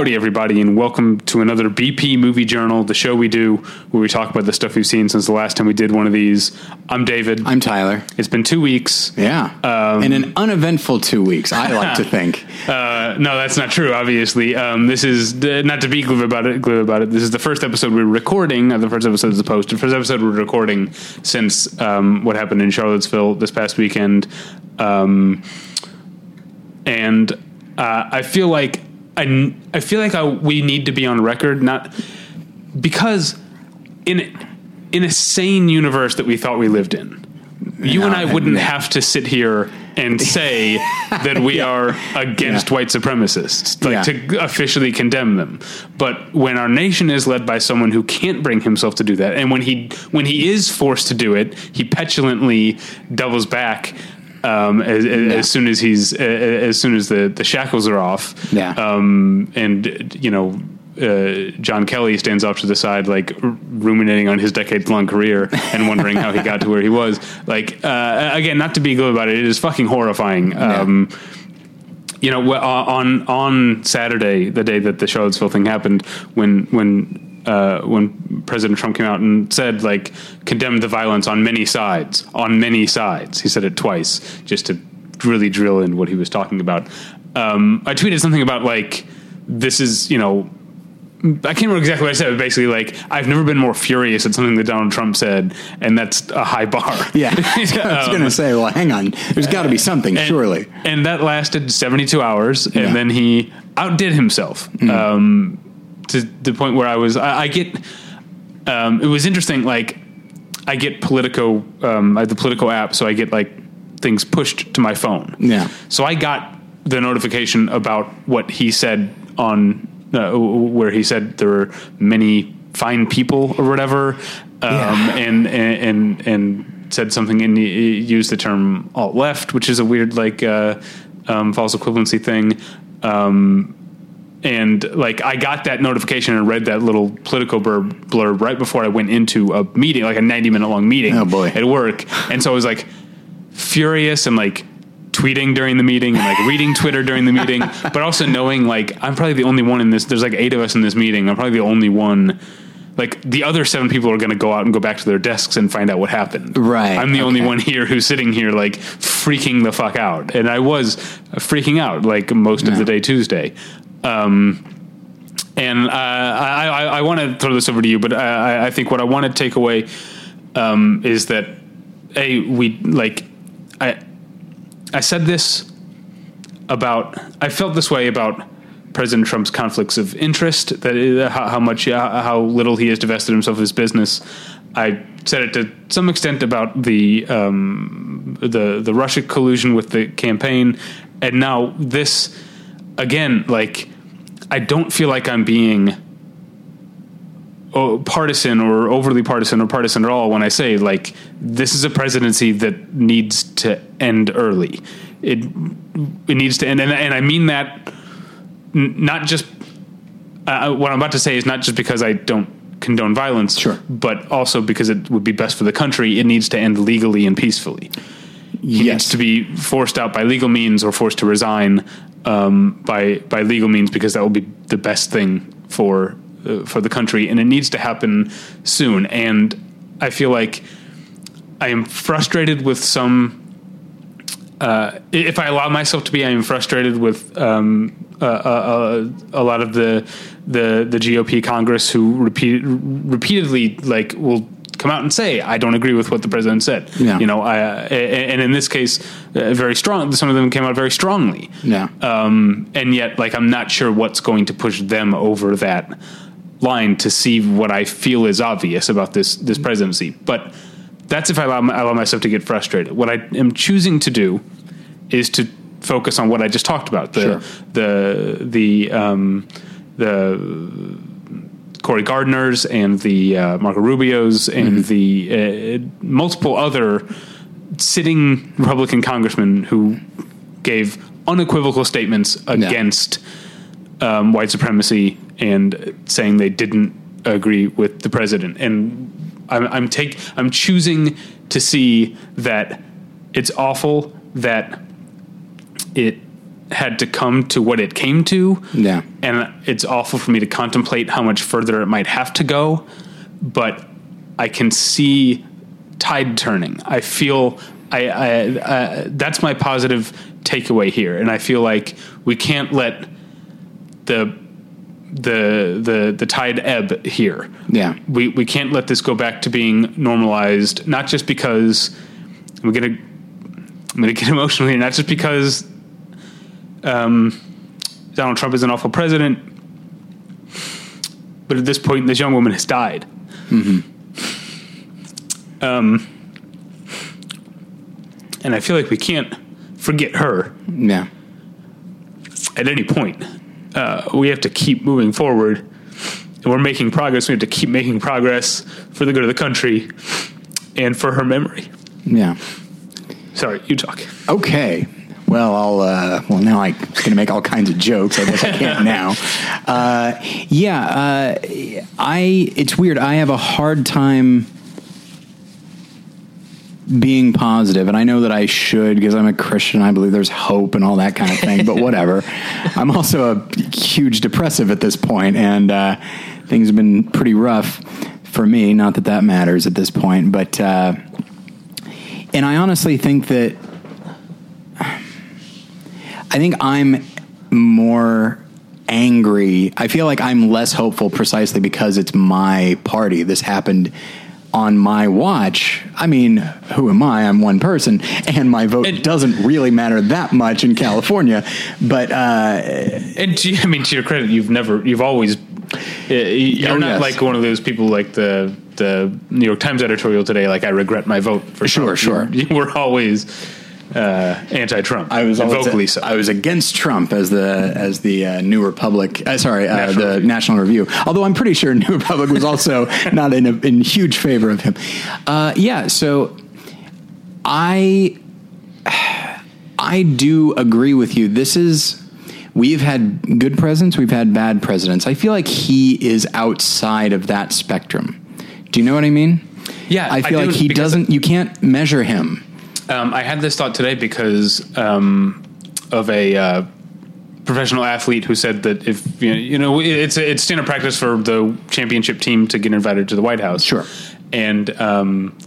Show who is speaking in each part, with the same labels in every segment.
Speaker 1: Howdy, everybody, and welcome to another BP Movie Journal, the show we do where we talk about the stuff we've seen since the last time we did one of these. I'm David.
Speaker 2: I'm Tyler.
Speaker 1: it's been two weeks.
Speaker 2: Yeah.
Speaker 1: Um,
Speaker 2: In an uneventful two weeks, I like to think.
Speaker 1: Uh, no, that's not true. Obviously, um, this is uh, not to be glib about it. Glib about it. This is the first episode we're recording. Not the first episode is posted. First episode we're recording since um, what happened in Charlottesville this past weekend, um, and uh, I feel like I, I feel like I, we need to be on record, not because in in a sane universe that we thought we lived in, you and
Speaker 2: No,
Speaker 1: I wouldn't
Speaker 2: no.
Speaker 1: have to sit here and say that we are against
Speaker 2: Yeah.
Speaker 1: white supremacists, like
Speaker 2: Yeah.
Speaker 1: to officially condemn them. But when our nation is led by someone who can't bring himself to do that, and when he when he is forced to do it, he petulantly doubles back. Um, as, as soon as he's uh, as soon as the, the shackles are off,
Speaker 2: Yeah.
Speaker 1: um, and you know, uh, John Kelly stands off to the side, like r- ruminating on his decades long career and wondering how he got to where he was. Like uh, again, not to be glib about it, it is fucking horrifying. Um, you know, on on Saturday, the day that the Charlottesville thing happened, when when uh, when President Trump came out and said like condemned the violence on many sides, on many sides. He said it twice just to really drill in what he was talking about. Um, I tweeted something about like this is you know. I can't remember exactly what I said, but basically, like, I've never been more furious at something that Donald Trump said, and that's a high bar.
Speaker 2: Yeah. I was
Speaker 1: Um,
Speaker 2: going to say, well, hang on. There's got to be something,
Speaker 1: and,
Speaker 2: surely.
Speaker 1: And that lasted 72 hours, and
Speaker 2: Yeah. Mm.
Speaker 1: then he outdid himself um, to the point where I was, I, I get, um, it was interesting. Like, I get Politico, um, I have the Politico app, so I get like things pushed to my phone.
Speaker 2: Yeah.
Speaker 1: So I got the notification about what he said on, uh, where he said there were many fine people or whatever, um,
Speaker 2: Yeah.
Speaker 1: and, and and and said something and he used the term alt left, which is a weird like uh, um, false equivalency thing. Um, and like I got that notification and read that little political blurb, blurb right before I went into a meeting, like a ninety minute long meeting
Speaker 2: Oh, boy.
Speaker 1: at work, and so I was like furious and like tweeting during the meeting and like reading Twitter during the meeting, but also knowing like I'm probably the only one in this. There's like eight of us in this meeting. I'm probably the only one. Like the other seven people are going to go out and go back to their desks and find out what happened.
Speaker 2: Right,
Speaker 1: I'm the only one here who's sitting here like freaking the fuck out, and I was freaking out like most of the day Tuesday. Um, and uh, I, I, I want to throw this over to you, but I, I think what I want to take away um, is that a we like I I said this about I felt this way about President Trump's conflicts of interest that uh, how, how much uh, how little he has divested himself of his business. I said it to some extent about the um, the the Russia collusion with the campaign, and now this again. Like I don't feel like I'm being oh, partisan or overly partisan or partisan at all when I say like this is a presidency that needs to end early. It it needs to end, and, and I mean that n- not just uh, what I'm about to say is not just because I don't condone violence,
Speaker 2: Sure.
Speaker 1: but also because it would be best for the country. It needs to end legally and peacefully. He needs to be forced out by legal means or forced to resign um, by by legal means because that will be the best thing for uh, for the country, and it needs to happen soon. And I feel like I am frustrated with some. Uh, if I allow myself to be, I am frustrated with um, uh, uh, uh, a lot of the the the GOP Congress who repeat, repeatedly like will come out and say I don't agree with what the president said.
Speaker 2: Yeah.
Speaker 1: You know, I, uh, and in this case, uh, very strong. Some of them came out very strongly.
Speaker 2: Yeah.
Speaker 1: Um, and yet, like, I'm not sure what's going to push them over that line to see what I feel is obvious about this this presidency. But that's if I allow, my, allow myself to get frustrated. What I am choosing to do is to focus on what I just talked about the
Speaker 2: Sure.
Speaker 1: the the um, the Cory Gardner's and the uh, Marco Rubio's and the uh, multiple other sitting Republican congressmen who gave unequivocal statements against um, white supremacy and saying they didn't agree with the president. And I'm, I'm take I'm choosing to see that it's awful that it had to come to what it came to.
Speaker 2: Yeah.
Speaker 1: And it's awful for me to contemplate how much further it might have to go, but I can see tide turning. I feel I, I uh, that's my positive takeaway here, and I feel like we can't let the the the the tide ebb here.
Speaker 2: Yeah.
Speaker 1: we we can't let this go back to being normalized. Not just because I'm gonna I'm gonna get emotional here. Not just because um, Donald Trump is an awful president, but at this point, this young woman has died. Um, and I feel like we can't forget her
Speaker 2: Yeah.
Speaker 1: at any point. Uh, we have to keep moving forward, and we're making progress. We have to keep making progress for the good of the country and for her memory.
Speaker 2: Yeah.
Speaker 1: Sorry, you talk.
Speaker 2: Okay. Well, I'll. Uh, well, now I'm going to make all kinds of jokes. I guess I can't now. Uh, yeah. Uh, I. It's weird. I have a hard time being positive, and I know that I should because I'm a Christian. I believe there's hope and all that kind of thing. but whatever. I'm also a huge depressive at this point, and uh, things have been pretty rough for me. Not that that matters at this point, but. Uh, and I honestly think that I think I'm more angry. I feel like I'm less hopeful precisely because it's my party. This happened on my watch. I mean, who am I? I'm one person, and my vote
Speaker 1: And-
Speaker 2: doesn't really matter that much in California. But uh,
Speaker 1: And to, I mean, to your credit, you've never, you've always, uh, you're
Speaker 2: Oh,
Speaker 1: not
Speaker 2: yes.
Speaker 1: like one of those people like the the New York Times editorial today. Like, I regret my vote for
Speaker 2: Sure, sure.
Speaker 1: You, you were always uh, anti-Trump.
Speaker 2: I was
Speaker 1: vocally so.
Speaker 2: I was against Trump as the as the uh, New Republic. Uh, sorry, uh,
Speaker 1: National
Speaker 2: the
Speaker 1: Review.
Speaker 2: National Review. Although I'm pretty sure New Republic was also not in a, in huge favor of him. Uh, yeah, so I I do agree with you. This is we've had good presidents, we've had bad presidents. I feel like he is outside of that spectrum. Do you know what I mean?
Speaker 1: Yeah,
Speaker 2: I
Speaker 1: I
Speaker 2: feel
Speaker 1: do,
Speaker 2: like he doesn't. You can't measure him.
Speaker 1: Um, I had this thought today because um, of a uh, professional athlete who said that if you know, you know it's it's standard practice for the championship team to get invited to the White House.
Speaker 2: Sure.
Speaker 1: And um,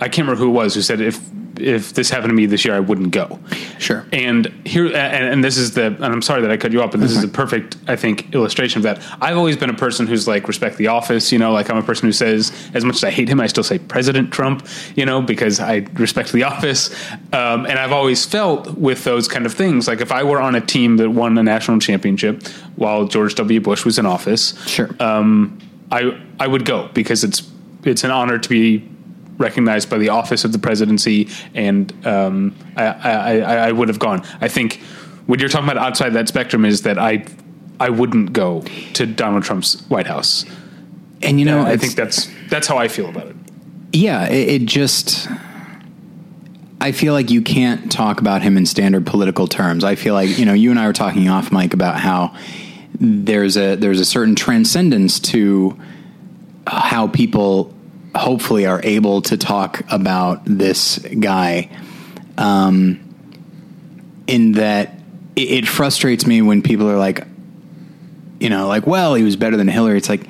Speaker 1: I can't remember who it was who said if if this happened to me this year, I wouldn't go.
Speaker 2: Sure.
Speaker 1: And here, and, and this is the, and I'm sorry that I cut you off, but this is a perfect, I think, illustration of that. I've always been a person who's like respect the office. You know, like I'm a person who says, as much as I hate him, I still say President Trump. You know, because I respect the office. Um, and I've always felt with those kind of things, like if I were on a team that won a national championship while George W. Bush was in office,
Speaker 2: Sure.
Speaker 1: um, I I would go because it's it's an honor to be recognized by the office of the presidency, and um, I, I, I, I would have gone. I think what you're talking about outside that spectrum is that I I wouldn't go to Donald Trump's White House.
Speaker 2: and you know,
Speaker 1: I think that's that's how I feel about it.
Speaker 2: Yeah, it, it just. I feel like you can't talk about him in standard political terms. I feel like you know, you and I were talking off mic about how there's a there's a certain transcendence to how people hopefully are able to talk about this guy. Um, in that it, it frustrates me when people are like, you know, like, well, he was better than Hillary. It's like,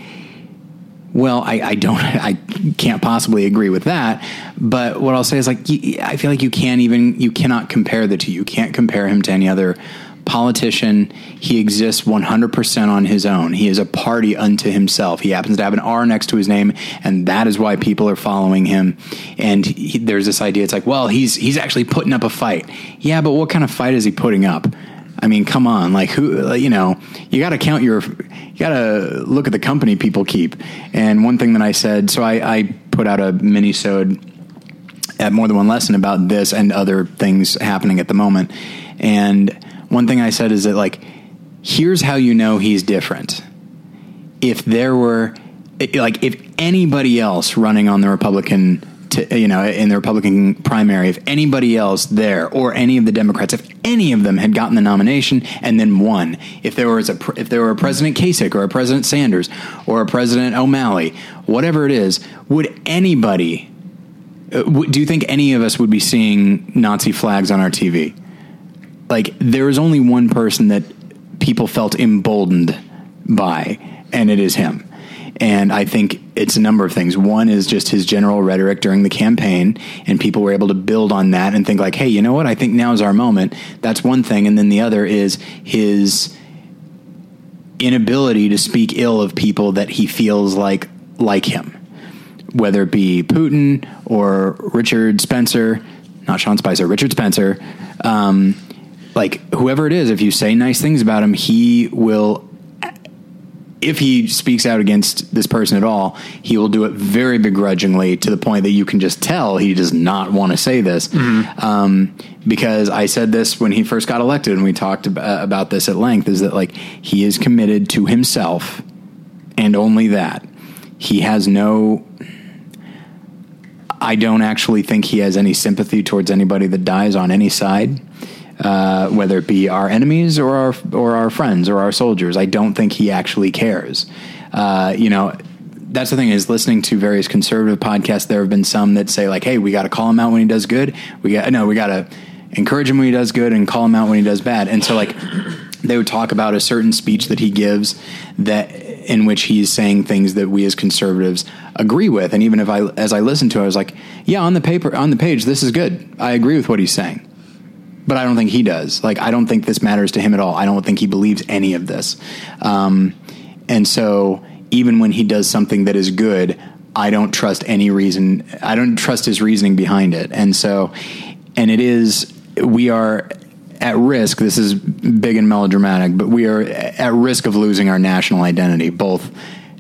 Speaker 2: well, I, I don't, I can't possibly agree with that. But what I'll say is like, I feel like you can't even, you cannot compare the two. You can't compare him to any other politician. He exists 100% on his own. He is a party unto himself. He happens to have an R next to his name, and that is why people are following him. And he, there's this idea. It's like, well, he's he's actually putting up a fight. Yeah, but what kind of fight is he putting up? I mean, come on, like who, you know, you got to count your, you got to look at the company people keep. And one thing that I said, so I, I put out a mini sode at more than one lesson about this and other things happening at the moment. And one thing I said is that like, here's how you know he's different. If there were, like, if anybody else running on the Republican, to, you know, in the Republican primary, if anybody else there or any of the Democrats, if any of them had gotten the nomination and then won, if there was a, if there were a President Kasich or a President Sanders or a President O'Malley, whatever it is, would anybody uh, do you think any of us would be seeing Nazi flags on our TV? Like there is only one person that people felt emboldened by, and it is him. And I think it's a number of things. One is just his general rhetoric during the campaign, and people were able to build on that and think like, "Hey, you know what? I think now is our moment." That's one thing, and then the other is his inability to speak ill of people that he feels like like him, whether it be Putin or Richard Spencer, not Sean Spicer, Richard Spencer. Um, like whoever it is, if you say nice things about him, he will. If he speaks out against this person at all, he will do it very begrudgingly to the point that you can just tell he does not want to say this. Um, because I said this when he first got elected, and we talked ab- about this at length. Is that like he is committed to himself and only that. He has no. I don't actually think he has any sympathy towards anybody that dies on any side, uh, whether it be our enemies or our or our friends or our soldiers. I don't think he actually cares. Uh, you know, that's the thing is listening to various conservative podcasts. There have been some that say like, "Hey, we got to call him out when he does good. We got no, we got to encourage him when he does good and call him out when he does bad." And so like they would talk about a certain speech that he gives that in which he's saying things that we as conservatives agree with and even if i as i listened to it i was like yeah on the paper on the page this is good i agree with what he's saying but i don't think he does. Like i don't think this matters to him at all. I don't think he believes any of this. Um, and so even when he does something that is good i don't trust any reason i don't trust his reasoning behind it. And so and it is we are at risk. This is big and melodramatic, but we are at risk of losing our national identity, both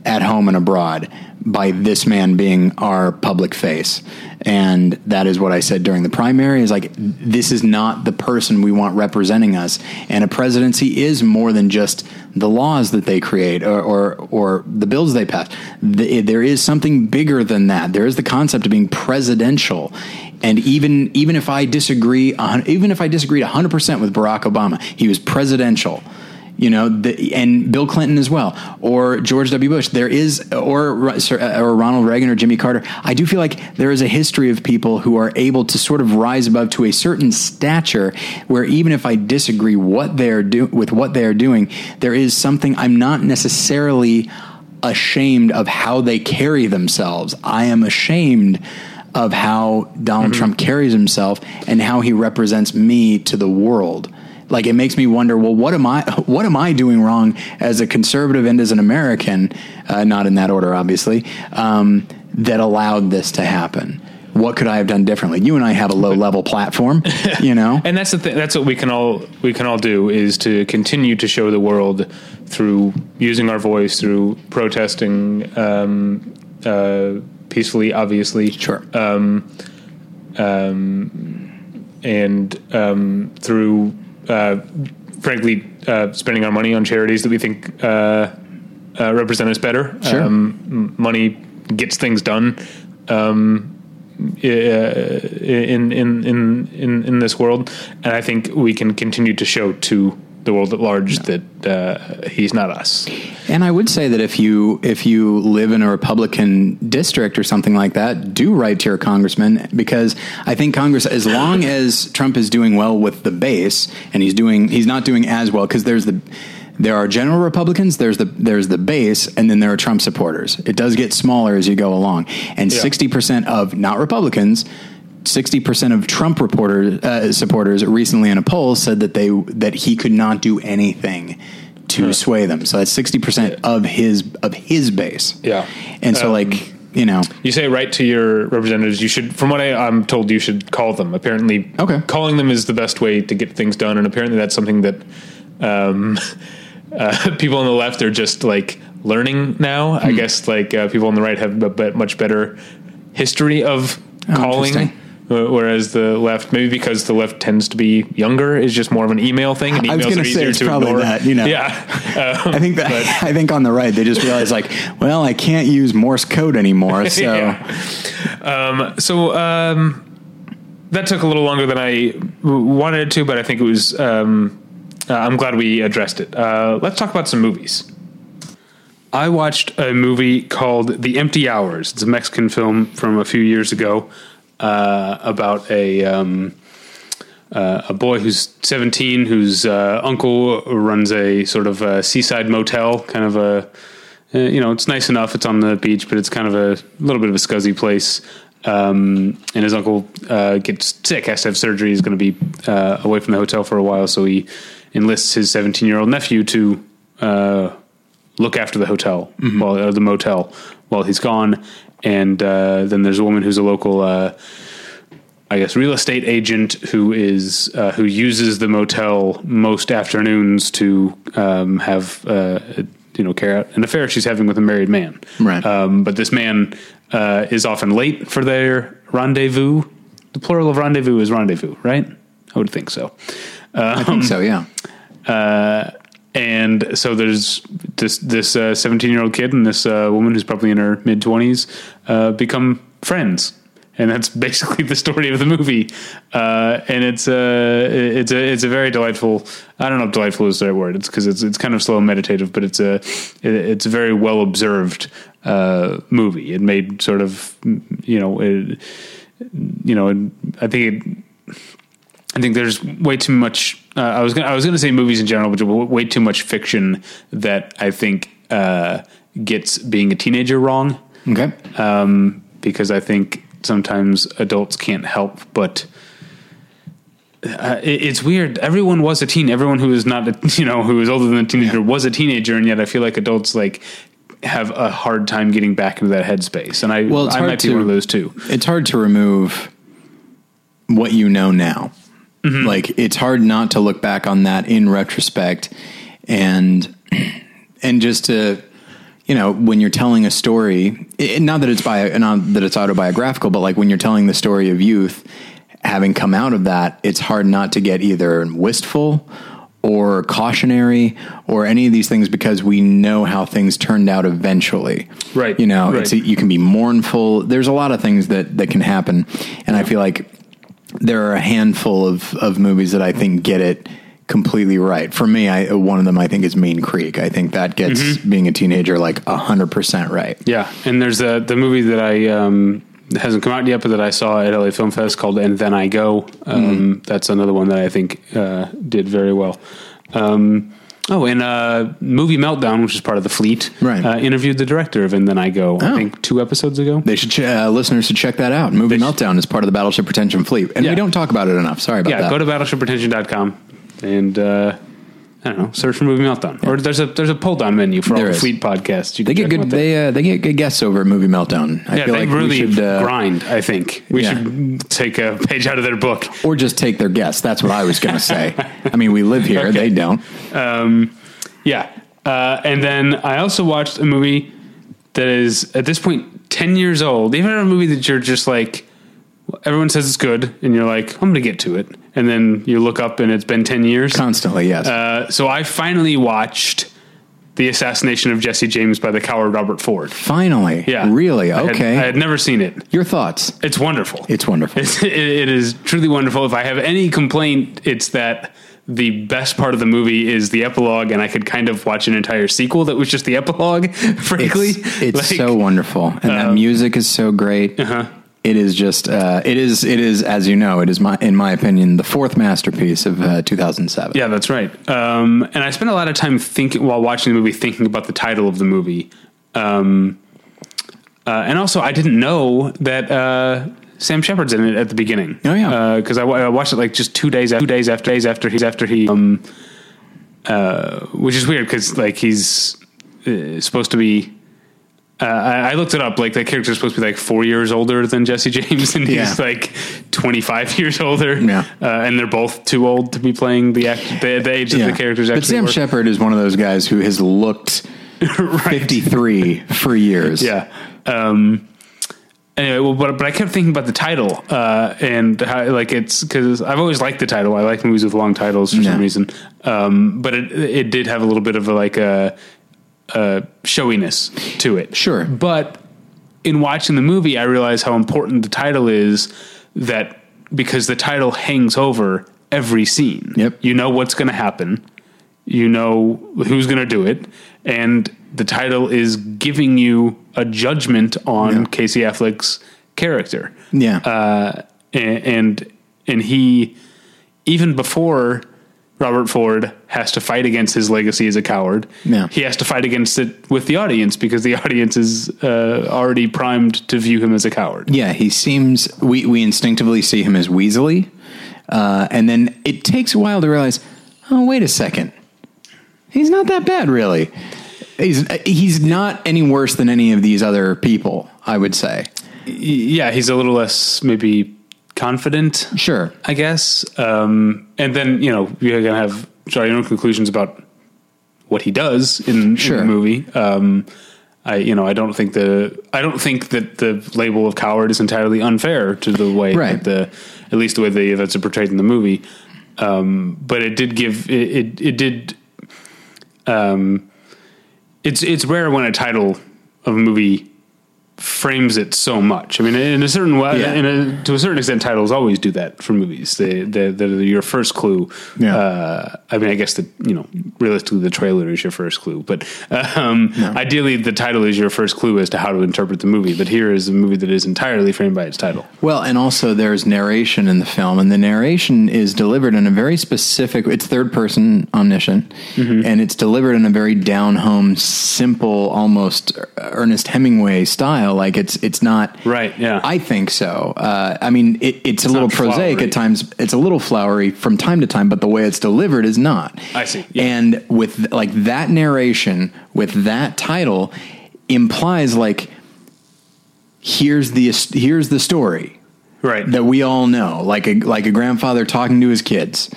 Speaker 2: at home and abroad, by this man being our public face. And that is what I said during the primary is like, this is not the person we want representing us. And a presidency is more than just the laws that they create or, or, or the bills they pass. The, there is something bigger than that. There is the concept of being presidential. And even even if I disagree, even if I disagreed 100 percent with Barack Obama, he was presidential. You know, the, and Bill Clinton as well, or George W. Bush. There is, or or Ronald Reagan or Jimmy Carter. I do feel like there is a history of people who are able to sort of rise above to a certain stature, where even if I disagree what they are do with what they are doing, there is something I'm not necessarily ashamed of how they carry themselves. I am ashamed of how Donald
Speaker 1: Mm-hmm.
Speaker 2: Trump carries himself and how he represents me to the world. Like it makes me wonder, well, what am I what am I doing wrong as a conservative and as an American, uh, not in that order, obviously, um, that allowed this to happen? What could I have done differently? You and I have a low level platform, you know.
Speaker 1: and that's the thing. That's what we can all we can all do is to continue to show the world through using our voice, through protesting um, uh, peacefully, obviously,
Speaker 2: sure.
Speaker 1: and um, through, uh, frankly, uh, spending our money on charities that we think uh, uh, represent us better.
Speaker 2: Sure.
Speaker 1: Um, m- money gets things done. Um, uh, in, in in in in this world, and I think we can continue to show to the world at large that uh, he's not us.
Speaker 2: And I would say that if you if you live in a Republican district or something like that, do write to your congressman because I think Congress, as long as Trump is doing well with the base, and he's doing he's not doing as well because there's the there are general Republicans, there's the there's the base, and then there are Trump supporters. It does get smaller as you go along, and
Speaker 1: Yeah.
Speaker 2: sixty percent of not Republicans. Sixty percent of Trump reporters uh, supporters recently in a poll said that they that he could not do anything to sway them. So that's sixty percent of his of his base.
Speaker 1: Yeah.
Speaker 2: and so
Speaker 1: Um,
Speaker 2: like you know,
Speaker 1: You say write to your representatives. You should, from what I, I'm told, you should call them. Apparently,
Speaker 2: Okay.
Speaker 1: calling them is the best way to get things done, and apparently that's something that um, uh, people on the left are just like learning now. I
Speaker 2: Hmm.
Speaker 1: guess like uh, people on the right have a much better history of
Speaker 2: Oh,
Speaker 1: calling. Uh, Whereas the left, maybe because the left tends to be younger, is just more of an email thing, and
Speaker 2: I was gonna say it's probably
Speaker 1: ignore.
Speaker 2: that, you know.
Speaker 1: yeah, um,
Speaker 2: I think that I think on the right they just realize like, well, I can't use Morse code anymore. So
Speaker 1: Yeah. Um, so um, that took a little longer than I wanted it to, but I think it was. Um, uh, I'm glad we addressed it. Uh, let's talk about some movies. I watched a movie called The Empty Hours. It's a Mexican film from a few years ago uh, about a um, uh, a boy who's 17 whose uh, uncle runs a sort of a seaside motel, kind of a uh, you know it's nice enough. It's on the beach, but it's kind of a little bit of a scuzzy place. Um, and his uncle uh, gets sick, has to have surgery. He's going to be uh, away from the hotel for a while, so he enlists his 17 year old nephew to uh, look after the hotel while or the motel while he's gone. And uh, then there's a woman who's a local, uh, I guess, real estate agent who is uh, who uses the motel most afternoons to um, have uh, you know carry out an affair she's having with a married man.
Speaker 2: Right.
Speaker 1: Um, but this man uh, is often late for their rendezvous. The plural of rendezvous is rendezvous, right? I would think so.
Speaker 2: I think so. Yeah.
Speaker 1: And so there's this this seventeen year old kid and this uh, woman who's probably in her mid twenties uh, become friends, and that's basically the story of the movie. Uh, and it's a it's a it's a very delightful. I don't know if delightful is the right word. It's because it's it's kind of slow and meditative, but it's a it, it's a very well observed uh, movie. It made sort of you know it, you know I think it I think there's way too much. Uh, I was gonna, I was going to say movies in general, but way too much fiction that I think uh, gets being a teenager wrong.
Speaker 2: Okay.
Speaker 1: Um, because I think sometimes adults can't help but. Uh, it, it's weird. Everyone was a teen. Everyone who was not, a, you know, who was older than a teenager was a teenager, and yet I feel like adults like have a hard time getting back into that headspace. And I,
Speaker 2: Well,
Speaker 1: I might be
Speaker 2: to-
Speaker 1: one of those too.
Speaker 2: it's hard to remove what you know now. Mm-hmm. Like it's hard not to look back on that in retrospect and and just to you know when you're telling a story it, not that it's by not that it's autobiographical but like when you're telling the story of youth having come out of that it's hard not to get either wistful or cautionary or any of these things because we know how things turned out eventually.
Speaker 1: Right,
Speaker 2: you know
Speaker 1: right.
Speaker 2: it's you can be mournful. There's a lot of things that that can happen. And i feel like there are a handful of, of movies that I think get it completely right. For me, I, one of them I think is Mean Creek. I think that gets
Speaker 1: Mm-hmm.
Speaker 2: being a teenager like hundred percent right.
Speaker 1: Yeah, and there's a, the movie that I um, hasn't come out yet, but that I saw at LA Film Fest called "And Then I Go." Um, That's another one that I think uh, did very well. Um, oh, and uh, movie Meltdown, which is part of the Fleet,
Speaker 2: Right.
Speaker 1: uh, interviewed the director of "And Then I Go." I
Speaker 2: Oh.
Speaker 1: think two episodes ago.
Speaker 2: They should ch- uh, listeners should check that out. Movie
Speaker 1: They
Speaker 2: Meltdown is part of the Battleship Pretension Fleet, and
Speaker 1: Yeah.
Speaker 2: we don't talk about it enough. Sorry about
Speaker 1: yeah,
Speaker 2: that.
Speaker 1: Yeah, go to battleshippretension.com and uh, I don't know, search for movie Meltdown, or there's a there's a pull down menu for all
Speaker 2: There
Speaker 1: the. Fleet podcasts. You
Speaker 2: they get good. They uh, they get good guests over at Movie Meltdown. I
Speaker 1: yeah,
Speaker 2: feel
Speaker 1: they
Speaker 2: like
Speaker 1: really
Speaker 2: we should uh,
Speaker 1: grind. I think we
Speaker 2: yeah.
Speaker 1: should take a page out of their book.
Speaker 2: or just take their guests. That's what I was going to say. I mean, we live here;
Speaker 1: Okay.
Speaker 2: they don't.
Speaker 1: Um, yeah. Uh, and then I also watched a movie that is at this point 10 years old. Even a movie that you're just like, everyone says it's good, and you're like, I'm going to get to it. And then you look up and it's been 10 years.
Speaker 2: Constantly, yes.
Speaker 1: Uh, so I finally watched The Assassination of Jesse James by the coward Robert Ford.
Speaker 2: Finally,
Speaker 1: Yeah.
Speaker 2: really
Speaker 1: I had-
Speaker 2: okay.
Speaker 1: I had never seen it.
Speaker 2: Your thoughts?
Speaker 1: It's wonderful.
Speaker 2: It's wonderful.
Speaker 1: It's, it, it is truly wonderful. If I have any complaint, it's that the best part of the movie is the epilogue, and I could kind of watch an entire sequel that was just the epilogue. Frankly,
Speaker 2: It's, it's
Speaker 1: Like,
Speaker 2: so wonderful, and that music is so great.
Speaker 1: Uh-huh.
Speaker 2: It is just, uh, it is, it is, as you know, it is my, in my opinion, the fourth masterpiece of uh, 2007.
Speaker 1: Yeah, that's right. Um, and I spent a lot of time thinking while watching the movie, thinking about the title of the movie. Um, uh, and also, I didn't know that uh, Sam Shepard's in it at the beginning.
Speaker 2: Oh, yeah.
Speaker 1: because I, wa- watched it like just two days, two days after days after he's after he, um, uh, which is weird because like he's uh, supposed to be. Uh, I, I looked it up. Like that character is supposed to be like four years older than Jesse James, and he's
Speaker 2: Yeah.
Speaker 1: like twenty five years older.
Speaker 2: Yeah.
Speaker 1: uh, and they're both too old to be playing the act, the, the age that the characters.
Speaker 2: But Sam. Shepard is one of those guys who has looked
Speaker 1: right.
Speaker 2: 53 for years.
Speaker 1: Yeah. Um, anyway, well, but, but I kept thinking about the title, uh, and how, like it's because I've always liked the title. I like movies with long titles for
Speaker 2: Yeah.
Speaker 1: some reason. Um, but it, it did have a little bit of a, like a, a showiness to it.
Speaker 2: Sure.
Speaker 1: But in watching the movie, I realized how important the title is that because the title hangs over every scene.
Speaker 2: Yep.
Speaker 1: You know what's going to happen. You know who's going to do it. And the title is giving you a judgment on
Speaker 2: Yeah.
Speaker 1: Casey Affleck's character.
Speaker 2: Yeah.
Speaker 1: Uh, and, and, and he, even before Robert Ford has to fight against his legacy as a coward,
Speaker 2: Yeah.
Speaker 1: he has to fight against it with the audience because the audience is uh, already primed to view him as a coward.
Speaker 2: Yeah, he seems. We we instinctively see him as Weasley, uh, and then it takes a while to realize. Oh, wait a second. He's not that bad, really. He's he's not any worse than any of these other people. I would say.
Speaker 1: Yeah, he's a little less maybe confident.
Speaker 2: Sure.
Speaker 1: I guess. Um, and then you know you're gonna have draw your own conclusions about what he does in,
Speaker 2: Sure.
Speaker 1: in the movie. Um, I you know I don't think the I don't think that the label of coward is entirely unfair to the way
Speaker 2: Right.
Speaker 1: that the at least the way the events are portrayed in the movie. Um, but it did give it it, it did. Um, it's it's rare when a title of a movie frames it so much. I mean, in a certain way,
Speaker 2: Yeah.
Speaker 1: in a, to a certain extent, titles always do that for movies. They, they, they're your first clue.
Speaker 2: Yeah.
Speaker 1: Uh, I mean, I guess that you know, realistically, the trailer is your first clue, but um, ideally, the title is your first clue as to how to interpret the movie. But here is a movie that is entirely framed by its title.
Speaker 2: Well, and also there's narration in the film, and the narration is delivered in a very specific. It's third person omniscient, and it's delivered in a very down home, simple, almost Ernest Hemingway style. Like it's it's not
Speaker 1: Right, yeah.
Speaker 2: I think so. Uh, I mean, it, it's, a little prosaic
Speaker 1: flowery.
Speaker 2: at times. It's a little flowery from time to time, but the way it's delivered is not.
Speaker 1: I see, yeah.
Speaker 2: And with like that narration, with that title, implies like here's the here's the story
Speaker 1: Right.
Speaker 2: that we all know, like a like a grandfather talking to his kids.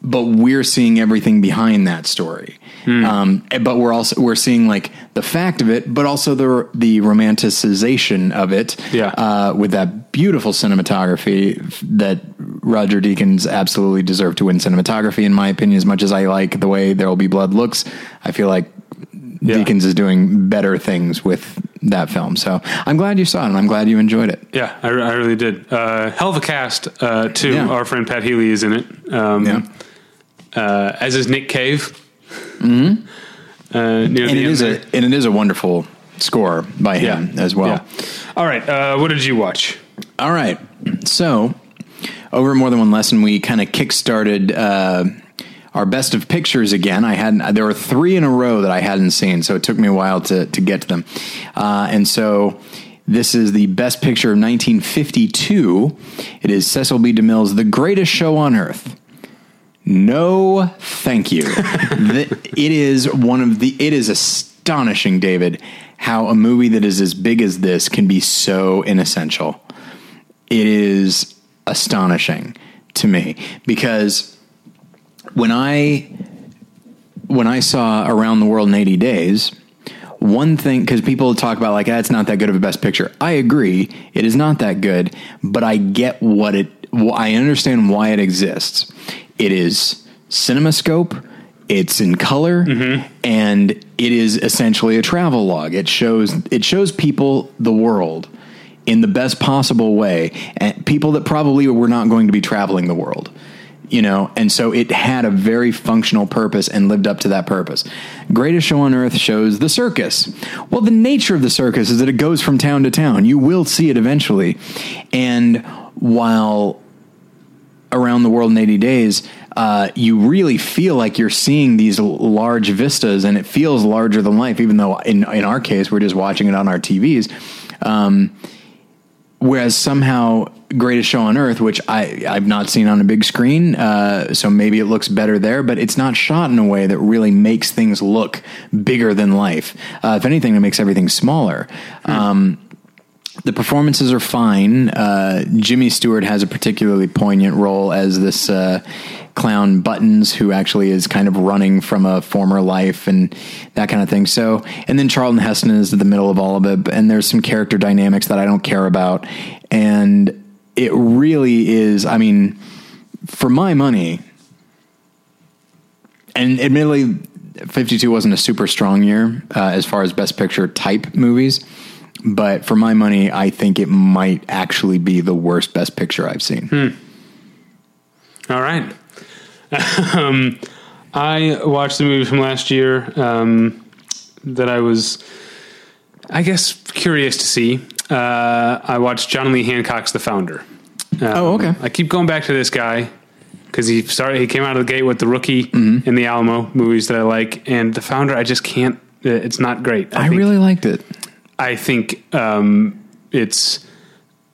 Speaker 2: But we're seeing everything behind that story.
Speaker 1: Hmm.
Speaker 2: Um, but we're also we're seeing like the fact of it, but also the the romanticization of it.
Speaker 1: Yeah.
Speaker 2: Uh, with that beautiful cinematography that Roger Deakins absolutely deserved to win cinematography, in my opinion. As much as I like the way There Will Be Blood looks, I feel like
Speaker 1: Yeah.
Speaker 2: Deakins is doing better things with that film. So I'm glad you saw it, and I'm glad you enjoyed it.
Speaker 1: Yeah, I, I really did. Uh, hell of a cast, uh, too.
Speaker 2: Yeah.
Speaker 1: Our friend Pat Healy is in it. Um,
Speaker 2: Yeah.
Speaker 1: uh, as is Nick Cave. Mm-hmm. Uh,
Speaker 2: and it
Speaker 1: there.
Speaker 2: a and it is a wonderful score by him as well.
Speaker 1: Yeah. All right. Uh, what did you watch?
Speaker 2: All right, so over more than one lesson, we kind of kickstarted uh, our best of pictures again. I hadn't there were three in a row that I hadn't seen, so it took me a while to to get to them, uh, and so. This is the best picture of 1952. It is Cecil B. DeMille's The Greatest Show on Earth. No, thank you. The- it is one of the. It is astonishing, David, how a movie that is as big as this can be so inessential. It is astonishing to me because when I when I saw Around the World in 80 Days, one thing because people talk about like ah, not that good of a best picture. I agree, it is not that good, but I get what it. I understand why it exists. It is CinemaScope. It's in color, mm-hmm. and it is essentially a travel log. It shows it shows people the world in the best possible way, and people that probably were not going to be traveling the world you know? And so it had a very functional purpose and lived up to that purpose. Greatest show on earth shows the circus. Well the nature of the circus is that it goes from town to town. You will see it eventually. And while around the world in 80 days uh, you really feel like you're seeing these large vistas and it feels larger than life even though in, in our case we're just watching it on our tvs um, whereas somehow greatest show on earth which I, i've not seen on a big screen uh, so maybe it looks better there but it's not shot in a way that really makes things look bigger than life. Uh, if anything it makes everything smaller. Um, the performances are fine. Uh, Jimmy Stewart has a particularly poignant role as this uh, clown Buttons, who actually is kind of running from a former life and that kind of thing. So, and then Charlton Heston is in the middle of all of it, and there's some character dynamics that I don't care about, and it really is. I mean, for my money, and admittedly, 52 wasn't a super strong year uh, as far as best picture type movies. But for my money, I think it might actually be the worst best picture I've seen.
Speaker 1: All right. um, I watched the movie from last year um, that I was, I guess, curious to see. Uh, I watched John Lee Hancock's The Founder. Um,
Speaker 2: Oh, okay.
Speaker 1: I keep going back to this guy because he started he came out of the gate with the rookie
Speaker 2: Mm-hmm.
Speaker 1: and the Alamo movies that I like, and the founder I just can't. uh, It's not great.
Speaker 2: I
Speaker 1: think-
Speaker 2: really liked it.
Speaker 1: I think um, it's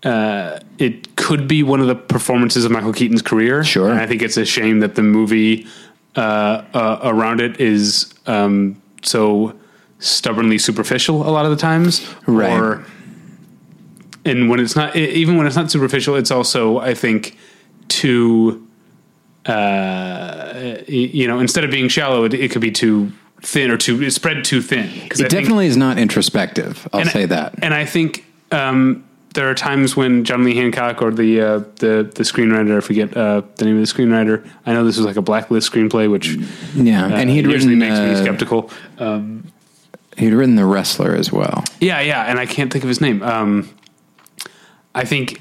Speaker 1: uh, it could be one of the performances of Michael Keaton's career.
Speaker 2: Sure.
Speaker 1: and I think it's a shame that the movie uh, uh, around it is um, so stubbornly superficial a lot of the times.
Speaker 2: Right.
Speaker 1: Or, and when it's not, even when it's not superficial, it's also I think too. Uh, you know, instead of being shallow, it, it could be too thin or too it's spread too thin.
Speaker 2: It definitely is not introspective. I'll say
Speaker 1: I-
Speaker 2: that.
Speaker 1: And I think um, there are times when John Lee Hancock or the uh, the the screenwriter, I forget uh, the name of the screenwriter. I know this was like a blacklist screenplay, which
Speaker 2: Yeah,
Speaker 1: uh,
Speaker 2: and he'd
Speaker 1: usually
Speaker 2: written
Speaker 1: makes me skeptical.
Speaker 2: he'd written the wrestler as well.
Speaker 1: Yeah, yeah, and I can't think of his name. Um, I think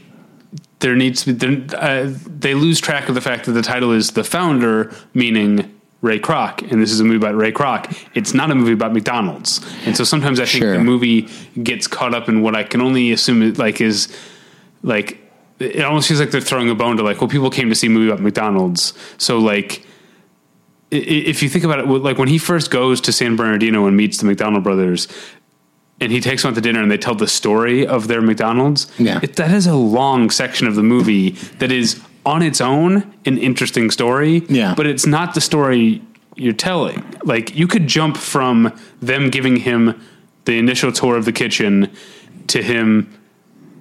Speaker 1: there needs to be there, uh, they lose track of the fact that the title is the founder, meaning Ray Kroc, and this is a movie about Ray Kroc. It's not a movie about McDonald's, and so sometimes I think
Speaker 2: Sure.
Speaker 1: the movie gets caught up in what I can only assume it like is like it almost feels like they're throwing a bone to like well people came to see a movie about McDonald's, so like if you think about it, like when he first goes to San Bernardino and meets the McDonald brothers, and he takes them out to dinner and they tell the story of their McDonald's.
Speaker 2: Yeah.
Speaker 1: it, that is a long section of the movie that is on its own an interesting story.
Speaker 2: Yeah.
Speaker 1: but it's not the story you're telling. Like you could jump from them giving him the initial tour of the kitchen to him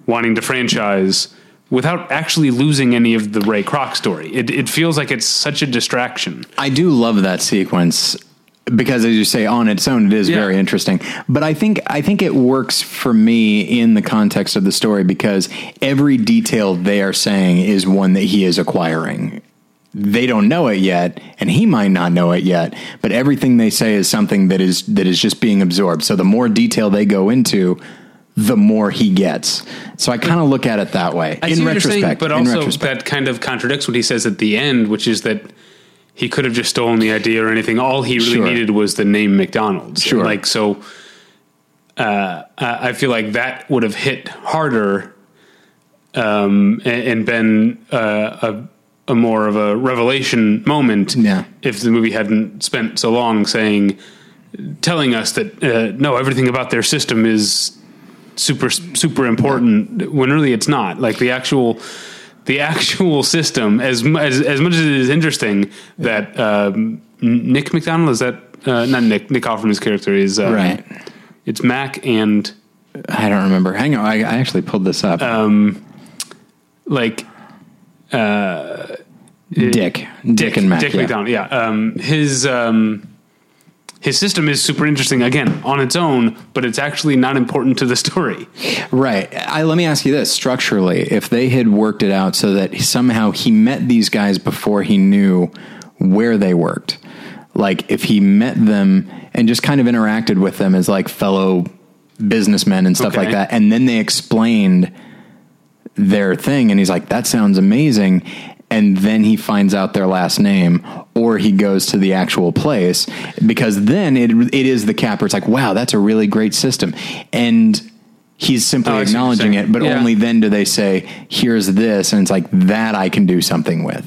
Speaker 1: wanting to franchise without actually losing any of the Ray Kroc story. It, it feels like it's such a distraction.
Speaker 2: I do love that sequence because, as you say, on its own, it is
Speaker 1: Yeah.
Speaker 2: very interesting. But I think I think it works for me in the context of the story because every detail they are saying is one that he is acquiring. They don't know it yet, and he might not know it yet. But everything they say is something that is that is just being absorbed. So the more detail they go into, the more he gets. So I kind of look at it that way.
Speaker 1: I
Speaker 2: in
Speaker 1: see what you're
Speaker 2: retrospect,
Speaker 1: saying, but
Speaker 2: in
Speaker 1: also
Speaker 2: retrospect.
Speaker 1: that kind of contradicts what he says at the end, which is that he could have just stolen the idea or anything. All he really
Speaker 2: Sure.
Speaker 1: needed was the name McDonald's.
Speaker 2: Sure.
Speaker 1: Like so, uh, I feel like that would have hit harder, um, and, and been uh, a a more of a revelation moment.
Speaker 2: Yeah.
Speaker 1: If the movie hadn't spent so long saying, telling us that uh, no, everything about their system is super super important when really it's not like the actual the actual system as as, as much as it is interesting that um, Nick McDonald is that uh, not Nick Nick Offerman's character is um,
Speaker 2: Right.
Speaker 1: it's Mac and
Speaker 2: I don't remember. Hang on, I, I actually pulled this up.
Speaker 1: like
Speaker 2: Dick, Dick, and Mac.
Speaker 1: Dick
Speaker 2: yeah.
Speaker 1: McDonald yeah um, his um, his system is super interesting again on its own but it's actually not important to the story
Speaker 2: Right. I, let me ask you this structurally: if they had worked it out so that somehow he met these guys before he knew where they worked, like if he met them and just kind of interacted with them as like fellow businessmen and stuff
Speaker 1: Okay.
Speaker 2: like that, and then they explained their thing, and he's like, "That sounds amazing." And then he finds out their last name, or he goes to the actual place because then it it is the capper. It's like, wow, that's a really great system, and he's simply
Speaker 1: Oh, I see what you're
Speaker 2: acknowledging it. But
Speaker 1: Yeah.
Speaker 2: only then do they say, "Here's this," and it's like that I can do something with.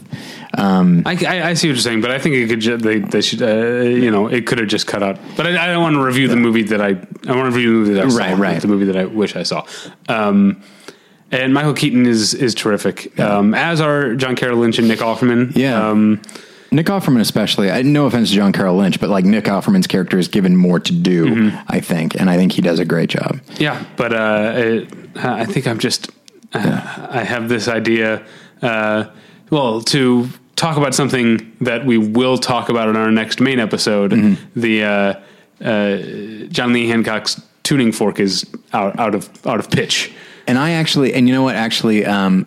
Speaker 2: Um,
Speaker 1: I, I, I see what you're saying, but I think it could. Ju- they, they should. Uh, you know, it could have just cut out. But I, I don't want to review the movie that I. I want to review the movie that I saw.
Speaker 2: Right, right.
Speaker 1: The movie that I wish I saw. Um, and Michael Keaton is is terrific. Um, as are John Carroll Lynch and Nick Offerman.
Speaker 2: Yeah.
Speaker 1: Um,
Speaker 2: Nick Offerman, especially. I, no offense to John Carroll Lynch, but like Nick Offerman's character is given more to do,
Speaker 1: Mm-hmm.
Speaker 2: I think, and I think he does a great job.
Speaker 1: yeah, but uh, it, I think I'm just. Uh, I have this idea. Uh, well, to talk about something that we will talk about in our next main episode,
Speaker 2: Mm-hmm.
Speaker 1: the uh, uh, John Lee Hancock's tuning fork is out, out of out of pitch.
Speaker 2: And I actually, and you know what? Actually, um,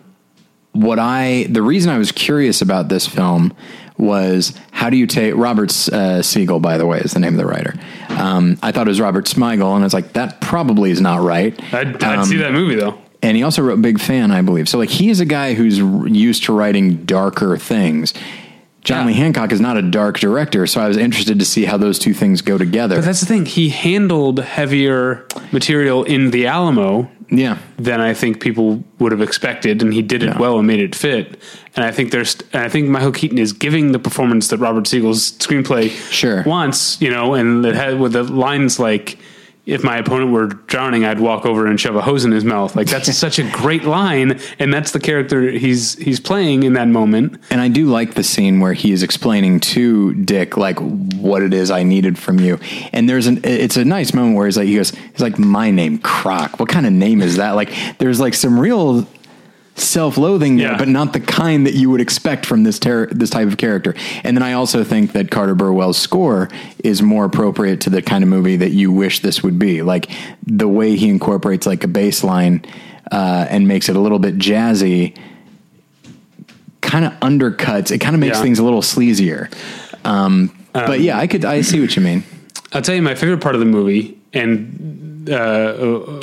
Speaker 2: what I the reason I was curious about this film was how do you take Robert uh, Siegel? By the way, is the name of the writer. Um, I thought it was Robert Smigel, and I was like, that probably is not right.
Speaker 1: I'd, I'd
Speaker 2: Um,
Speaker 1: see that movie though.
Speaker 2: and he also wrote Big Fan, I believe. So like he is a guy who's used to writing darker things. John
Speaker 1: Yeah.
Speaker 2: Lee Hancock is not a dark director, so I was interested to see how those two things go together.
Speaker 1: But that's the thing. He handled heavier material in The Alamo
Speaker 2: Yeah.
Speaker 1: than I think people would have expected, and he did it
Speaker 2: Yeah.
Speaker 1: well and made it fit. And I think there's, and I think Michael Keaton is giving the performance that Robert Siegel's screenplay
Speaker 2: Sure.
Speaker 1: wants, you know, and it had with the lines like, "If my opponent were drowning, I'd walk over and shove a hose in his mouth." Like that's such a great line, and that's the character he's he's playing in that moment.
Speaker 2: And I do like the scene where he is explaining to Dick like what it is I needed from you. And there's an it's a nice moment where he's like he goes he's like my name Kroc. What kind of name is that? Like there's like some real self-loathing there,
Speaker 1: Yeah.
Speaker 2: but not the kind that you would expect from this ter- this type of character. And then I also think that Carter Burwell's score is more appropriate to the kind of movie that you wish this would be. Like the way he incorporates like a bass line uh, and makes it a little bit jazzy kind of undercuts. It kind of makes
Speaker 1: Yeah.
Speaker 2: things a little sleazier. Um, but yeah, I could I see what you mean.
Speaker 1: I'll tell you my favorite part of the movie, and uh, uh,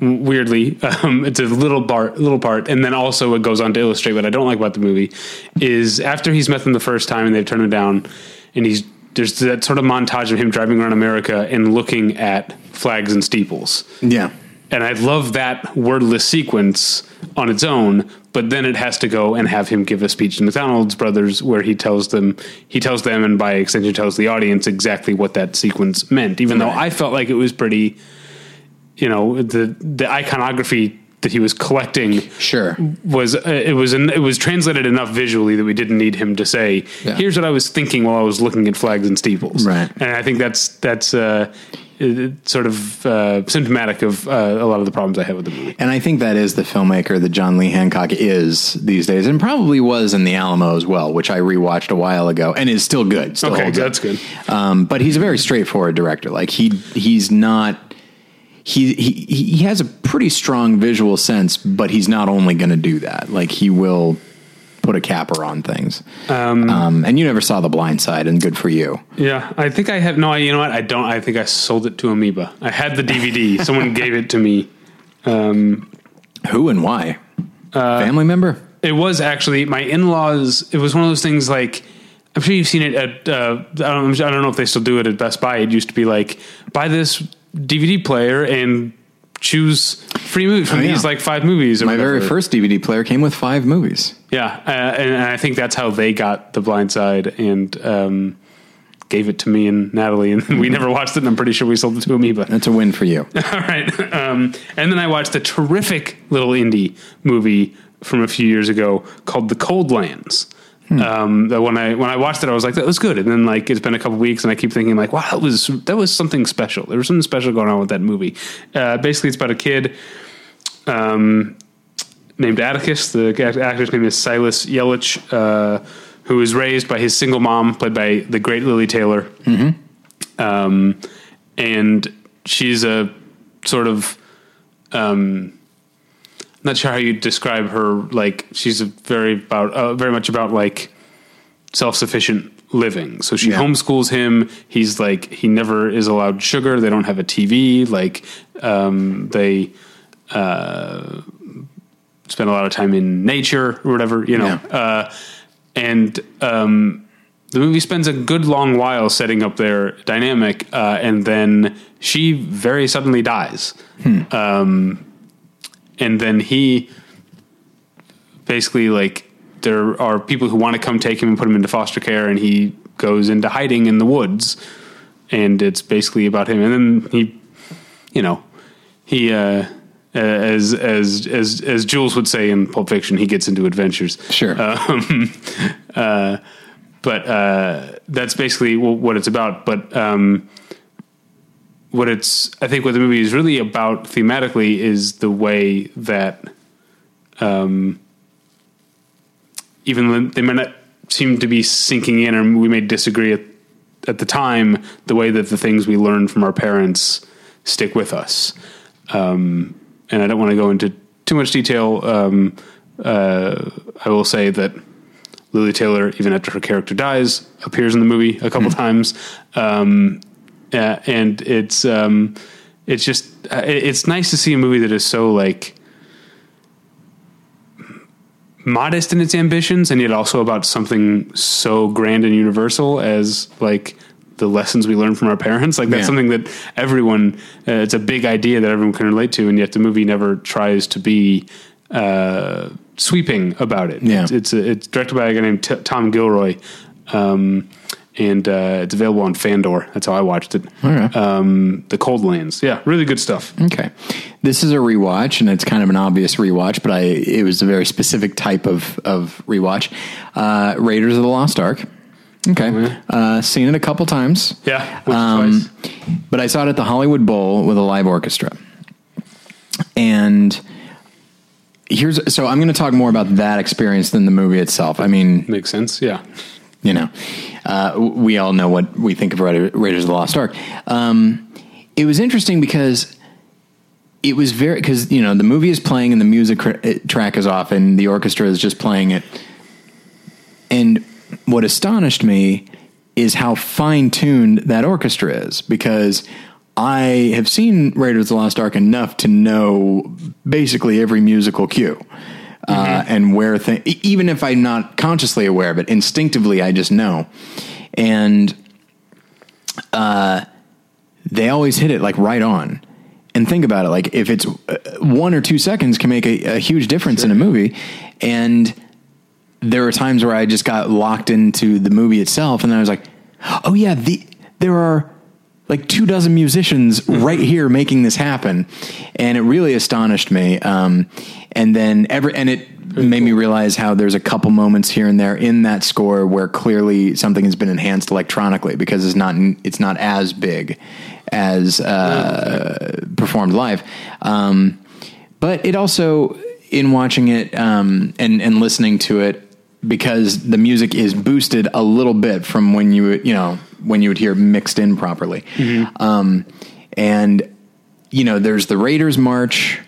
Speaker 1: weirdly, um, it's a little part, little part, and then also it goes on to illustrate what I don't like about the movie is after he's met them the first time and they've turned him down, and he's there's that sort of montage of him driving around America and looking at flags and steeples.
Speaker 2: Yeah.
Speaker 1: And I love that wordless sequence on its own, but then it has to go and have him give a speech to McDonald's brothers where he tells them he tells them and by extension tells the audience exactly what that sequence meant. Even though I felt like it was pretty you know, the the iconography that he was collecting
Speaker 2: Sure.
Speaker 1: was uh, it was it was translated enough visually that we didn't need him to say
Speaker 2: Yeah.
Speaker 1: here's what I was thinking while I was looking at flags and steeples
Speaker 2: Right.
Speaker 1: and I think that's that's uh, sort of uh, symptomatic of uh, a lot of the problems I have with the movie
Speaker 2: And I think that is the filmmaker that John Lee Hancock is these days, and probably was in The Alamo as well, which I rewatched a while ago, and is still good. Still
Speaker 1: okay
Speaker 2: up.
Speaker 1: that's good
Speaker 2: Um, but he's a very straightforward director. Like he he's not he he he has a pretty strong visual sense, but he's not only going to do that. Like he will put a capper on things. Um, and you never saw The Blind Side, and good for you.
Speaker 1: yeah I think I have no you know what I don't I think I sold it to Amoeba I had the DVD someone gave it to me
Speaker 2: Who and why?
Speaker 1: Uh,
Speaker 2: Family member?
Speaker 1: It was actually my in-laws. It was one of those things like I'm sure you've seen it at. Uh, I, don't, I don't know if they still do it at Best Buy. It used to be like buy this DVD player and choose free movies from
Speaker 2: Oh, yeah.
Speaker 1: these like five movies. Or
Speaker 2: My very first DVD player came with five movies.
Speaker 1: Yeah, uh, and, and I think that's how they got The Blind Side and um, gave it to me and Natalie, and we never watched it. and I'm pretty sure we sold it to Amoeba.
Speaker 2: That's a win for you.
Speaker 1: All right. Um, and then I watched a terrific little indie movie from a few years ago called The Cold Lands. Um, that when I when I watched it, I was like, "That was good." And then like it's been a couple weeks, and I keep thinking like, "Wow, that was that was something special." There was something special going on with that movie. Uh, basically, it's about a kid um, named Atticus. The actor's name is Silas Yelich, uh, who was raised by his single mom, played by the great Lili Taylor. Um, and she's a sort of, um, not sure how you describe her. Like she's a very about, uh, very much about like self-sufficient living. So she
Speaker 2: Yeah.
Speaker 1: homeschools him. He's like, he never is allowed sugar. They don't have a TV. Like, um, they, spend a lot of time in nature or whatever, you know.
Speaker 2: Yeah.
Speaker 1: Uh, and um, the movie spends a good long while setting up their dynamic, uh, and then she very suddenly dies. Um, and then he basically like there are people who want to come take him and put him into foster care, and he goes into hiding in the woods. And it's basically about him, and then he, you know, he uh, as as as as Jules would say in Pulp Fiction, he gets into adventures.
Speaker 2: Sure.
Speaker 1: Um, uh, but uh, that's basically what it's about. But um, what it's, I think, what the movie is really about thematically is the way that, um, even when they might not seem to be sinking in, or we may disagree at, at the time, the way that the things we learn from our parents stick with us. Um, and I don't want to go into too much detail. Um, uh, I will say that Lili Taylor, even after her character dies, appears in the movie a couple times, um, uh, and it's um, it's just uh, it's nice to see a movie that is so like modest in its ambitions, and yet also about something so grand and universal as like the lessons we learn from our parents. Like that's
Speaker 2: Yeah.
Speaker 1: something that everyone. Uh, it's a big idea that everyone can relate to, and yet the movie never tries to be uh, sweeping about it.
Speaker 2: Yeah.
Speaker 1: It's it's, it's directed by a guy named T- Tom Gilroy. Um, and uh, it's available on Fandor. That's how I watched it.
Speaker 2: right.
Speaker 1: Um, the Cold Lands, yeah, really good stuff.
Speaker 2: Okay, this is a rewatch, and it's kind of an obvious rewatch, but I it was a very specific type of of rewatch. Uh, Raiders of the Lost Ark. Okay, uh, seen it a couple times.
Speaker 1: Yeah,
Speaker 2: Um,
Speaker 1: twice.
Speaker 2: but I saw it at the Hollywood Bowl with a live orchestra. And here's so I'm going to talk more about that experience than the movie itself. I mean,
Speaker 1: makes sense. Yeah,
Speaker 2: you know, uh, we all know what we think of Raiders of the Lost Ark. Um, it was interesting because it was very because you know the movie is playing and the music cr- uh, track is off and the orchestra is just playing it. And what astonished me is how fine tuned that orchestra is because I have seen Raiders of the Lost Ark enough to know basically every musical cue. Uh, and where th- even if I'm not consciously aware of it, instinctively I just know. And uh, they always hit it like right on. And think about it, like if it's uh, one or two seconds can make a, a huge difference in a movie. And there were times where I just got locked into the movie itself, and then I was like, "Oh yeah, the there are like two dozen musicians right here making this happen," and it really astonished me. Um, and then every and it made me realize how there's a couple moments here and there in that score where clearly something has been enhanced electronically because it's not it's not as big as uh, performed live. Um, but it also in watching it um, and and listening to it because the music is boosted a little bit from when you you know when you would hear mixed in properly. Um, and you know there's the raiders march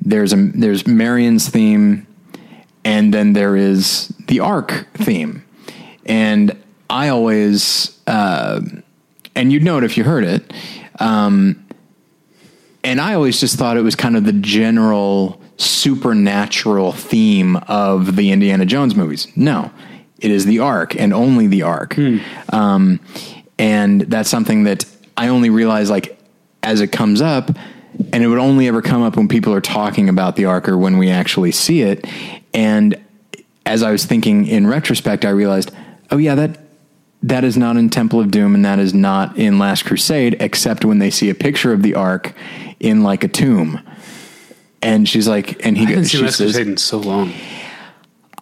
Speaker 2: there's a there's marion's theme and then there is the ark theme. And i always uh, and you'd know it if you heard it um, and I always just thought it was kind of the general supernatural theme of the Indiana Jones movies. No, it is the ark and only the ark. Um, and that's something that I only realize like as it comes up, and it would only ever come up when people are talking about the ark or when we actually see it. And as I was thinking in retrospect, I realized, oh yeah, that that is not in Temple of Doom and that is not in Last Crusade, except when they see a picture of the Ark in like a tomb. And she's like, and he
Speaker 1: I
Speaker 2: goes, she says,
Speaker 1: so long.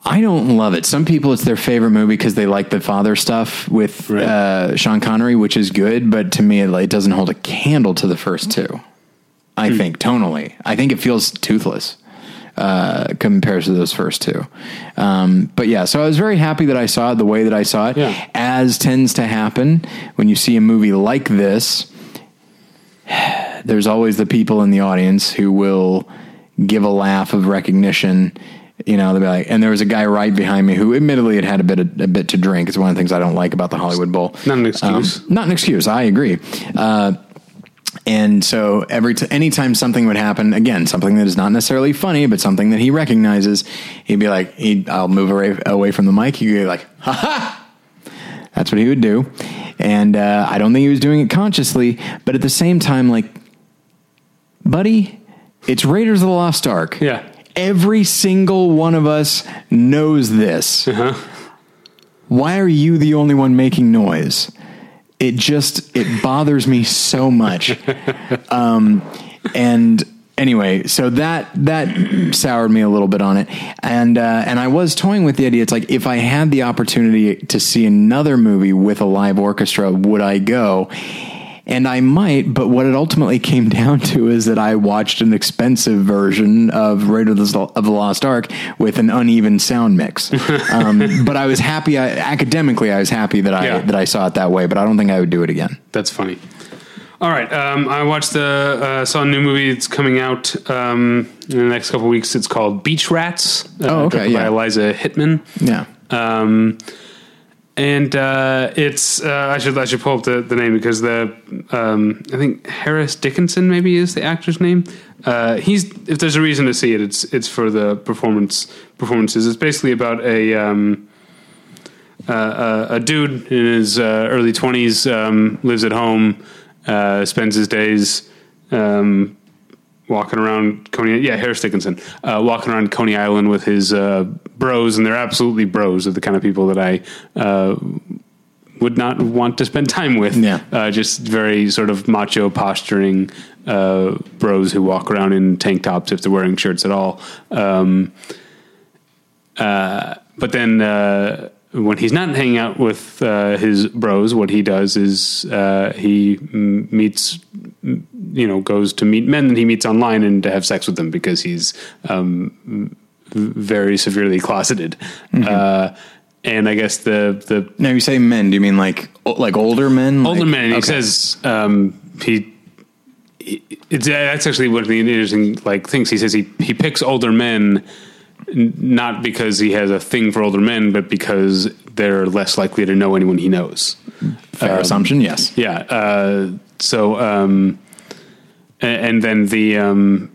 Speaker 2: I don't love it. Some people, it's their favorite movie because they like the father stuff with
Speaker 1: Right.
Speaker 2: uh, Sean Connery, which is good, but to me, it, like, doesn't hold a candle to the first two. I
Speaker 1: Hmm.
Speaker 2: think tonally, I think it feels toothless uh, compared to those first two. Um, but yeah, so I was very happy that I saw it the way that I saw it.
Speaker 1: Yeah.
Speaker 2: As tends to happen when you see a movie like this, there's always the people in the audience who will give a laugh of recognition. You know, they'll be like, and there was a guy right behind me who, admittedly, had had a bit of, a bit to drink. It's one of the things I don't like about the Hollywood Bowl.
Speaker 1: Not an excuse.
Speaker 2: Um, not an excuse. I agree. Uh, and so every t- anytime something would happen, again, something that is not necessarily funny, but something that he recognizes, he'd be like, he'd, I'll move away, away from the mic. He'd be like, ha ha. That's what he would do. And uh, I don't think he was doing it consciously, but at the same time, like, buddy, it's Raiders of the Lost Ark.
Speaker 1: Yeah.
Speaker 2: Every single one of us knows this. Why are you the only one making noise? It just it bothers me so much. um, and anyway, so that that soured me a little bit on it, and uh, and I was toying with the idea. It's like if I had the opportunity to see another movie with a live orchestra, would I go? And I might, but what it ultimately came down to is that I watched an expensive version of Raiders of the Lost Ark with an uneven sound mix. Um, but I was happy. I, academically, I was happy that I
Speaker 1: Yeah.
Speaker 2: that I saw it that way. But I don't think I would do it again.
Speaker 1: That's funny. All right, um, I watched the uh, saw a new movie that's coming out um, in the next couple weeks. It's called Beach Rats. Uh,
Speaker 2: Oh, okay,
Speaker 1: directed by. Eliza Hittman.
Speaker 2: Yeah.
Speaker 1: And uh, it's uh, I should I should pull up the, the name because the um, I think Harris Dickinson maybe is the actor's name. Uh, he's if there's a reason to see it, it's it's for the performance performances. It's basically about a um, a dude in his uh, early twenties um, lives at home, uh, spends his days um, walking around Coney. Yeah, Harris Dickinson uh, walking around Coney Island with his bros, and they're absolutely bros. They're the kind of people that I uh, would not want to spend time with.
Speaker 2: Yeah.
Speaker 1: uh, just very sort of macho posturing uh, bros who walk around in tank tops if they're wearing shirts at all. Um, uh, but then uh, when he's not hanging out with uh, his bros, what he does is uh, he m- meets, you know, goes to meet men that he meets online and to have sex with them because he's um, very severely closeted. Uh, and I guess the the
Speaker 2: Now you say men, do you mean like like older men?
Speaker 1: older
Speaker 2: Like-.
Speaker 1: He
Speaker 2: okay.
Speaker 1: says um, he. It's that's actually one of the interesting like things. He says he he picks older men not because he has a thing for older men, but because they're less likely to know anyone he knows.
Speaker 2: fair assumption. Yes.
Speaker 1: Yeah. Uh, so, um, a- and, then the um,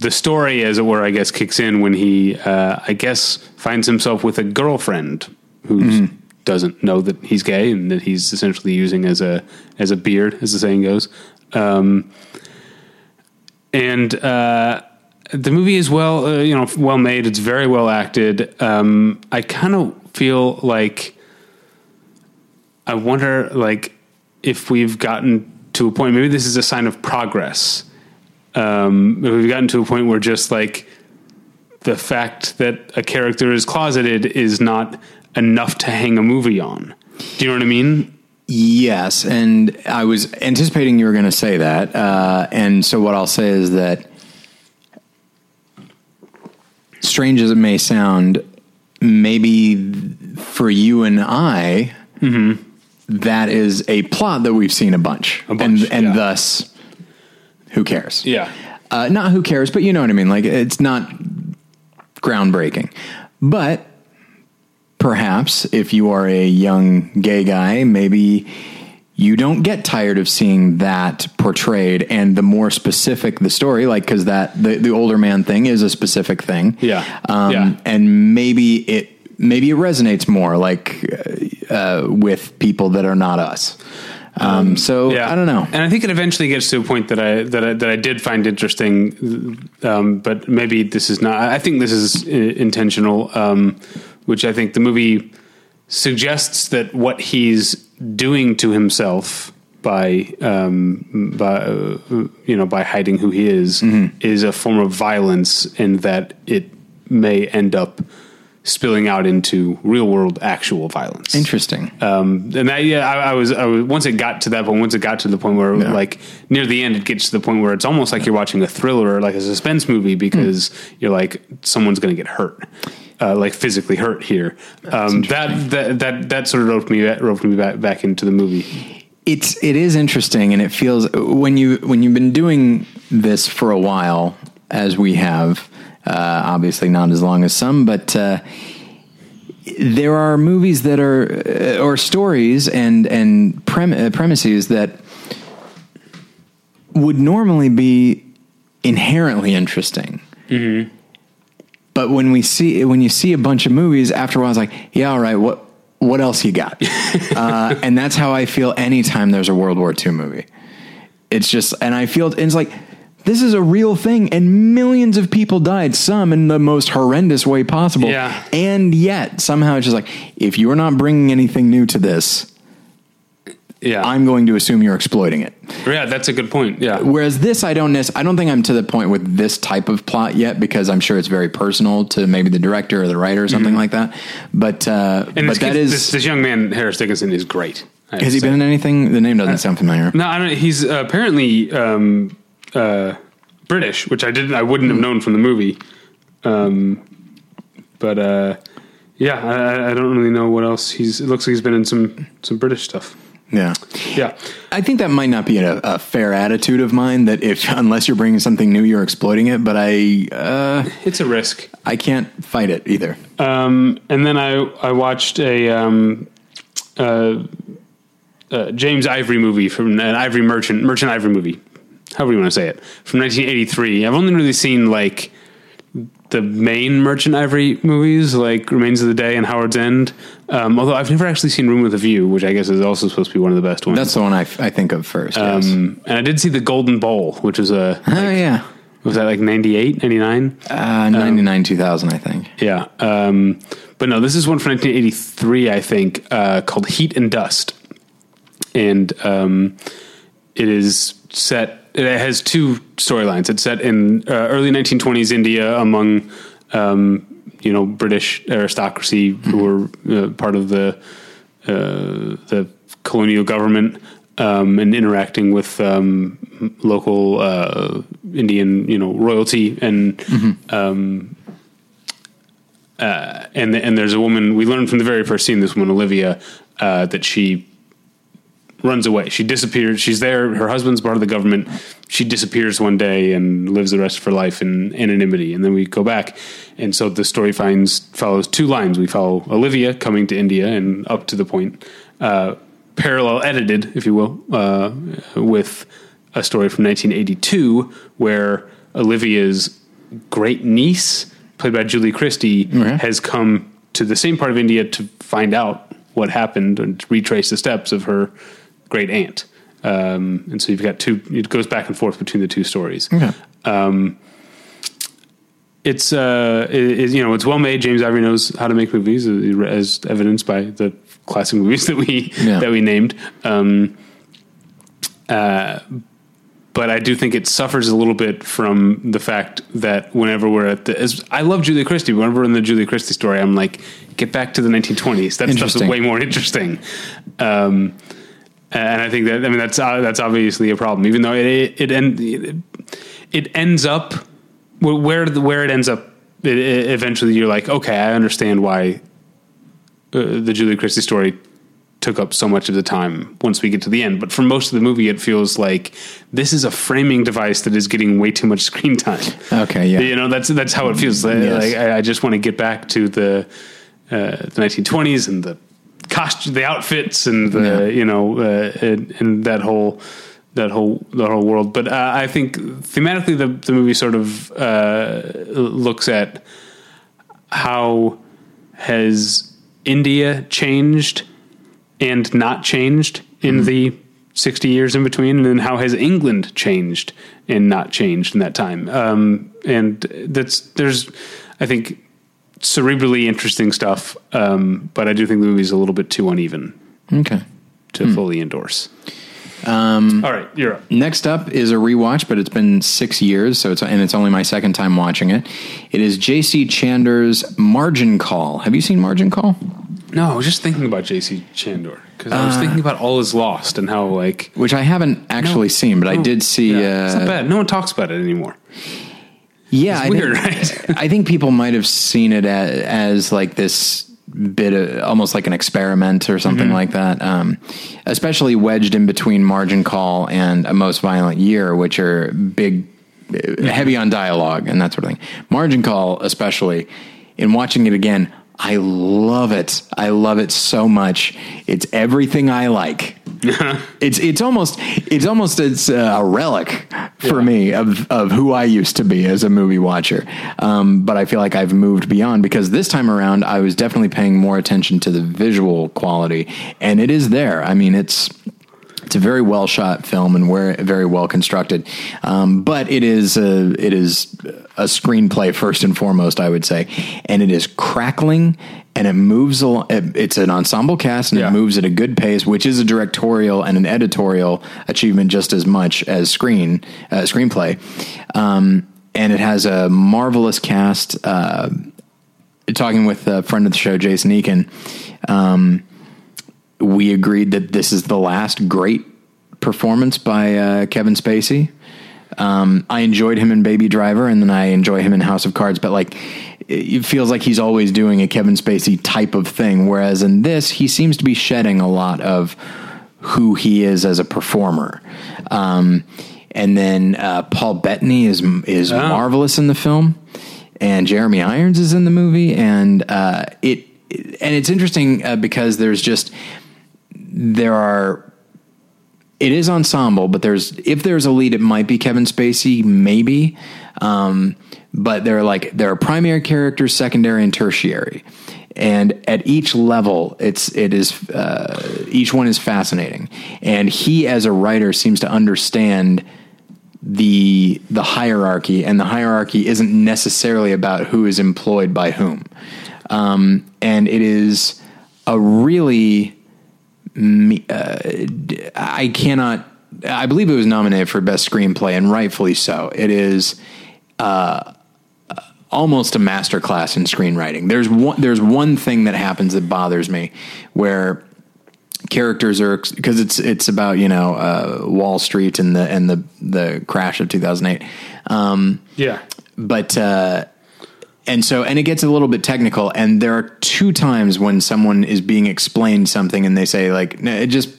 Speaker 1: the story, as it were, I guess, kicks in when he, uh, I guess, finds himself with a girlfriend who doesn't know that he's gay and that he's essentially using as a as a beard, as the saying goes. Um, and uh, the movie is well, uh, you know, well made. It's very well acted. Um, I kind of feel like I wonder, like, if we've gotten to a point. Maybe this is a sign of progress. Um, we've gotten to a point where just like the fact that a character is closeted is not enough to hang a movie on. Do you know what I mean?
Speaker 2: Yes, and I was anticipating you were going to say that. Uh, and so what I'll say is that, strange as it may sound, maybe for you and I, that is a plot that we've seen a bunch,
Speaker 1: A bunch,
Speaker 2: and and
Speaker 1: yeah.
Speaker 2: thus, who cares?
Speaker 1: Yeah.
Speaker 2: uh, not who cares, but you know what I mean. Like it's not groundbreaking, but perhaps if you are a young gay guy, maybe you don't get tired of seeing that portrayed and the more specific the story like because that the, the older man thing is a specific thing
Speaker 1: Yeah.
Speaker 2: um,
Speaker 1: Yeah.
Speaker 2: and maybe it maybe it resonates more like uh, uh, with people that are not us um, so yeah. i don't know
Speaker 1: And I think it eventually gets to a point that I that I, that I did find interesting, um, but maybe this is not. I think this is uh, intentional, um, which I think the movie suggests that what he's doing to himself by um, by uh, you know by hiding who he is is a form of violence, and that it may end up spilling out into real world actual violence.
Speaker 2: interesting
Speaker 1: Um, and that, yeah, I, I, was, I was, once it got to that point, once it got to the point where
Speaker 2: Yeah.
Speaker 1: like near the end, it gets to the point where it's almost like you're watching a thriller or like a suspense movie because you're like, someone's going to get hurt. Uh, like physically hurt here. Um, that, that, that, that sort of roped me, roped me back, back into the movie.
Speaker 2: it's it is interesting and it feels when you when you've been doing this for a while as we have uh, obviously not as long as some but uh, there are movies that are uh, or stories and and prem- uh, premises that would normally be inherently interesting. But when we see when you see a bunch of movies after a while it's like yeah all right what what else you got? Uh, and that's how i feel anytime there's a world war ii movie. It's just and i feel it's like this is a real thing and millions of people died some in the most horrendous way possible
Speaker 1: Yeah.
Speaker 2: and yet somehow it's just like if you're not bringing anything new to this
Speaker 1: Yeah.
Speaker 2: i'm going to assume you're exploiting it
Speaker 1: yeah, that's a good point. Yeah.
Speaker 2: Whereas this, I don't I don't think I'm to the point with this type of plot yet because I'm sure it's very personal to maybe the director or the writer or something like that. But uh,
Speaker 1: Mm-hmm. And
Speaker 2: but
Speaker 1: this,
Speaker 2: that
Speaker 1: kid-
Speaker 2: is
Speaker 1: this, this young man, Harris Dickinson, is great. I
Speaker 2: has he
Speaker 1: say.
Speaker 2: been in anything? The name doesn't sound familiar.
Speaker 1: No, I don't. He's uh, apparently um, uh, British, which I didn't. I wouldn't have known from the movie. Um, but uh, yeah, I, I don't really know what else. He's. It looks like he's been in some some British stuff.
Speaker 2: Yeah,
Speaker 1: Yeah,
Speaker 2: I think that might not be a, a fair attitude of mine. That if unless you're bringing something new, you're exploiting it. But I uh,
Speaker 1: it's a risk.
Speaker 2: I can't fight it either.
Speaker 1: Um, and then I I watched a um, uh, uh, James Ivory movie from an Ivory Merchant Merchant Ivory movie, however you want to say it, from 1983. I've only really seen like the main Merchant Ivory movies, like Remains of the Day and Howard's End. Um, although I've never actually seen Room with a View, which I guess is also supposed to be one of the best ones.
Speaker 2: That's the one I, I think of first. yes.
Speaker 1: um, and I did see the Golden Bowl, which was a
Speaker 2: oh yeah,
Speaker 1: was that like 98, 99?
Speaker 2: uh, ninety nine two thousand, I think.
Speaker 1: Yeah. Um, but no, this is one from 1983, I think, uh, called Heat and Dust. And um, it is set, it has two storylines. It's set in uh, early 1920s India among, um, you know, British aristocracy who were uh, part of the, uh, the colonial government. Um, and interacting with um, local uh, Indian, you know, royalty and and and there's a woman we learned from the very first scene. This woman Olivia uh, that she runs away. She disappears. She's there. Her husband's part of the government. She disappears one day and lives the rest of her life in anonymity. And then we go back, and so the story finds follows two lines. We follow Olivia coming to India and up to the point, uh, parallel edited, if you will, uh, with a story from 1982 where Olivia's great niece, played by Julie Christie, has come to the same part of India to find out what happened and retrace the steps of her great aunt. Um, and so you've got two. It goes back and forth between the two stories.
Speaker 2: Okay.
Speaker 1: It's uh, it, it- you know, it's well made. James Ivory knows how to make movies, uh, as evidenced by the classic movies that we
Speaker 2: Yeah.
Speaker 1: that we named. Um, uh, but I do think it suffers a little bit from the fact that whenever we're at the, as, I love Julia Christie. Whenever we're in the Julia Christie story, I'm like, get back to the 1920s. That stuff's way more interesting. Um, and I think that I mean that's uh, that's obviously a problem. Even though it it end, it, it ends up where the, where it ends up. It, it- eventually, you're like, okay, I understand why uh, the Julia Christie story took up so much of the time once we get to the end. But for most of the movie, it feels like this is a framing device that is getting way too much screen time.
Speaker 2: Okay, yeah.
Speaker 1: You know, that's that's how it feels.
Speaker 2: Yes.
Speaker 1: like, I, I just want to get back to the uh, the 1920s and the costume, the outfits, and the
Speaker 2: Yeah.
Speaker 1: you know, uh, and, and that whole that whole the whole world. But uh, I think thematically, the the movie sort of uh, looks at how has India changed and not changed in the 60 years in between and then how has England changed and not changed in that time um, and that's there's I think cerebrally interesting stuff um, but I do think the movie's a little bit too uneven
Speaker 2: Okay.
Speaker 1: to fully endorse um, all right you're up
Speaker 2: Next up is a rewatch, but it's been six years, so it's and it's only my second time watching it. It is J.C. Chandor's Margin Call. Have you seen Margin Call?
Speaker 1: no I was just thinking about JC Chandor because I was thinking about All Is Lost and how like
Speaker 2: Which I haven't actually seen, but I did see.
Speaker 1: yeah, it's
Speaker 2: uh,
Speaker 1: not bad no one talks about it anymore
Speaker 2: Yeah,
Speaker 1: It's
Speaker 2: I
Speaker 1: weird,
Speaker 2: think,
Speaker 1: right?
Speaker 2: I think people might have seen it as, as like this bit of almost like an experiment or something
Speaker 1: Mm-hmm.
Speaker 2: like that. Um, especially wedged in between Margin Call and A Most Violent Year, which are big, uh, heavy on dialogue and that sort of thing. Margin Call, especially in watching it again, I love it. I love it so much. It's everything I like. it's it's almost it's almost it's a relic for me of of who I used to be as a movie watcher. Um, but I feel like I've moved beyond because this time around I was definitely paying more attention to the visual quality, and it is there. I mean, it's it's a very well shot film and we're very well constructed, um, but it is a, it is a screenplay first and foremost, I would say, and it is crackling and it moves. al- it- It's an ensemble cast and
Speaker 1: Yeah.
Speaker 2: it moves at a good pace, which is a directorial and an editorial achievement just as much as screen uh, screenplay. Um, and it has a marvelous cast. Uh, talking with a friend of the show, Jason Eakin. Um, we agreed that this is the last great performance by uh, Kevin Spacey. Um, I enjoyed him in Baby Driver, and then I enjoy him in House of Cards. But like, it feels like he's always doing a Kevin Spacey type of thing. Whereas in this, he seems to be shedding a lot of who he is as a performer. Um, and then uh, Paul Bettany is is marvelous in the film, and Jeremy Irons is in the movie, and uh, it and it's interesting uh, because there's just there are it is ensemble, but there's if there's a lead, it might be Kevin Spacey, maybe. Um, but they're like there are primary characters, secondary, and tertiary, and at each level, it's it is uh, each one is fascinating, and he as a writer seems to understand the the hierarchy, and the hierarchy isn't necessarily about who is employed by whom, um, and it is a really me, uh, I cannot. I believe it was nominated for best screenplay, and rightfully so. It is uh, almost a masterclass in screenwriting. There's one. There's one thing that happens that bothers me, where characters are because it's it's about you know uh, Wall Street and the and the the crash of 2008. Um,
Speaker 1: Yeah.
Speaker 2: but uh, and so and it gets a little bit technical and there are two times when someone is being explained something and they say like "No, just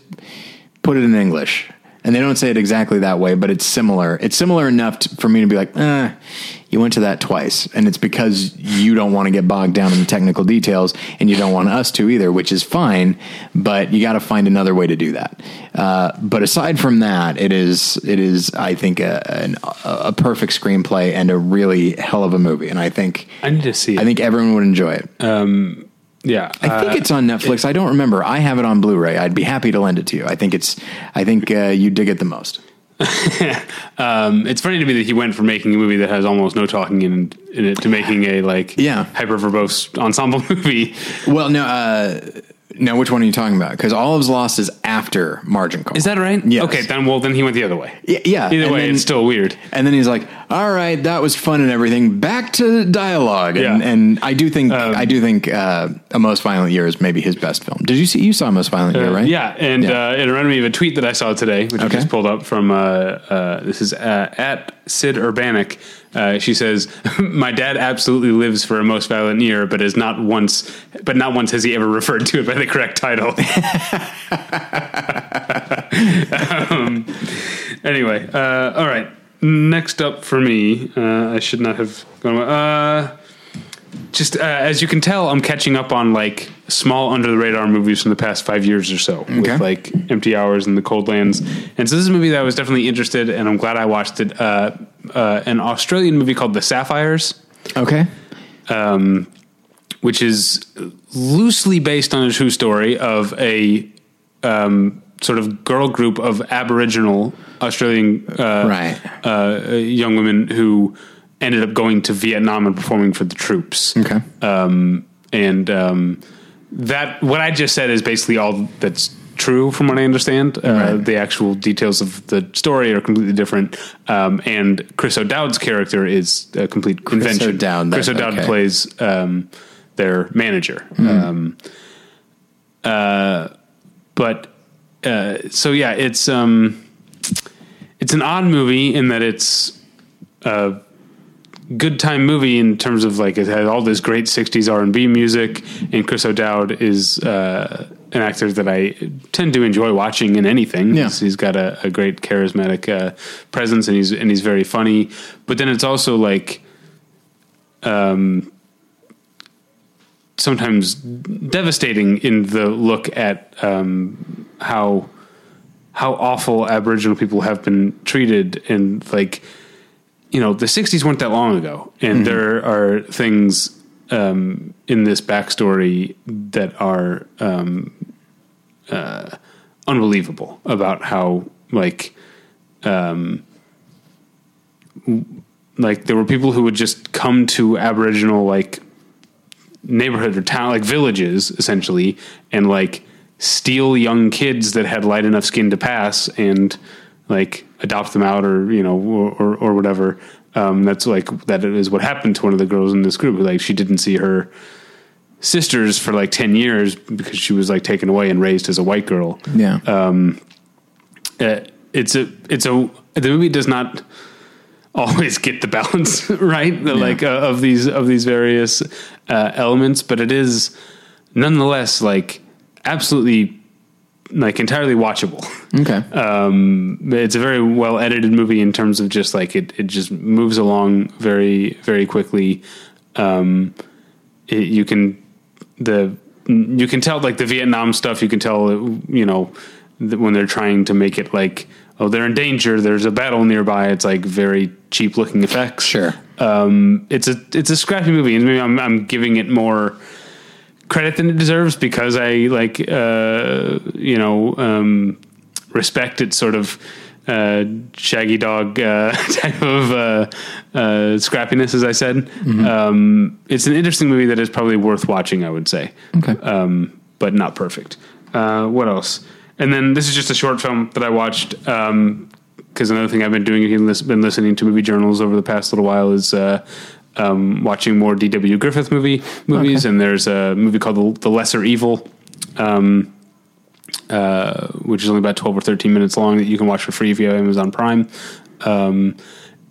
Speaker 2: put it in english and they don't say it exactly that way but it's similar. It's similar enough to, for me to be like eh, you went to that twice. And it's because you don't want to get bogged down in the technical details and you don't want us to either which is fine but you got to find another way to do that. Uh, but aside from that it is it is i think a, an, a perfect screenplay and a really hell of a movie and i think
Speaker 1: I need to see it.
Speaker 2: i think everyone would enjoy it
Speaker 1: yeah.
Speaker 2: I think it's on Netflix. I don't remember. I have it on Blu-ray. I'd be happy to lend it to you. I think it's. I think uh, you dig it the most.
Speaker 1: Um, it's funny to me that he went from making a movie that has almost no talking in, in it to making a like
Speaker 2: Yeah.
Speaker 1: hyper verbose ensemble movie.
Speaker 2: Well, no. Uh, no, which one are you talking about? Because All Is Lost is after Margin Call.
Speaker 1: Is that right?
Speaker 2: Yes.
Speaker 1: Okay, then well then he went the other way.
Speaker 2: Yeah. yeah.
Speaker 1: Either
Speaker 2: and
Speaker 1: way,
Speaker 2: then-
Speaker 1: it's still weird.
Speaker 2: And then he's like, "All right, that was fun and everything. Back to dialogue." And,
Speaker 1: Yeah. Um,
Speaker 2: and I do think I do think uh, A Most Violent Year is maybe his best film. Did you see? You saw Most Violent Year, right?
Speaker 1: Yeah, and
Speaker 2: Yeah.
Speaker 1: Uh, it reminded me of a tweet that I saw today, which I just pulled up from. Uh, uh, this is uh, at Sid Urbanic. Uh, she says, "My dad absolutely lives for a most violent year, but is not once, but not once has he ever referred to it by the correct title." um, anyway, uh, all right. Next up for me, uh, I should not have gone. Just uh, as you can tell, I'm catching up on like small under the radar movies from the past five years or so,
Speaker 2: Okay.
Speaker 1: with like Empty Hours and The Cold Lands. And so this is a movie that I was definitely interested, and I'm glad I watched it. Uh, uh, an Australian movie called The Sapphires,
Speaker 2: Okay.
Speaker 1: which is loosely based on a true story of a um, sort of girl group of Aboriginal Australian uh,
Speaker 2: Right.
Speaker 1: uh, young women who ended up going to Vietnam and performing for the troops.
Speaker 2: Okay.
Speaker 1: Um, and um, that what I just said is basically all that's true from what I understand. Uh,
Speaker 2: Right.
Speaker 1: The actual details of the story are completely different. Um, and Chris O'Dowd's character is a complete invention.
Speaker 2: O'Dowd, that-
Speaker 1: Chris O'Dowd
Speaker 2: okay.
Speaker 1: plays um, their manager. Um, uh, but uh, so yeah, it's um, it's an odd movie in that it's a good time movie in terms of like it had all this great '60s R and B music, and Chris O'Dowd is uh, an actor that I tend to enjoy watching in anything.
Speaker 2: Yeah.
Speaker 1: He's- he's got a, a great charismatic uh, presence, and he's and he's very funny. But then it's also like. Um, sometimes devastating in the look at um, how how awful Aboriginal people have been treated, and like you know, the '60s weren't that long ago, and there are things um, in this backstory that are um, uh, unbelievable about how like um, like there were people who would just come to Aboriginal like neighborhood or town like villages essentially and like steal young kids that had light enough skin to pass and like adopt them out or you know or or, or whatever. Um, that's like that is what happened to one of the girls in this group. Like she didn't see her sisters for like 10 years because she was like taken away and raised as a white girl.
Speaker 2: Yeah.
Speaker 1: uh, it's a it's a the movie does not always get the balance right? The, like uh, of these of these various uh, elements but it is nonetheless like absolutely like entirely watchable
Speaker 2: okay.
Speaker 1: um, it's a very well edited movie in terms of just like it, it just moves along very very quickly um, it, you can the you can tell like the Vietnam stuff you can tell you know when they're trying to make it like, oh, they're in danger. There's a battle nearby. It's like very cheap looking effects.
Speaker 2: Sure.
Speaker 1: Um, it's a it's a scrappy movie, and maybe I'm I'm giving it more credit than it deserves because I like uh, you know um, respect its sort of uh, shaggy dog uh, type of uh, uh, scrappiness, as I said. Um, it's an interesting movie that is probably worth watching. I would say,
Speaker 2: Okay.
Speaker 1: um, but not perfect. Uh, what else? And then this is just a short film that I watched because another thing I've been doing, if you've been listening to movie journals over the past little while, is uh, um, watching more D.W. Griffith movie movies.
Speaker 2: Okay.
Speaker 1: And there's a movie called The, the Lesser Evil, um, uh, which is only about 12 or 13 minutes long that you can watch for free via Amazon Prime. Um,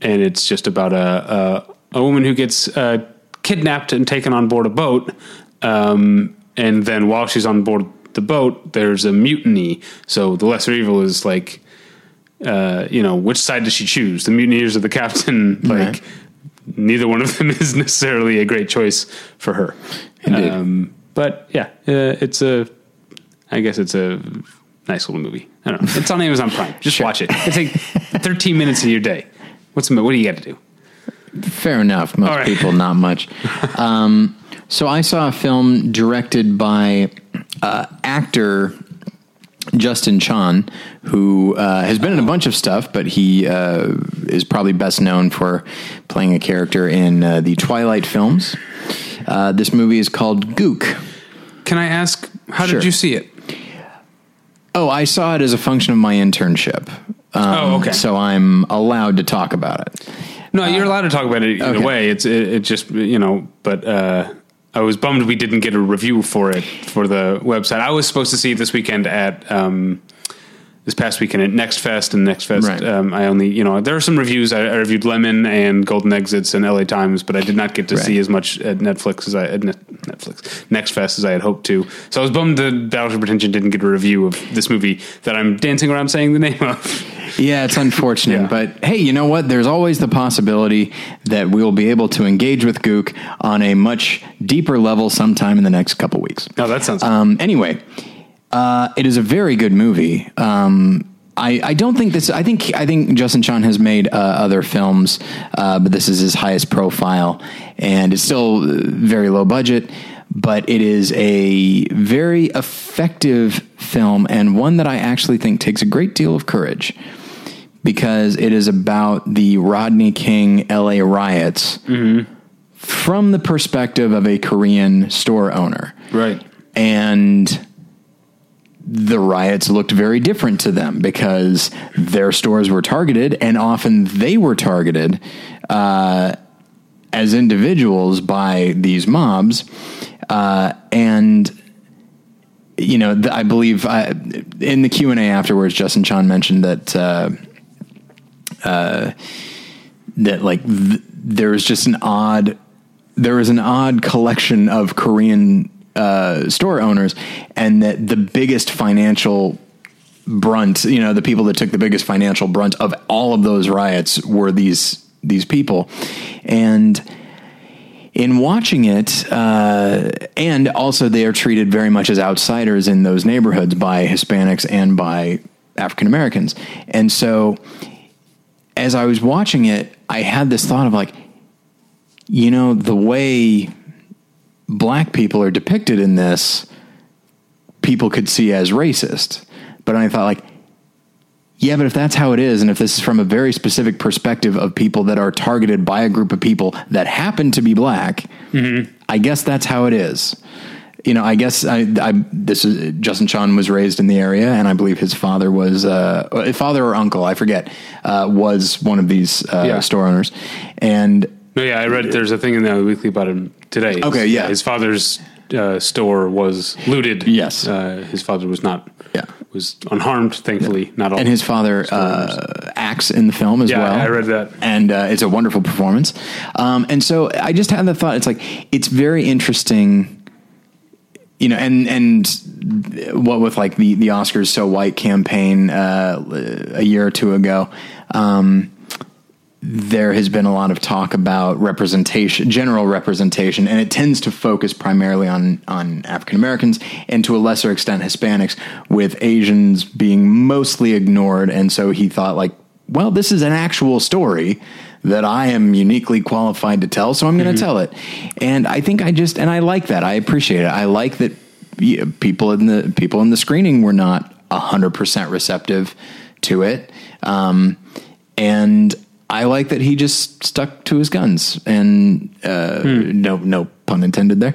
Speaker 1: and it's just about a, a, a woman who gets uh, kidnapped and taken on board a boat. Um, and then while she's on board the boat, there's a mutiny. So the lesser evil is like, uh, you know, which side does she choose? The mutineers or the captain? Like,
Speaker 2: Right.
Speaker 1: Neither one of them is necessarily a great choice for her.
Speaker 2: Indeed.
Speaker 1: Um, but yeah, uh, it's a, I guess it's a nice little movie. I don't know. It's on Amazon Prime. Just watch it. It's like 13 minutes of your day. What's the, what do you got to do?
Speaker 2: Fair enough. Most
Speaker 1: right.
Speaker 2: people, not much. um, so I saw a film directed by uh, actor Justin Chon, who uh, has been in a bunch of stuff, but he uh, is probably best known for playing a character in uh, the Twilight films. Uh, this movie is called Gook.
Speaker 1: Can I ask, how
Speaker 2: Sure.
Speaker 1: did you see it?
Speaker 2: Oh, I saw it as a function of my internship. Um,
Speaker 1: Oh, okay.
Speaker 2: So I'm allowed to talk about it.
Speaker 1: No, you're allowed to talk about it either
Speaker 2: okay.
Speaker 1: way. It's it, it just you know, but uh, I was bummed we didn't get a review for it for the website. I was supposed to see it this weekend at um, this past weekend at Next Fest and Next Fest.
Speaker 2: Right.
Speaker 1: Um, I only you know there are some reviews. I, I reviewed Lemon and Golden Exits and LA Times, but I did not get to
Speaker 2: Right.
Speaker 1: see as much at Netflix as I at Net, Netflix Next Fest as I had hoped to. So I was bummed that Battleship Pretension didn't get a review of this movie that I'm dancing around saying the name of.
Speaker 2: Yeah, it's unfortunate,
Speaker 1: Yeah.
Speaker 2: but hey, you know what? There's always the possibility that we will be able to engage with Gook on a much deeper level sometime in the next couple weeks.
Speaker 1: No, that sounds.
Speaker 2: Um, anyway, uh, it is a very good movie. Um, I, I don't think this. I think I think Justin Chon has made uh, other films, uh, but this is his highest profile, and it's still uh, very low budget. But it is a very effective film, and one that I actually think takes a great deal of courage because it is about the Rodney King LA riots from the perspective of a Korean store owner
Speaker 1: right.
Speaker 2: and the riots looked very different to them because their stores were targeted and often they were targeted uh, as individuals by these mobs uh, and you know i believe I, in the q&a afterwards justin chon mentioned that uh, that like th- there was just an odd there was an odd collection of Korean uh, store owners, and that the biggest financial brunt, you know, the people that took the biggest financial brunt of all of those riots were these these people, and in watching it, uh, and also they are treated very much as outsiders in those neighborhoods by Hispanics and by African Americans, and so as I was watching it, I had this thought of like, you know, the way black people are depicted in this, people could see as racist. But I thought, like, yeah, but if that's how it is, and if this is from a very specific perspective of people that are targeted by a group of people that happen to be black, I guess that's how it is. You know, I guess I, I this is Justin Chon was raised in the area, and I believe his father was uh, father or uncle, I forget, uh, was one of these uh,
Speaker 1: Yeah.
Speaker 2: store owners, and
Speaker 1: No, yeah, I read there's a thing in the weekly about him today.
Speaker 2: Okay, yeah.
Speaker 1: his father's uh, store was looted.
Speaker 2: Yes.
Speaker 1: uh, his father was not.
Speaker 2: Yeah.
Speaker 1: was unharmed. Thankfully, not all.
Speaker 2: and his father uh, acts in the film as well.
Speaker 1: Yeah,
Speaker 2: well.
Speaker 1: I read that.
Speaker 2: and uh, it's a wonderful performance. Um, and so I just had the thought: it's like it's very interesting, you know, and and what with like the the Oscars so white campaign uh, a year or two ago. Um, there has been a lot of talk about representation, general representation, and it tends to focus primarily on on African Americans and to a lesser extent Hispanics, with Asians being mostly ignored. And so he thought, like, well, this is an actual story that I am uniquely qualified to tell, so I'm going to tell it. And I think I just and I like that. I appreciate it. I like that people in the people in the screening were not hundred percent receptive to it. Um, and I like that he just stuck to his guns and uh, no no pun intended there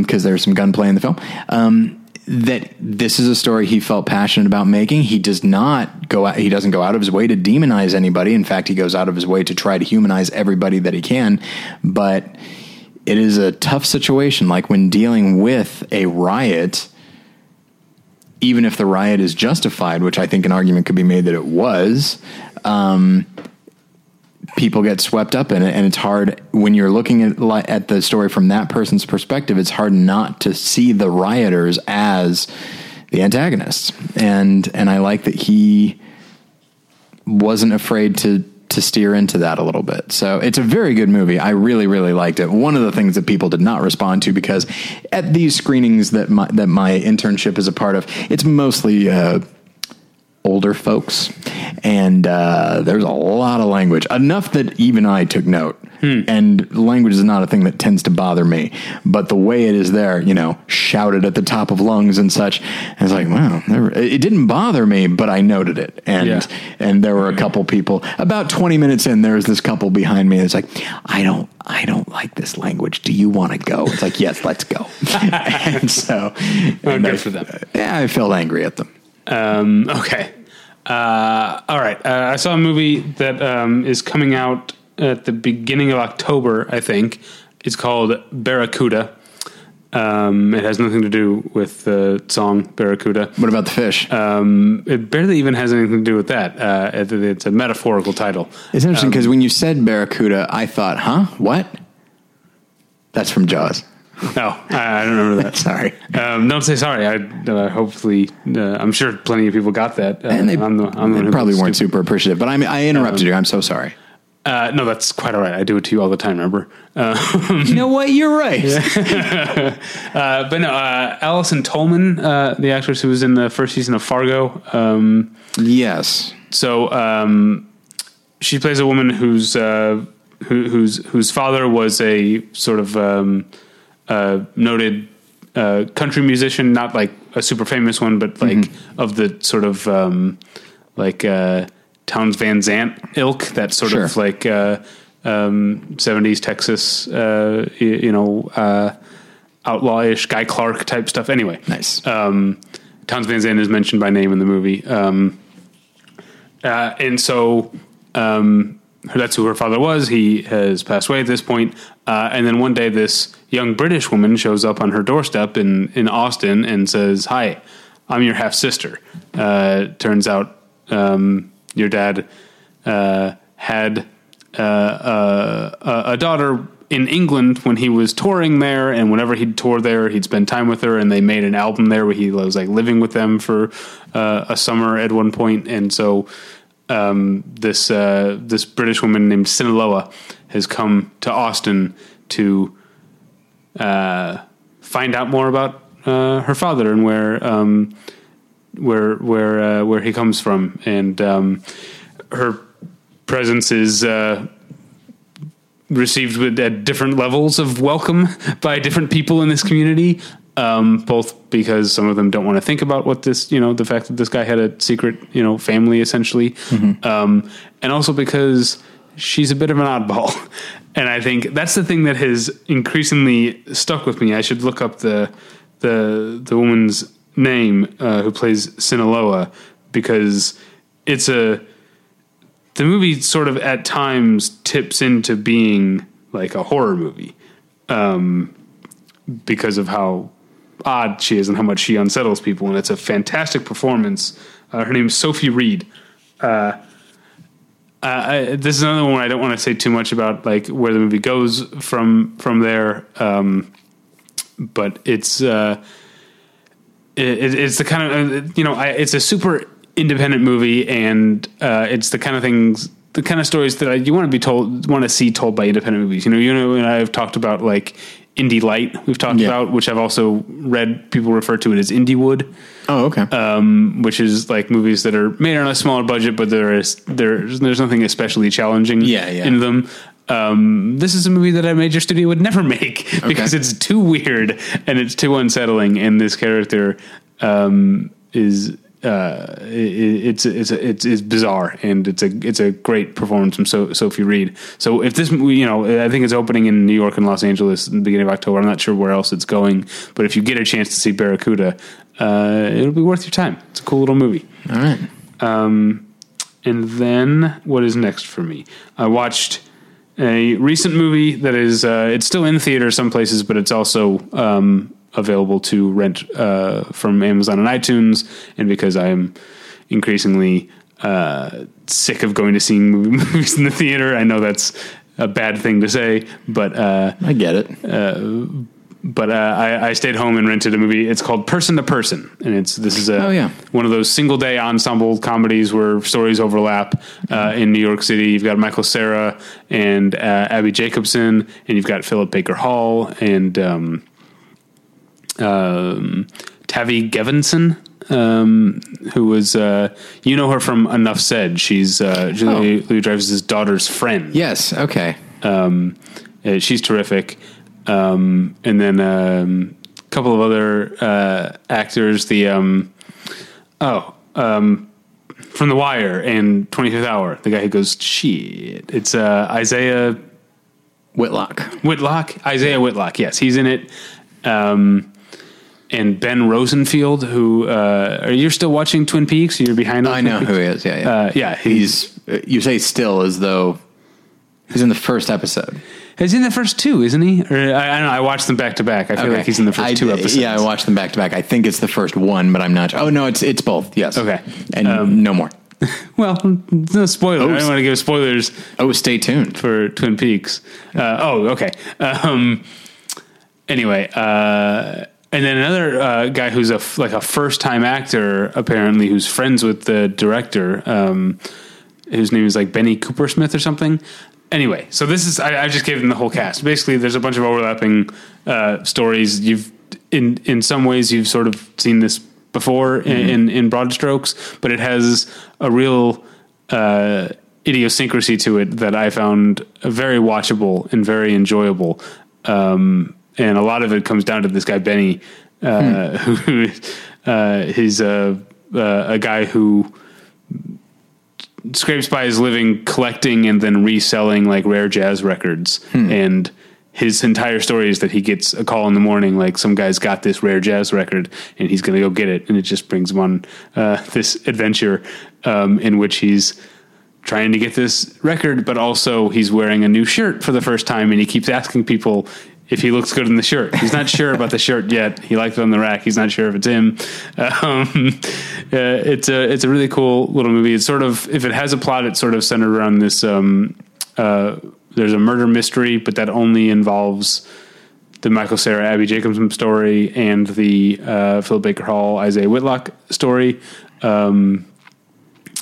Speaker 2: because there's some gunplay in the film. Um, that this is a story he felt passionate about making. He does not go out, he doesn't go out of his way to demonize anybody. In fact, he goes out of his way to try to humanize everybody that he can. But it is a tough situation. Like when dealing with a riot, even if the riot is justified, which I think an argument could be made that it was, um, people get swept up in it, and it's hard when you're looking at at the story from that person's perspective. It's hard not to see the rioters as the antagonists, and and I like that he wasn't afraid to to steer into that a little bit. So it's a very good movie. I really really liked it. One of the things that people did not respond to because at these screenings that my that my internship is a part of, it's mostly uh, older folks, and uh, there's a lot of language enough that even I took note. And language is not a thing that tends to bother me, but the way it is there, you know, shouted at the top of lungs and such, I was like, wow, never, it didn't bother me, but I noted it, and
Speaker 1: Yeah.
Speaker 2: and there were a couple people. About twenty minutes in, there was this couple behind me. It's like, I don't, I don't like this language. Do you want to go? It's like, yes, let's go. and so, and
Speaker 1: good
Speaker 2: I-
Speaker 1: for them.
Speaker 2: Yeah, I felt angry at them.
Speaker 1: Um, okay. Uh, all right. Uh, I saw a movie that um, is coming out at the beginning of October, I think. It's called Barracuda. Um, it has nothing to do with the song Barracuda.
Speaker 2: What about the fish?
Speaker 1: Um, it barely even has anything to do with that. Uh, it- it's a metaphorical title.
Speaker 2: It's interesting because when you said Barracuda, I thought, huh? What? That's from Jaws.
Speaker 1: No, I I don't remember that.
Speaker 2: Sorry.
Speaker 1: Um, don't say sorry. I uh, hopefully, uh, I'm sure plenty of people got that. Uh,
Speaker 2: And they,
Speaker 1: I'm the, I'm
Speaker 2: they
Speaker 1: who
Speaker 2: probably weren't super appreciative, but I mean, I interrupted you. I'm so sorry.
Speaker 1: Uh, no, that's quite all right. I do it to you all the time. Remember? Uh,
Speaker 2: You know what? You're right.
Speaker 1: uh, but no, uh, Allison Tolman, uh, the actress who was in the first season of Fargo. Um,
Speaker 2: Yes.
Speaker 1: so um, she plays a woman whose uh, who, whose whose father was a sort of um, uh, noted uh, country musician, not like a super famous one, but like of the sort of um, like uh, Townes Van Zandt ilk, that sort of
Speaker 2: Sure.
Speaker 1: like uh, um, 70s Texas, uh, you know, uh, outlawish Guy Clark type stuff. Anyway,
Speaker 2: Nice.
Speaker 1: um, Townes Van Zandt is mentioned by name in the movie. Um, uh, and so um, that's who her father was. He has passed away at this point. Uh, and then one day, this young British woman shows up on her doorstep in, in Austin and says, Hi, I'm your half sister. Uh, turns out um, your dad uh, had uh, uh, a, daughter in England when he was touring there, and whenever he'd tour there, he'd spend time with her, and they made an album there where he was like living with them for uh, a summer at one point, and so um, this uh, this British woman named Sinaloa has come to Austin to uh, find out more about uh, her father and where um, where where uh, where he comes from, and um, her presence is uh, received with at different levels of welcome by different people in this community. Um, both because some of them don't want to think about what this, you know, the fact that this guy had a secret, you know, family essentially, um, and also because she's a bit of an oddball. And I think that's the thing that has increasingly stuck with me. I should look up the the the woman's name uh, who plays Sinaloa because it's a the movie sort of at times tips into being like a horror movie um, because of how odd she is and how much she unsettles people. And it's a fantastic performance. Uh, her name is Sophie Reid. Uh, I, this is another one I don't want to say too much about, like where the movie goes from from there. Um, but it's uh, it, it's the kind of uh, you know I, it's a super independent movie, and uh, it's the kind of things the kind of stories that I, you want to be told, want to see told by independent movies. You know, you know, and I've talked about like Indie Light. We've talked
Speaker 2: Yeah.
Speaker 1: about, which I've also read people refer to it as Indie Wood
Speaker 2: Oh, okay.
Speaker 1: um, which is like movies that are made on a smaller budget, but there is there's there's nothing especially challenging
Speaker 2: Yeah, yeah.
Speaker 1: in them. Um, this is a movie that a major studio would never make because it's too weird and it's too unsettling, and this character um, is. Uh, it, it's it's it's it's bizarre and it's a it's a great performance from so, Sophie Reid. So if this you know I think it's opening in New York and Los Angeles in the beginning of October. I'm not sure where else it's going, but if you get a chance to see Barracuda, uh, it'll be worth your time. It's a cool little movie.
Speaker 2: All right.
Speaker 1: Um, and then what is next for me? I watched a recent movie that is uh, it's still in theater some places, but it's also um, available to rent uh, from Amazon and iTunes. And because I'm increasingly uh, sick of going to seeing movie- movies in the theater, I know that's a bad thing to say, but uh,
Speaker 2: I get it.
Speaker 1: but uh, I, I stayed home and rented a movie. It's called Person to Person, and it's this is a
Speaker 2: Oh, yeah.
Speaker 1: one of those single day ensemble comedies where stories overlap uh, in New York City. You've got Michael Cera and uh, Abbi Jacobson, and you've got Philip Baker Hall and um, um, Tavi Gevinson. Um, who was uh, you know her from Enough Said? She's uh, Julia Louis-Dreyfus' daughter's friend.
Speaker 2: yes. Okay.
Speaker 1: Um, uh, she's terrific. Um, and then um, a couple of other uh, actors. The um, oh um, from The Wire and Twenty Fifth Hour. The guy who goes shit. It's uh, Isiah
Speaker 2: Whitlock.
Speaker 1: Whitlock. Isiah Whitlock. Yes, he's in it. Um, and Ben Rosenfield, who uh, are you still watching Twin Peaks? You're behind. On
Speaker 2: I
Speaker 1: Twin
Speaker 2: know
Speaker 1: Peaks?
Speaker 2: who he is. Yeah. Yeah.
Speaker 1: Uh, yeah, he's,
Speaker 2: he's. uh, You say still as though he's in the first episode.
Speaker 1: he's in the first two, isn't he? Or I, I don't know. I watched them back to back. I feel like he's in the first
Speaker 2: I
Speaker 1: two episodes.
Speaker 2: Yeah, I watched them back to back. I think it's the first one, but I'm not. Oh no, it's it's both. Yes.
Speaker 1: Okay.
Speaker 2: And
Speaker 1: Um,
Speaker 2: no more.
Speaker 1: Well, no spoiler. I don't want to give spoilers
Speaker 2: Oh, stay tuned.
Speaker 1: for Twin Peaks. Uh, oh, okay. Um, anyway, uh, and then another uh, guy who's a f- like a first time actor, apparently, who's friends with the director, um, whose name is like Bene Coopersmith or something. Anyway, so this is I, I just gave them the whole cast. Basically, there's a bunch of overlapping uh, stories. You've in in some ways you've sort of seen this before in, in in broad strokes, but it has a real uh, idiosyncrasy to it that I found very watchable and very enjoyable. Um, and a lot of it comes down to this guy Bene, uh, who uh, he's a uh, a guy who scrapes by his living collecting and then reselling like rare jazz records. And his entire story is that he gets a call in the morning like some guy's got this rare jazz record and he's going to go get it. And it just brings him on uh, this adventure um, in which he's trying to get this record but also he's wearing a new shirt for the first time and he keeps asking people if he looks good in the shirt. He's not sure about the shirt yet. He liked it on the rack. He's not sure if it's him. Um, uh, it's a it's a really cool little movie. It's sort of if it has a plot, it's sort of centered around this. Um, uh, there's a murder mystery, but that only involves the Michael Cera Abbi Jacobson story and the uh, Phil Baker Hall Isiah Whitlock story. Um,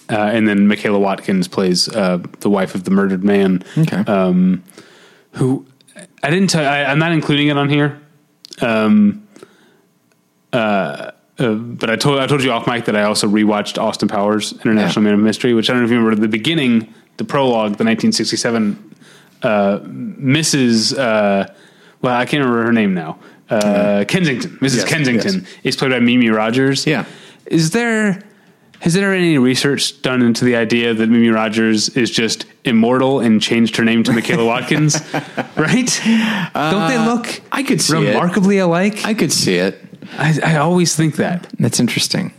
Speaker 1: uh, and then Michaela Watkins plays uh, the wife of the murdered man
Speaker 2: Okay.
Speaker 1: who I didn't tell. I, I'm not including it on here. Um, uh, uh, but I told I told you off mic that I also rewatched Austin Powers International Man of Mystery, which I don't know if you remember the beginning, the prologue, the 1967 uh, Mrs. Uh, well, I can't remember her name now. Uh, Kensington, Mrs.
Speaker 2: Yes,
Speaker 1: Kensington
Speaker 2: yes.
Speaker 1: is played by Mimi Rogers.
Speaker 2: Yeah.
Speaker 1: Is there has there been any research done into the idea that Mimi Rogers is just immortal and changed her name to Michaela Watkins? right? Don't they look
Speaker 2: I could see it.
Speaker 1: remarkably alike?
Speaker 2: I could see it.
Speaker 1: I, I always think that.
Speaker 2: That's interesting.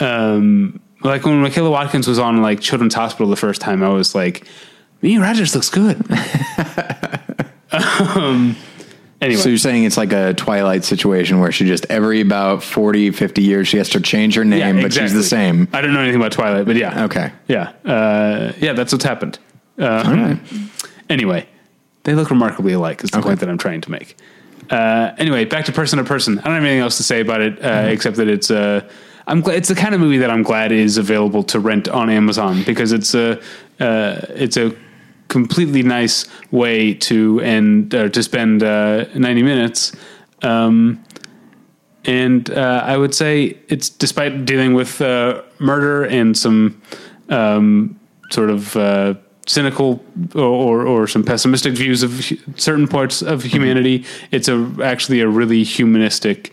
Speaker 1: Um, like when Michaela Watkins was on like Children's Hospital the first time, I was like, Mimi Rogers looks good. um, anyway,
Speaker 2: So you're saying it's like a Twilight situation where she just every about 40, 50 years she has to change her name, but she's the same.
Speaker 1: I don't know anything about Twilight, but yeah.
Speaker 2: Okay.
Speaker 1: Yeah. Uh, yeah, that's what's happened. Uh, Anyway, they look remarkably alike, is the point that I'm trying to make. Uh, anyway, back to person to person. I don't have anything else to say about it, uh,
Speaker 2: Mm-hmm.
Speaker 1: except that it's, uh, I'm glad it's the kind of movie that I'm glad is available to rent on Amazon because it's a uh, it's a completely nice way to end uh, to spend uh, 90 minutes. Um, and uh, I would say it's despite dealing with uh, murder and some um, sort of uh, cynical or, or some pessimistic views of certain parts of humanity. It's a actually a really humanistic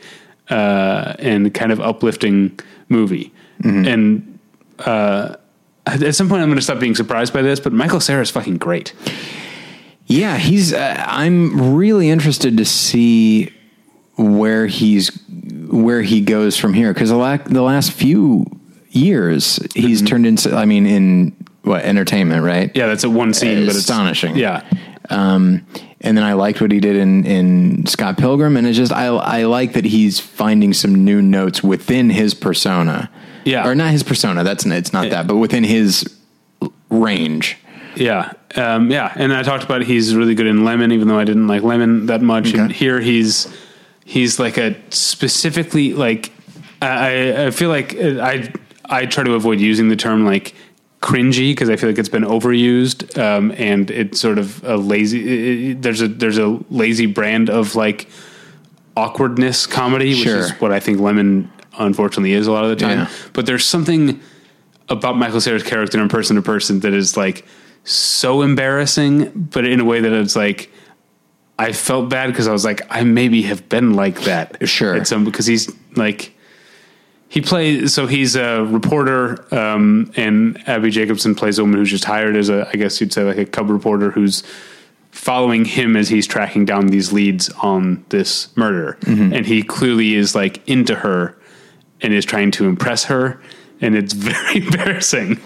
Speaker 1: uh, and kind of uplifting movie. And uh, at some point, I'm going to stop being surprised by this. But Michael Cera is fucking great.
Speaker 2: Yeah, he's. Uh, I'm really interested to see where he's where he goes from here because the, la- the last few years he's turned into. I mean, in what entertainment, right?
Speaker 1: Yeah, that's a one scene, but
Speaker 2: astonishing.
Speaker 1: Yeah,
Speaker 2: Um, and then I liked what he did in, in Scott Pilgrim, and it's just I I like that he's finding some new notes within his persona.
Speaker 1: Yeah.
Speaker 2: or not his persona. That's it's not that, but within his range.
Speaker 1: Yeah, um, yeah, and I talked about he's really good in Lemon, even though I didn't like Lemon that much. And here he's he's like a specifically like I I feel like I I try to avoid using the term like cringy because I feel like it's been overused um, and it's sort of a lazy. it- there's a there's a lazy brand of like awkwardness comedy, which
Speaker 2: Sure.
Speaker 1: is what I think Lemon unfortunately is a lot of the time.
Speaker 2: Yeah.
Speaker 1: But there's something about Michael Cera's character in person to person that is like so embarrassing, but in a way that it's like I felt bad because I was like, I maybe have been like that.
Speaker 2: Sure.
Speaker 1: At some because he's like he plays so he's a reporter, um, and Abbi Jacobson plays a woman who's just hired as a I guess you'd say like a cub reporter who's following him as he's tracking down these leads on this murder. And he clearly is like into her and is trying to impress her. And it's very embarrassing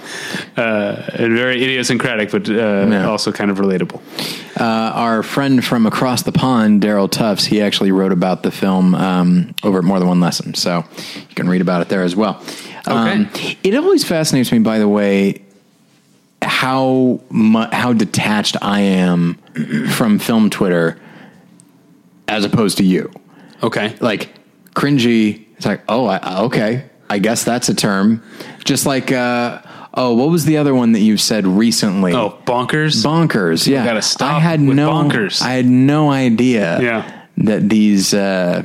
Speaker 1: uh, and very idiosyncratic, but uh,
Speaker 2: Yeah.
Speaker 1: also kind of relatable.
Speaker 2: Uh, our friend from across the pond, Daryl Tufts, he actually wrote about the film um, over at More Than One Lesson, so you can read about it there as well. Um, it always fascinates me, by the way, how mu- how detached I am from film Twitter as opposed to you.
Speaker 1: Okay.
Speaker 2: Like cringy, it's like, oh, I, okay, I guess that's a term. Just like, uh, oh, what was the other one that you've said recently?
Speaker 1: Oh, bonkers.
Speaker 2: bonkers. Yeah,
Speaker 1: gotta stop
Speaker 2: I had no
Speaker 1: bonkers.
Speaker 2: I had no idea.
Speaker 1: Yeah.
Speaker 2: that these. Uh,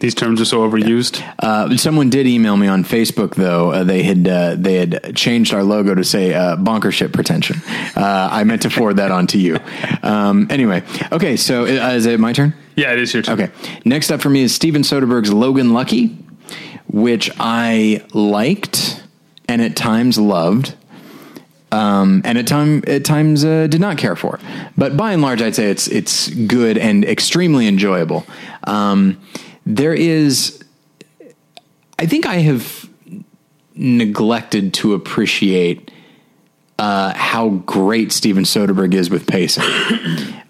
Speaker 1: These terms are so overused.
Speaker 2: uh, someone did email me on Facebook though. Uh, they had uh, they had changed our logo to say uh, "bonkership pretension." Uh, I meant to forward that on to you. Um, anyway, okay. So uh, is it my turn?
Speaker 1: Yeah, it is your turn.
Speaker 2: Okay. Next up for me is Steven Soderbergh's Logan Lucky, which I liked and at times loved. Um, and at time at times uh, did not care for, but by and large, I'd say it's it's good and extremely enjoyable. Um, there is, I think, I have neglected to appreciate uh, how great Steven Soderbergh is with pacing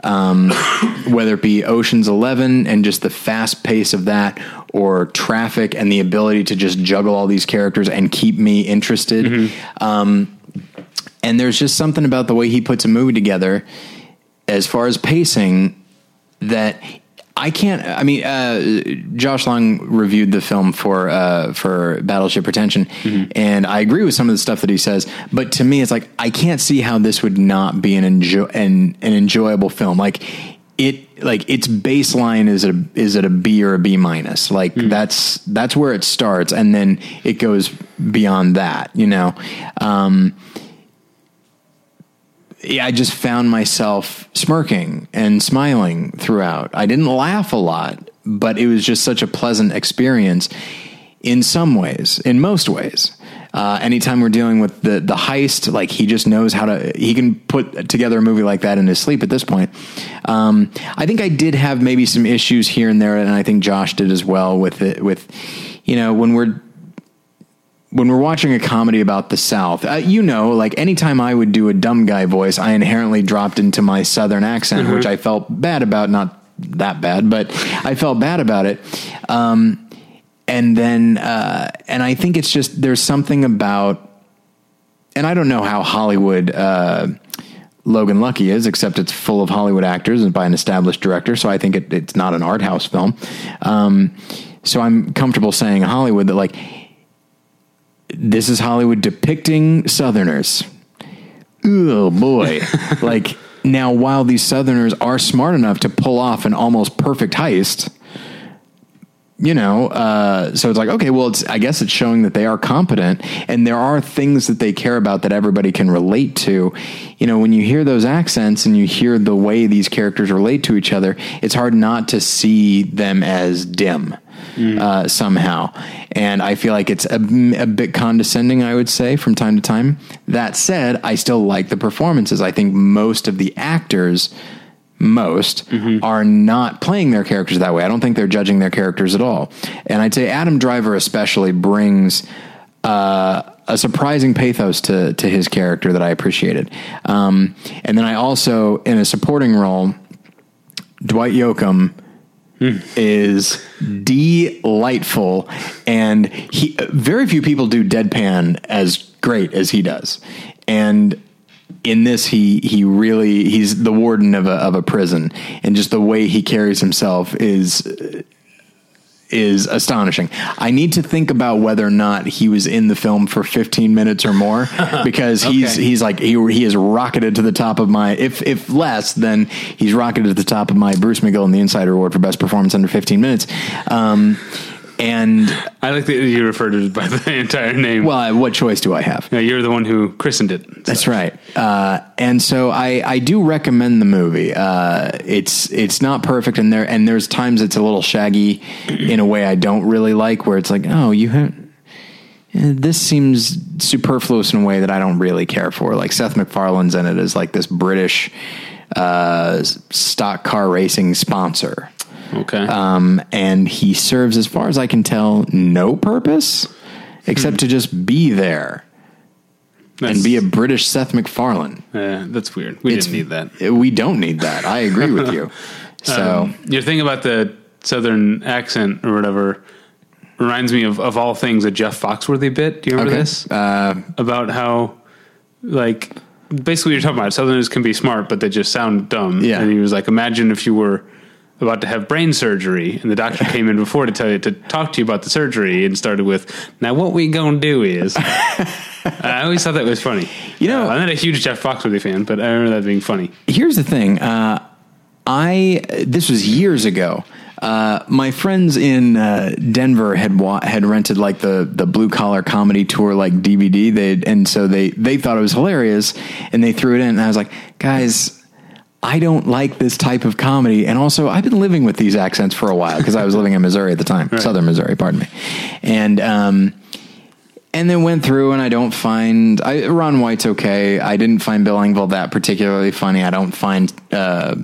Speaker 2: whether it be Ocean's Eleven and just the fast pace of that, or Traffic and the ability to just juggle all these characters and keep me interested. Um, and there's just something about the way he puts a movie together, as far as pacing, that I can't. I mean, uh, Josh Long reviewed the film for uh, for Battleship Pretension, and I agree with some of the stuff that he says. But to me, it's like I can't see how this would not be an enjoy an, an enjoyable film. Like it, like its baseline is a is it a B or a B minus? Like that's that's where it starts, and then it goes beyond that. You know. Um, yeah, I just found myself smirking and smiling throughout. I didn't laugh a lot, but it was just such a pleasant experience in some ways, in most ways. Uh, anytime we're dealing with the the heist, like he just knows how to. He can put together a movie like that in his sleep. At this point, um, I think I did have maybe some issues here and there, and I think Josh did as well with it. With you know when we're when we're watching a comedy about the South, uh, you know, like anytime I would do a dumb guy voice, I inherently dropped into my Southern accent, which I felt bad about. Not that bad, but I felt bad about it. Um, and then, uh, and I think it's just there's something about, and I don't know how Hollywood. Uh, Logan Lucky is, except it's full of Hollywood actors and by an established director. So I think it, it's not an art house film. Um, so I'm comfortable saying Hollywood that like this is Hollywood depicting Southerners. Oh boy. like now while these Southerners are smart enough to pull off an almost perfect heist, you know, uh, so it's like, okay, well, it's, I guess it's showing that they are competent and there are things that they care about that everybody can relate to. You know, when you hear those accents and you hear the way these characters relate to each other, it's hard not to see them as dim. Uh, somehow, and I feel like it's a, a bit condescending. I would say from time to time. That said, I still like the performances. I think most of the actors most are not playing their characters that way. I don't think they're judging their characters at all. And I'd say Adam Driver especially brings uh, a surprising pathos to to his character that I appreciated. Um, and then I also in a supporting role, Dwight Yoakam is delightful and he very few people do deadpan as great as he does. And in this he he really he's the warden of a of a prison and just the way he carries himself is is astonishing. I need to think about whether or not he was in the film for 15 minutes or more because he's
Speaker 1: Okay.
Speaker 2: he's like he he is rocketed to the top of my if if less then he's rocketed to the top of my Bruce McGill and the Insider Award for best performance under 15 minutes. Um and
Speaker 1: I like that you refer to it by the entire name.
Speaker 2: well, what choice do I have?
Speaker 1: Yeah, you're the one who christened it.
Speaker 2: That's right. Uh, and so I, I do recommend the movie. Uh, it's it's not perfect, and there and there's times it's a little shaggy in a way I don't really like, where it's like, oh, you have. eh, This seems superfluous in a way that I don't really care for. Like Seth MacFarlane's in it as like this British uh, stock car racing sponsor,
Speaker 1: Okay.
Speaker 2: um, and he serves, as far as I can tell, no purpose except to just be there
Speaker 1: That's-
Speaker 2: and be a British Seth MacFarlane.
Speaker 1: uh, that's weird. We
Speaker 2: It's-
Speaker 1: didn't need that.
Speaker 2: We don't need that. I agree with you. So
Speaker 1: Um, your thing about the southern accent or whatever reminds me of, of all things a Jeff Foxworthy bit. Do you remember
Speaker 2: okay,
Speaker 1: this?
Speaker 2: uh,
Speaker 1: About how, like, basically you're talking about. Southerners can be smart, but they just sound dumb.
Speaker 2: Yeah.
Speaker 1: And he was like, imagine if you were about to have brain surgery and the doctor came in before to tell you to talk to you about the surgery and started with, now what we gonna do is. I always thought that was funny.
Speaker 2: You know-
Speaker 1: Uh, I'm not a huge Jeff Foxworthy fan, but I remember that being funny.
Speaker 2: here's the thing. Uh, I this was years ago. Uh, my friends in uh, Denver had wa- had rented like the the blue collar comedy tour like DVD. They and so they they thought it was hilarious and they threw it in. And I was like, guys. I don't like this type of comedy. And also, I've been living with these accents for a while because I was living in Missouri at the time, Southern Missouri, pardon me. And, um, and then went through and I don't find I, Ron White's okay. I didn't find Bill Engvall that particularly funny. I don't find uh,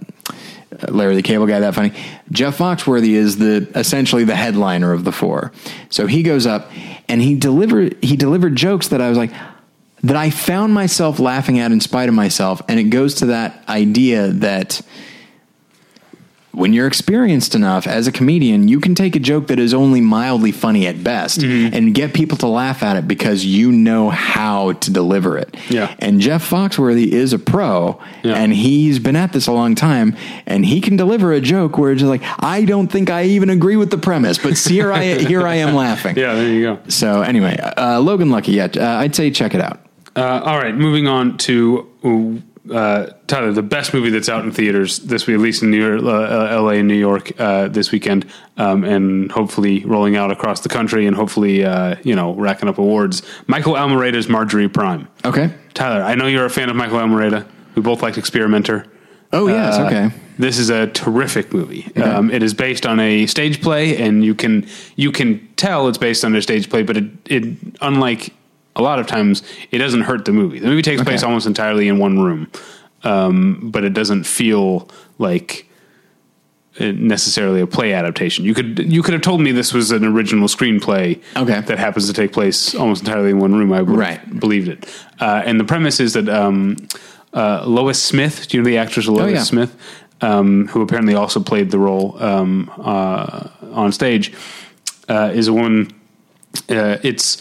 Speaker 2: Larry the Cable Guy that funny. Jeff Foxworthy is the essentially the headliner of the four. So he goes up and he delivered he delivered jokes that I was like that I found myself laughing at in spite of myself. And it goes to that idea that when you're experienced enough as a comedian, you can take a joke that is only mildly funny at best and get people to laugh at it because you know how to deliver it.
Speaker 1: Yeah.
Speaker 2: And Jeff Foxworthy is a pro
Speaker 1: Yeah.
Speaker 2: and he's been at this a long time and he can deliver a joke where it's just like, I don't think I even agree with the premise, but here I, here I am laughing.
Speaker 1: Yeah, there you go.
Speaker 2: So anyway, uh, Logan Lucky, yeah, uh, I'd say check it out.
Speaker 1: Uh, all right, moving on to uh, Tyler, the best movie that's out in theaters this week, at least in New York, uh, L.A. and New York uh, this weekend, um, and hopefully rolling out across the country, and hopefully uh, you know racking up awards. Michael Almereyda's Marjorie Prime.
Speaker 2: Okay.
Speaker 1: Tyler, I know you're a fan of Michael Almereyda. We both liked Experimenter.
Speaker 2: Oh, yes.
Speaker 1: Uh,
Speaker 2: okay.
Speaker 1: This is a terrific movie. Um, it is based on a stage play, and you can you can tell it's based on a stage play, but it, it unlike a lot of times, it doesn't hurt the movie. The movie takes place almost entirely in one room, um, but it doesn't feel like uh, necessarily a play adaptation. You could you could have told me this was an original screenplay
Speaker 2: Okay.
Speaker 1: that happens to take place almost entirely in one room. I would
Speaker 2: Right.
Speaker 1: have believed it. Uh, and the premise is that um, uh, Lois Smith, do you know the actress Lois
Speaker 2: Oh, yeah.
Speaker 1: Smith, um, who apparently also played the role um, uh, on stage, uh, is a woman. Uh, it's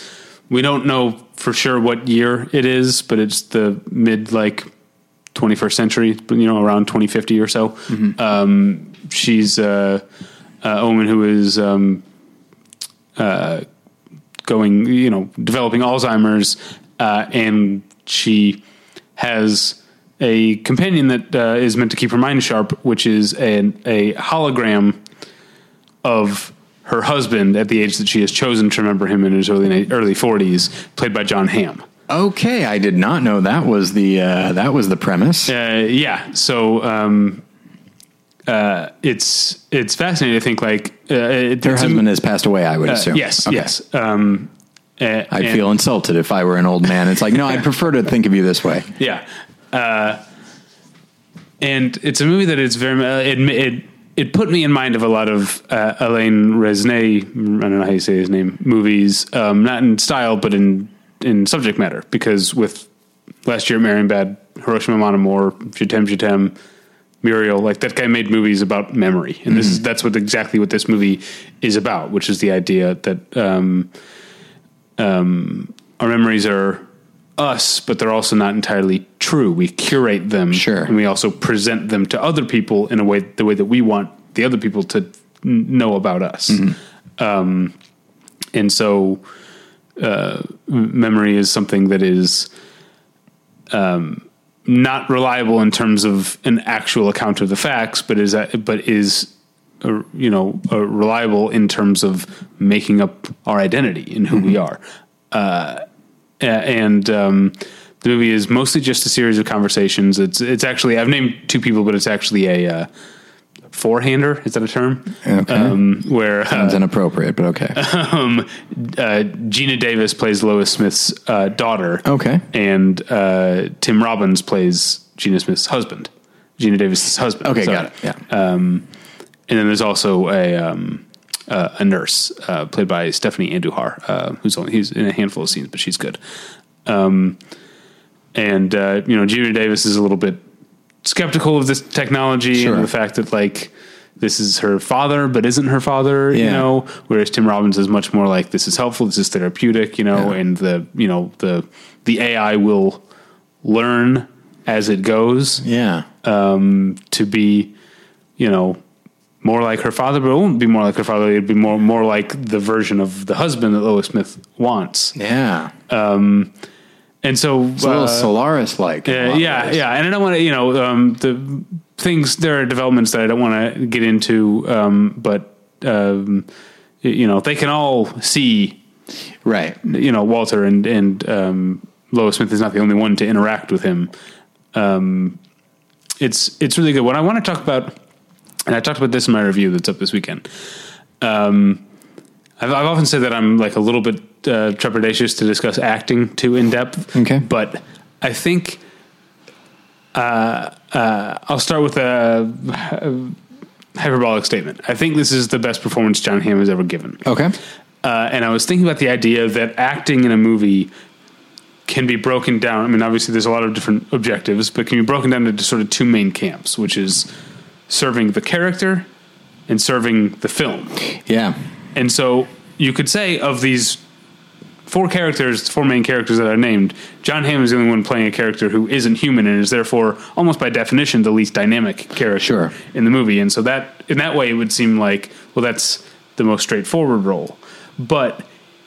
Speaker 1: we don't know for sure what year it is, but it's the mid like 21st century, you know, around 2050 or so. Um, she's uh, a woman who is um, uh, going, you know, developing Alzheimer's, uh, and she has a companion that uh, is meant to keep her mind sharp, which is an, a hologram of her husband at the age that she has chosen to remember him in his early early forties, played by Jon Hamm.
Speaker 2: Okay, I did not know that was the uh, that was the premise.
Speaker 1: Uh, yeah, so um, uh, it's it's fascinating to think like uh, it,
Speaker 2: Her
Speaker 1: it's a-
Speaker 2: husband has passed away. I would
Speaker 1: uh,
Speaker 2: assume.
Speaker 1: yes,
Speaker 2: Okay.
Speaker 1: yes. Um,
Speaker 2: I'd feel insulted if I were an old man. It's like, no, I'd prefer to think of you this way.
Speaker 1: Yeah. Uh, and it's a movie that is very, it, it, it put me in mind of a lot of uh, Alain Resnais, I don't know how you say his name, movies, um, not in style, but in, in subject matter. Because with last year, Marienbad, Hiroshima Mon Amour, Je t'aime Je t'aime, Muriel, like that guy made movies about memory. And this is, that's what exactly what this movie is about, which is the idea that, um, um, our memories are us, but they're also not entirely true. We curate them,
Speaker 2: Sure.
Speaker 1: and we also present them to other people in a way, the way that we want the other people to know about us. Um, and so, uh, memory is something that is um, not reliable in terms of an actual account of the facts, but is but is uh, you know uh, reliable in terms of making up our identity and who we are. Uh, and um, the movie is mostly just a series of conversations. It's it's actually I've named two people, but it's actually a uh, four-hander. Is that a term?
Speaker 2: Okay.
Speaker 1: Um, where
Speaker 2: Sounds
Speaker 1: uh,
Speaker 2: inappropriate, but okay.
Speaker 1: um, uh, Geena Davis plays Lois Smith's uh, daughter.
Speaker 2: Okay.
Speaker 1: and uh, Tim Robbins plays Gina Smith's husband. Geena Davis's husband.
Speaker 2: Okay,
Speaker 1: Sorry.
Speaker 2: got it. Yeah.
Speaker 1: And then there's also a um, uh, a nurse uh, played by Stephanie Andujar, uh, who's only he's in a handful of scenes, but she's good. Um, and uh, you know, Geena Davis is a little bit skeptical of this technology
Speaker 2: Sure.
Speaker 1: and the fact that like this is her father, but isn't her father. You know, whereas Tim Robbins is much more like this is helpful, this is therapeutic. You know,
Speaker 2: Yeah.
Speaker 1: and the you know the the AI will learn as it goes
Speaker 2: yeah.
Speaker 1: to be, you know, more like her father, but it won't be more like her father. It'd be more more like the version of the husband that Lois Smith wants.
Speaker 2: Yeah.
Speaker 1: And so,
Speaker 2: It's a little
Speaker 1: uh,
Speaker 2: Solaris like.
Speaker 1: uh, yeah, yeah, and I don't want to, you know, um, the things. There are developments that I don't want to get into, um, but um, you know, they can all see,
Speaker 2: Right.
Speaker 1: you know, Walter and and um, Lois Smith is not the only one to interact with him. Um, it's it's really good. What I want to talk about, and I talked about this in my review that's up this weekend. Um, I've, I've often said that I'm like a little bit uh, trepidatious to discuss acting too in depth.
Speaker 2: Okay.
Speaker 1: but I think uh, uh, I'll start with a, hyperbolic statement. I think this is the best performance Jon Hamm has ever given.
Speaker 2: Okay.
Speaker 1: Uh, and I was thinking about the idea that acting in a movie can be broken down. I mean, obviously, there's a lot of different objectives, but can be broken down into sort of two main camps, which is serving the character and serving the film.
Speaker 2: Yeah.
Speaker 1: And so you could say of these four characters, four main characters that are named, Jon Hamm is the only one playing a character who isn't human and is therefore almost by definition the least dynamic character
Speaker 2: Sure.
Speaker 1: in the movie. And so that in that way it would seem like well that's the most straightforward role. But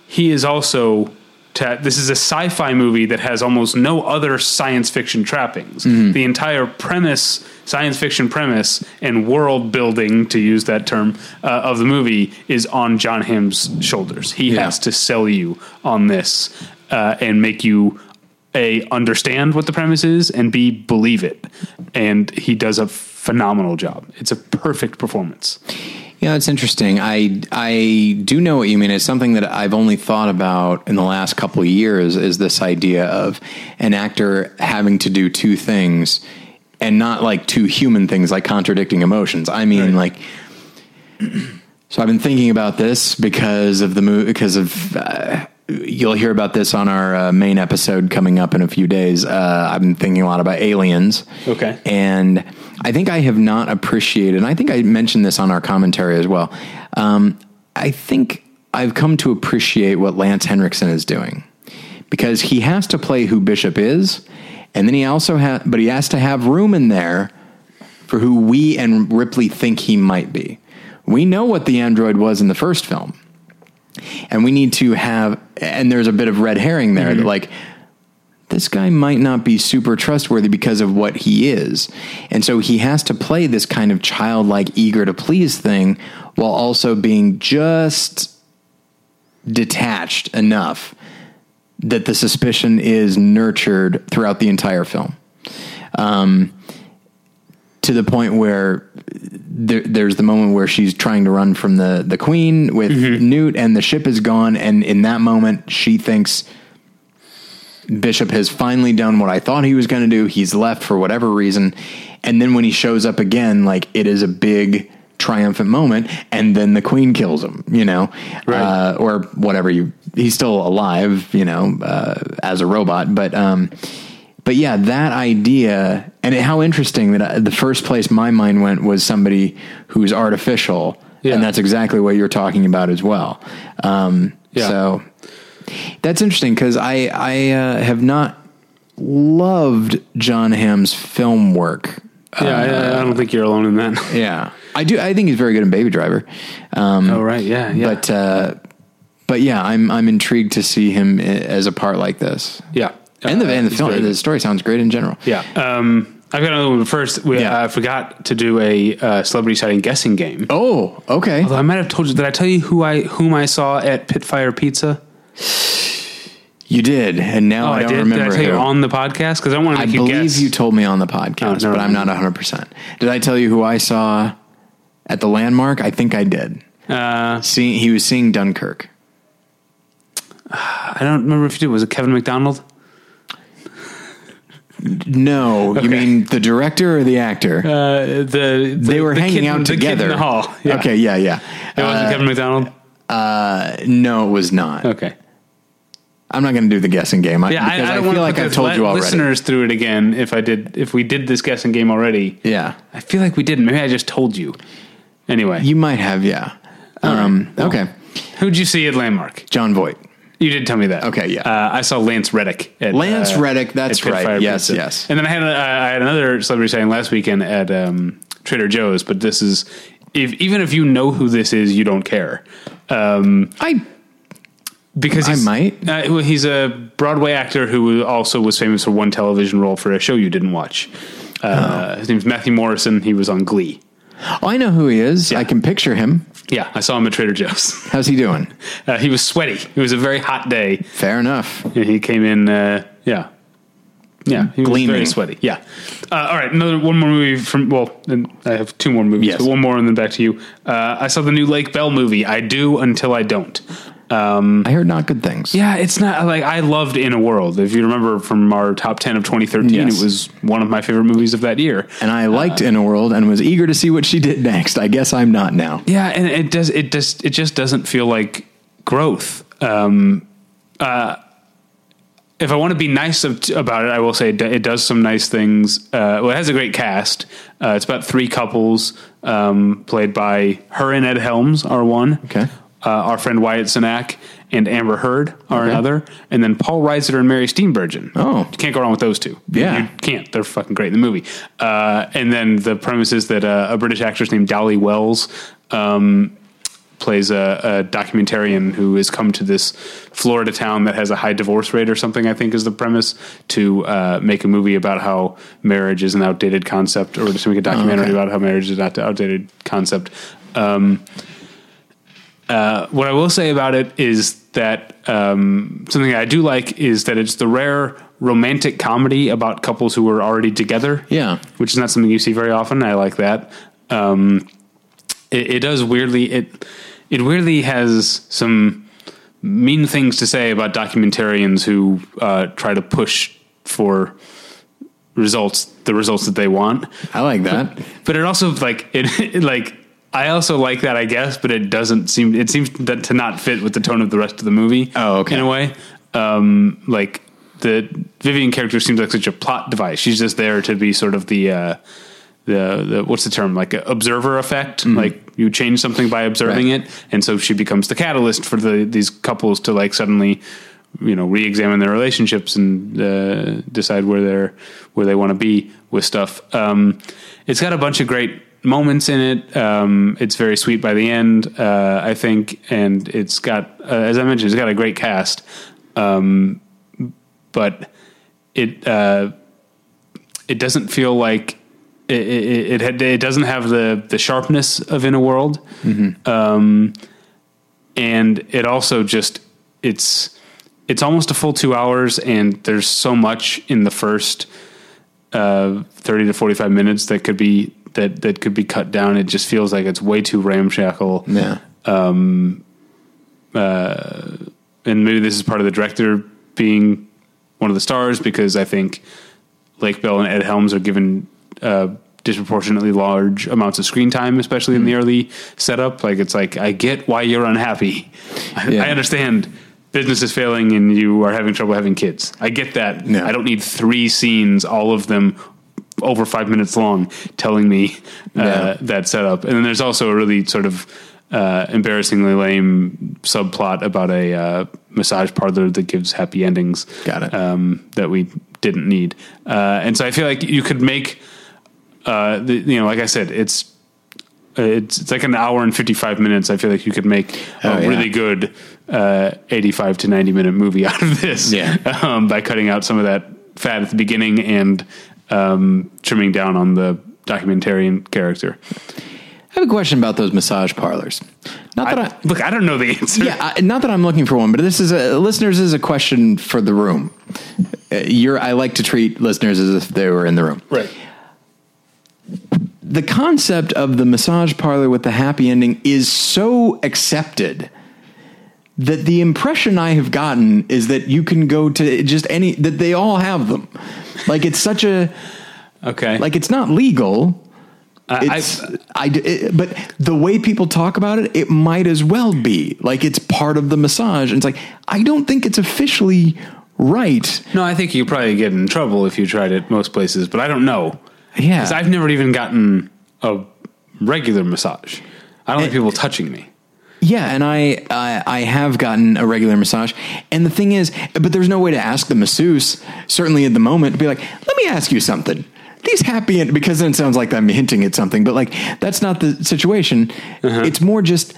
Speaker 1: he is also ta- this is a sci-fi movie that has almost no other science fiction trappings. The entire premise, science fiction premise, and world building, to use that term, uh, of the movie is on Jon Hamm's shoulders. He
Speaker 2: Yeah.
Speaker 1: has to sell you on this uh, and make you a understand what the premise is and b believe it. And he does a phenomenal job. It's a perfect performance.
Speaker 2: Yeah, it's interesting. I I do know what you mean. It's something that I've only thought about in the last couple of years. Is this idea of an actor having to do two things, and not like two human things, like contradicting emotions. I mean, like. So I've been thinking about this because of the movie. Because of uh, you'll hear about this on our uh, main episode coming up in a few days. Uh, I've been thinking a lot about aliens.
Speaker 1: Okay.
Speaker 2: And I think I have not appreciated, and I think I mentioned this on our commentary as well. Um, I think I've come to appreciate what Lance Henriksen is doing because he has to play who Bishop is, and then he also has, but he has to have room in there for who we and Ripley think he might be. We know what the android was in the first film. And we need to have. And there's a bit of red herring there that like this guy might not be super trustworthy because of what he is. And so he has to play this kind of childlike, eager to please thing while also being just detached enough that the suspicion is nurtured throughout the entire film. Um, to the point where there, there's the moment where she's trying to run from the, the queen with Newt and the ship is gone. And in that moment, she thinks Bishop has finally done what I thought he was going to do. He's left for whatever reason. And then when he shows up again, like it is a big triumphant moment. And then the queen kills him, you know,
Speaker 1: Right.
Speaker 2: uh, or whatever you, he's still alive, you know, uh, as a robot. But, um, but yeah, that idea and how interesting that I, the first place my mind went was somebody who's artificial.
Speaker 1: Yeah.
Speaker 2: And that's exactly what you're talking about as well. Um,
Speaker 1: Yeah.
Speaker 2: so that's interesting because I I uh, have not loved Jon Hamm's film work.
Speaker 1: Yeah, I, I don't think you're alone in that.
Speaker 2: Yeah, I do. I think he's very good in Baby Driver. Um,
Speaker 1: oh right, yeah, yeah,
Speaker 2: But uh, but yeah, I'm I'm intrigued to see him as a part like this.
Speaker 1: yeah.
Speaker 2: And the
Speaker 1: Uh,
Speaker 2: and the film, the story sounds great in general.
Speaker 1: Yeah. Um, I've got another one. First, we,
Speaker 2: Yeah.
Speaker 1: I forgot to do a uh, celebrity sighting guessing game.
Speaker 2: Oh, okay.
Speaker 1: Although I might have told you. Did I tell you who I whom I saw at Pitfire Pizza?
Speaker 2: You did, and now
Speaker 1: Oh,
Speaker 2: I
Speaker 1: I,
Speaker 2: don't
Speaker 1: did.
Speaker 2: remember
Speaker 1: Did I tell you on the podcast? Because I want to
Speaker 2: I
Speaker 1: you
Speaker 2: believe
Speaker 1: guess.
Speaker 2: you told me on the podcast,
Speaker 1: Oh, never
Speaker 2: but I'm not 100. percent Did I tell you who I saw at the landmark? I think I did.
Speaker 1: uh,
Speaker 2: See, he was seeing Dunkirk.
Speaker 1: I don't remember if you did. Was it Kevin McDonald?
Speaker 2: No,
Speaker 1: Okay.
Speaker 2: you mean the director or the actor?
Speaker 1: Uh, the, the
Speaker 2: they were
Speaker 1: the
Speaker 2: hanging
Speaker 1: kid-
Speaker 2: out
Speaker 1: the kid
Speaker 2: together.
Speaker 1: in the hall. Yeah.
Speaker 2: Okay, yeah, yeah.
Speaker 1: It wasn't
Speaker 2: Uh,
Speaker 1: Kevin McDonald.
Speaker 2: uh, no, it was not.
Speaker 1: Okay.
Speaker 2: I'm not going to do the guessing game I,
Speaker 1: Yeah, I,
Speaker 2: because
Speaker 1: I
Speaker 2: I,
Speaker 1: don't
Speaker 2: feel like I've told you already.
Speaker 1: listeners through it again. If I did, if we did this guessing game already,
Speaker 2: Yeah,
Speaker 1: I feel like we didn't. Maybe I just told you. Anyway,
Speaker 2: you might have. Yeah. Um, okay,
Speaker 1: who'd you see at Landmark?
Speaker 2: Jon Voight.
Speaker 1: You did tell me that.
Speaker 2: Okay, yeah.
Speaker 1: Uh, I saw Lance Reddick. At,
Speaker 2: Lance
Speaker 1: uh,
Speaker 2: Reddick, that's right. Yes,
Speaker 1: Pizza.
Speaker 2: yes.
Speaker 1: And then I had a, I had another celebrity sighting last weekend at um, Trader Joe's. But this is if even if you know who this is, you don't care. Um,
Speaker 2: I
Speaker 1: because
Speaker 2: I might.
Speaker 1: Uh, well, he's a Broadway actor who also was famous for one television role for a show you didn't watch. Uh, His name's Matthew Morrison. He was on Glee.
Speaker 2: I know who he is. I can picture him.
Speaker 1: Yeah, I saw him at Trader Joe's.
Speaker 2: How's he doing?
Speaker 1: Uh, he was sweaty. It was a very hot day.
Speaker 2: Fair enough.
Speaker 1: And he came in, uh, yeah. Yeah, he was very sweaty. Yeah. Uh, all right, another one more movie from. Well, and I have two more movies.
Speaker 2: Yes.
Speaker 1: but one more, and then back to you. Uh, I saw the new Lake Bell movie. I do until I don't. Um,
Speaker 2: I heard not good things.
Speaker 1: yeah, it's not like I loved In a World. If you remember from our top ten of 2013,
Speaker 2: Yes.
Speaker 1: it was one of my favorite movies of that year.
Speaker 2: And I liked In a World and was eager to see what she did next. I guess I'm not now.
Speaker 1: Yeah, and it does. It just. It just doesn't feel like growth. Um, uh, if I want to be nice of, about it, I will say it, it does some nice things. Uh, well, it has a great cast. Uh, it's about three couples, um, played by her and Ed Helms are one.
Speaker 2: Okay.
Speaker 1: Uh, our friend Wyatt Cenac and Amber Heard are
Speaker 2: Okay.
Speaker 1: another, and then Paul Reiser and Mary Steenburgen.
Speaker 2: Oh.
Speaker 1: you can't go wrong with those two.
Speaker 2: Yeah.
Speaker 1: you can't. They're fucking great in the movie. Uh, and then the premise is that uh, a British actress named Dolly Wells um, plays a, a documentarian who has come to this Florida town that has a high divorce rate or something. I think is the premise to uh, make a movie about how marriage is an outdated concept, or just make a documentary
Speaker 2: okay.
Speaker 1: about how marriage is an outdated concept. Um, uh, what I will say about it is that um, something I do like is that it's the rare romantic comedy about couples who are already together.
Speaker 2: Yeah.
Speaker 1: which is not something you see very often. I like that. Um, it, it does weirdly it it weirdly has some mean things to say about documentarians who uh, try to push for results the results that they want
Speaker 2: I like that.
Speaker 1: but it also like it, it like I also like that I guess, but it doesn't seem it seems that to not fit with the tone of the rest of the movie.
Speaker 2: Oh, okay.
Speaker 1: In a way, um, like the Vivian character seems like such a plot device. She's just there to be sort of the uh, the the what's the term like observer effect. Like you change something by observing
Speaker 2: Mm-hmm. Right.
Speaker 1: it, and so she becomes the catalyst for the these couples to like suddenly you know re-examine their relationships and uh, decide where they're where they want to be with stuff. Um, it's got a bunch of great moments in it. Um, it's very sweet by the end, uh, I think, and it's got, uh, as I mentioned, it's got a great cast. Um, but it uh, it doesn't feel like it it, it, it doesn't have the the sharpness of In a World, um, and it also just it's it's almost a full two hours, and there's so much in the first uh, thirty to forty five minutes that could be that that could be cut down. It just feels like it's way too ramshackle
Speaker 2: Yeah.
Speaker 1: Um, uh, and maybe this is part of the director being one of the stars because I think Lake Bell and Ed Helms are given uh, disproportionately large amounts of screen time, especially in the early setup. Like it's like I get why you're unhappy. I,
Speaker 2: Yeah.
Speaker 1: I understand business is failing and you are having trouble having kids. I get that. I don't need three scenes, all of them over five minutes long, telling me uh,
Speaker 2: Yeah.
Speaker 1: that setup. And then there's also a really sort of uh, embarrassingly lame subplot about a uh, massage parlor that gives happy endings.
Speaker 2: Got it.
Speaker 1: Um, that we didn't need. Uh, and so I feel like you could make, uh, the, you know, like I said, it's. It's, it's like an hour and 55 minutes. I feel like you could make a
Speaker 2: Oh, yeah.
Speaker 1: really good uh, 85 to 90 minute movie out of this
Speaker 2: Yeah.
Speaker 1: um, by cutting out some of that fat at the beginning and um, trimming down on the documentarian character.
Speaker 2: I have a question about those massage parlors. Not that I,
Speaker 1: I, look, I don't know the answer.
Speaker 2: yeah, I, not that I'm looking for one, but this is a listeners this is a question for the room. Uh, you're, I like to treat listeners as if they were in the room.
Speaker 1: Right.
Speaker 2: The concept of the massage parlor with the happy ending is so accepted that the impression I have gotten is that you can go to just any that they all have them. Like it's such a
Speaker 1: Okay.
Speaker 2: like it's not legal.
Speaker 1: I,
Speaker 2: It's, I, it, but the way people talk about it, it might as well be like it's part of the massage. And it's like I don't think it's officially right.
Speaker 1: no, I think you probably get in trouble if you tried it most places, but I don't know.
Speaker 2: Yeah.
Speaker 1: Because I've never even gotten a regular massage. I don't like eh, people touching me.
Speaker 2: Yeah, and I, I I have gotten a regular massage, and the thing is, but there's no way to ask the masseuse. Certainly at the moment, to be like, let me ask you something. These happy end because then it sounds like I'm hinting at something, but like that's not the situation. It's more just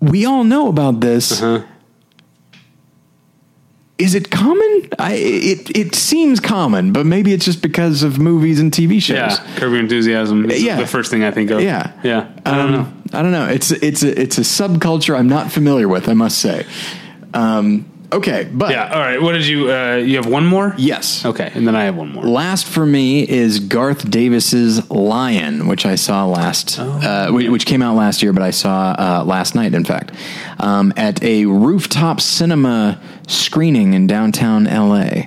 Speaker 2: we all know about this. Is it common? I it it seems common, but maybe it's just because of movies and TV shows.
Speaker 1: Yeah. Curb Your Enthusiasm is
Speaker 2: Yeah.
Speaker 1: the first thing I think of.
Speaker 2: Yeah,
Speaker 1: Yeah. I don't
Speaker 2: Um,
Speaker 1: know.
Speaker 2: I don't know. It's it's a, it's a subculture I'm not familiar with. I must say. Um, okay, but
Speaker 1: Yeah. All right. What did you, uh, you have one more?
Speaker 2: yes.
Speaker 1: Okay. And then I have one more.
Speaker 2: Last for me is Garth Davis's Lion, which I saw last, uh, whi- which came out last year, but I saw uh, last night, in fact, um, at a rooftop cinema screening in downtown LA,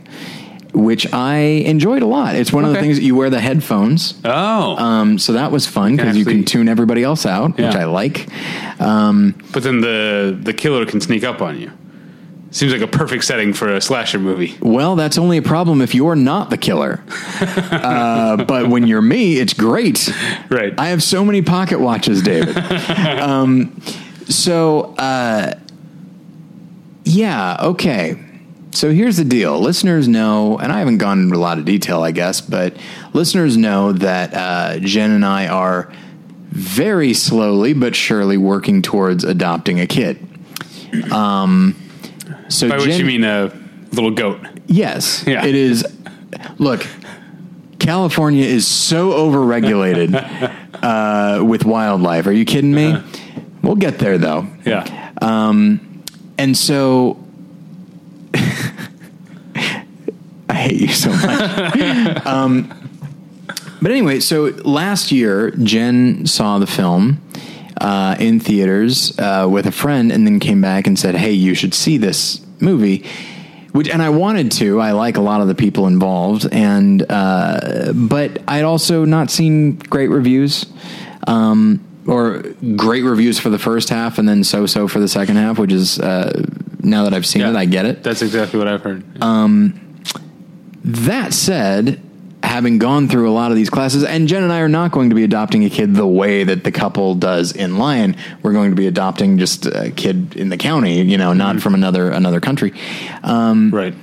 Speaker 2: which I enjoyed a lot. It's one of the things that you wear the headphones.
Speaker 1: Oh.
Speaker 2: Um, so that was fun because you can tune everybody else out, which I like. Um,
Speaker 1: but then the, the killer can sneak up on you. Seems like a perfect setting for a slasher movie.
Speaker 2: Well, that's only a problem if you're not the killer. uh, but when you're me, it's great.
Speaker 1: Right.
Speaker 2: I have so many pocket watches, David. um, so, uh, yeah, okay. So here's the deal. Listeners know, and I haven't gone into a lot of detail, I guess, but listeners know that uh, Jen and I are very slowly but surely working towards adopting a kid. Um, so
Speaker 1: By which you mean a little goat.
Speaker 2: Yes,
Speaker 1: Yeah.
Speaker 2: it is. Look, California is so overregulated uh, with wildlife. Are you kidding me? We'll get there though.
Speaker 1: Yeah.
Speaker 2: And so, I hate you so much. um, but anyway, so last year, Jen saw the film uh, in theaters uh, with a friend, and then came back and said, "Hey, you should see this movie." Which and I wanted to. I like a lot of the people involved, and uh, but I'd also not seen great reviews. Um, or great reviews for the first half and then so-so for the second half, which is uh, now that I've seen it, I get it.
Speaker 1: That's exactly what I've heard.
Speaker 2: That said, having gone through a lot of these classes, and Jen and I are not going to be adopting a kid the way that the couple does in Lion. We're going to be adopting just a kid in the county, you know, not from another another country. Um,
Speaker 1: right.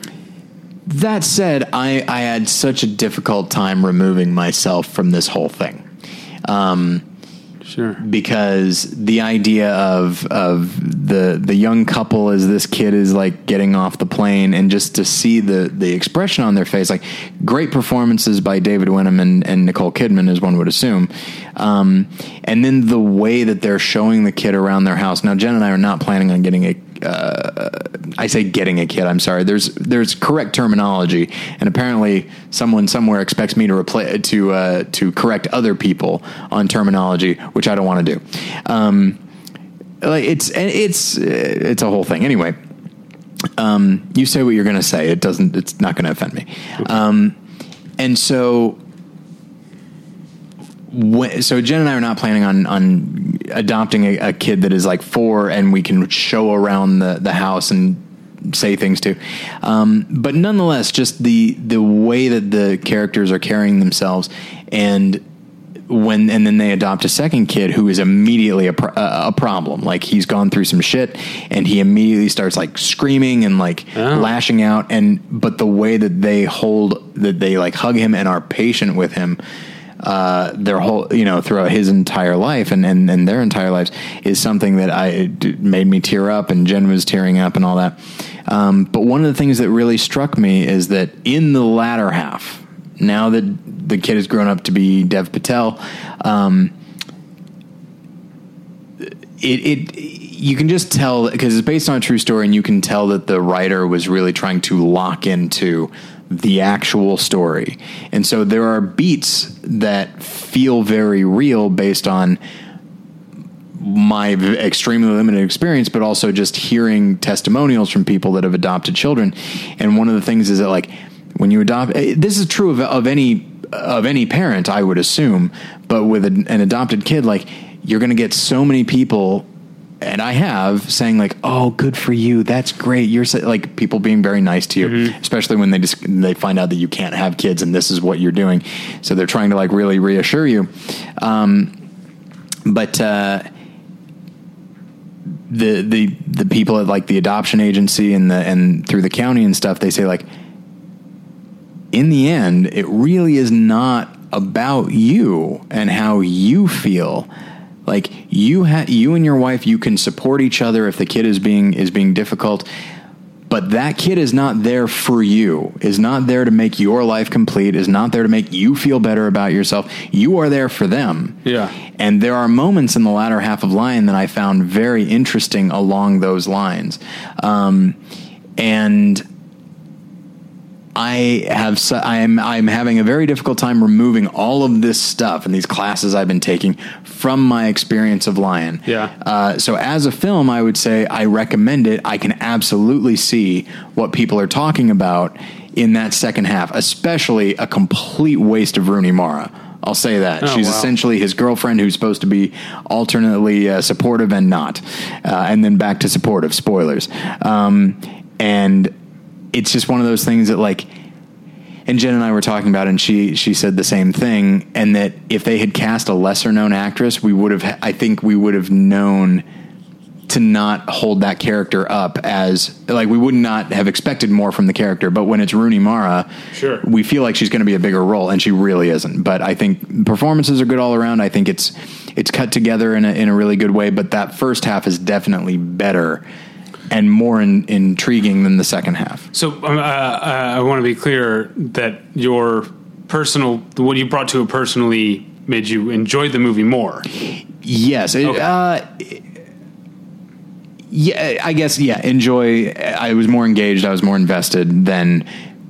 Speaker 2: that said, I, I had such a difficult time removing myself from this whole thing.
Speaker 1: Sure.
Speaker 2: because the idea of of the the young couple as this kid is like getting off the plane and just to see the the expression on their face like great performances by David Wenham and, and Nicole Kidman as one would assume um, and then the way that they're showing the kid around their house now Jen and I are not planning on getting a uh, I say getting a kid. I'm sorry. There's there's correct terminology, and apparently someone somewhere expects me to reply to uh, to correct other people on terminology, which I don't want to do. Um, like it's it's it's a whole thing. Anyway, um, you say what you're going to say. It doesn't. It's not going to offend me. Um, and so when, so Jen and I are not planning on on adopting a, a kid that is like four, and we can show around the the house and say things to. Um, but nonetheless, just the the way that the characters are carrying themselves, and when and then they adopt a second kid who is immediately a, pro- a problem. Like he's gone through some shit, and he immediately starts like screaming and like
Speaker 1: Oh.
Speaker 2: lashing out. And but the way that they hold that they like hug him and are patient with him uh, their whole, you know, throughout his entire life and, and, and their entire lives is something that I made me tear up, and Jen was tearing up and all that. Um, but one of the things that really struck me is that in the latter half, now that the kid has grown up to be Dev Patel, um, it, it you can just tell because it's based on a true story, and you can tell that the writer was really trying to lock into the actual story. And so there are beats that feel very real based on my extremely limited experience, but also just hearing testimonials from people that have adopted children. And one of the things is that like when you adopt, eh, this is true of, of any of any parent, I would assume, but with an, an adopted kid, like you're going to get so many people. And I have saying like, "Oh, good for you. That's great." You're so, like people being very nice to you, especially when they just they find out that you can't have kids and this is what you're doing. So they're trying to like really reassure you. Um, but uh, the the the people at like the adoption agency and the and through the county and stuff they say like in the end it really is not about you and how you feel like you ha- you and your wife you can support each other if the kid is being is being difficult but that kid is not there for you is not there to make your life complete is not there to make you feel better about yourself you are there for them
Speaker 1: Yeah.
Speaker 2: and there are moments in the latter half of Lion that I found very interesting along those lines. Um, and I have su- I'm I'm having a very difficult time removing all of this stuff and these classes I've been taking from my experience of Lion.
Speaker 1: Yeah.
Speaker 2: Uh, so as a film, I would say I recommend it. I can absolutely see what people are talking about in that second half, especially a complete waste of Rooney Mara. I'll say that
Speaker 1: Oh,
Speaker 2: she's
Speaker 1: wow.
Speaker 2: essentially his girlfriend who's supposed to be alternately uh, supportive and not, uh, and then back to supportive. Spoilers. Um, and it's just one of those things that like and Jen and I were talking about, it and she she said the same thing, and that if they had cast a lesser known actress, we would have. I think we would have known to not hold that character up as like we would not have expected more from the character. But when it's Rooney Mara,
Speaker 1: Sure.
Speaker 2: we feel like she's going to be a bigger role, and she really isn't. But I think performances are good all around. I think it's it's cut together in a in a really good way. But that first half is definitely better and more in, intriguing than the second half.
Speaker 1: So um, uh, uh, I want to be clear that your personal, what you brought to it personally, made you enjoy the movie more.
Speaker 2: Yes. It,
Speaker 1: Okay.
Speaker 2: uh, yeah, I guess, yeah, enjoy. I was more engaged. I was more invested than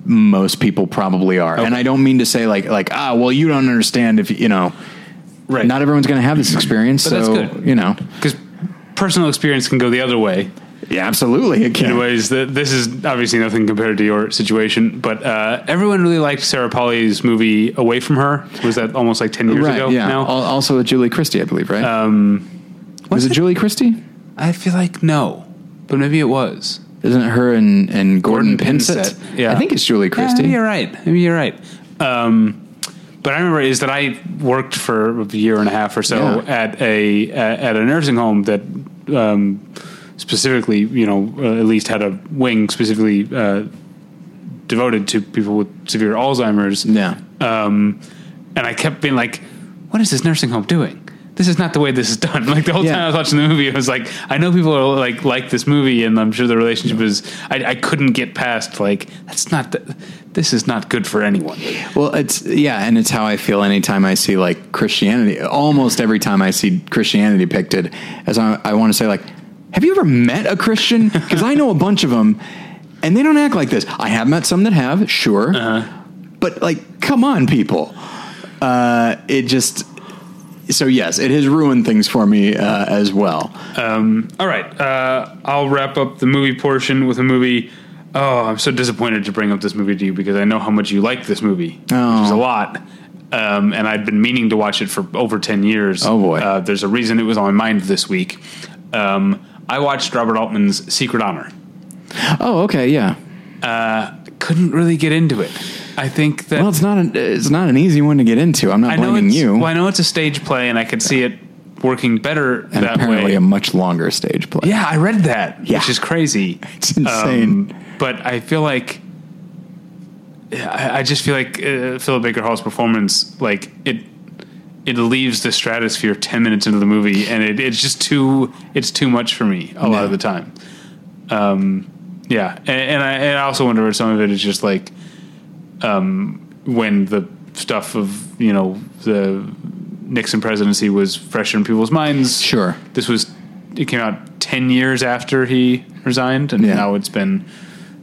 Speaker 2: most people probably are. And I don't mean to say like, like, ah, well, you don't understand if, you know,
Speaker 1: Right.
Speaker 2: not everyone's going to have this experience. So,
Speaker 1: that's good.
Speaker 2: you know,
Speaker 1: Because personal experience can go the other way
Speaker 2: yeah, absolutely. It
Speaker 1: in
Speaker 2: can.
Speaker 1: ways that this is obviously nothing compared to your situation. But uh, everyone really liked Sarah Polley's movie Away from Her. Was that almost like 10 years
Speaker 2: Right.
Speaker 1: ago
Speaker 2: Yeah.
Speaker 1: now?
Speaker 2: Al- Also with Julie Christie, I believe, right?
Speaker 1: Um,
Speaker 2: was it, Julie Christie?
Speaker 1: I feel like no, but maybe it was.
Speaker 2: Isn't it her and, and Gordon,
Speaker 1: Gordon
Speaker 2: Pinsent?
Speaker 1: Pinsent, yeah.
Speaker 2: I think it's Julie
Speaker 1: Yeah,
Speaker 2: Christie.
Speaker 1: maybe you're right. Maybe you're right. Um, but I remember is that I worked for a year and a half or so
Speaker 2: Yeah.
Speaker 1: at a at a nursing home that um, specifically, you know, uh, at least had a wing specifically uh, devoted to people with severe Alzheimer's.
Speaker 2: yeah.
Speaker 1: Um, and I kept being like, what is this nursing home doing? This is not the way this is done. Like the whole
Speaker 2: Yeah.
Speaker 1: time I was watching the movie, I was like, I know people are like like this movie, and I'm sure the relationship is. I, I couldn't get past like that's not. The, this is not good for anyone.
Speaker 2: Well, it's yeah, and it's how I feel anytime I see like Christianity. Almost every time I see Christianity depicted, as I, I want to say, like, have you ever met a Christian? Because I know a bunch of them, and they don't act like this. I have met some that have, sure, but like, come on, people. Uh, it just so yes, it has ruined things for me uh, as well.
Speaker 1: All right, uh, I'll wrap up the movie portion with a movie. Oh, I'm so disappointed to bring up this movie to you because I know how much you like this movie, which is a
Speaker 2: Oh.
Speaker 1: lot. Um, and I'd been meaning to watch it for over ten years.
Speaker 2: Oh, boy.
Speaker 1: Uh, there's a reason it was on my mind this week. Um, I watched Robert Altman's Secret Honor.
Speaker 2: Oh, okay, yeah.
Speaker 1: Couldn't really get into it. I think that
Speaker 2: Well, it's not an, it's not an easy one to get into. I'm not
Speaker 1: I
Speaker 2: blaming you.
Speaker 1: Well, I know it's a stage play, and I could see it working better
Speaker 2: and
Speaker 1: that
Speaker 2: apparently
Speaker 1: way.
Speaker 2: a much longer stage play.
Speaker 1: Yeah, I read that,
Speaker 2: Yeah.
Speaker 1: which is crazy.
Speaker 2: It's insane.
Speaker 1: Um, but I feel like I, I just feel like uh, Philip Baker Hall's performance, like it, it leaves the stratosphere ten minutes into the movie, and it, it's just too it's too much for me a lot
Speaker 2: Yeah.
Speaker 1: of the time. Um, yeah, and, and I and I also wonder if some of it is just like um, when the stuff of you know the Nixon presidency was fresh in people's minds.
Speaker 2: Sure.
Speaker 1: this was it came out ten years after he resigned, and
Speaker 2: Yeah.
Speaker 1: now it's been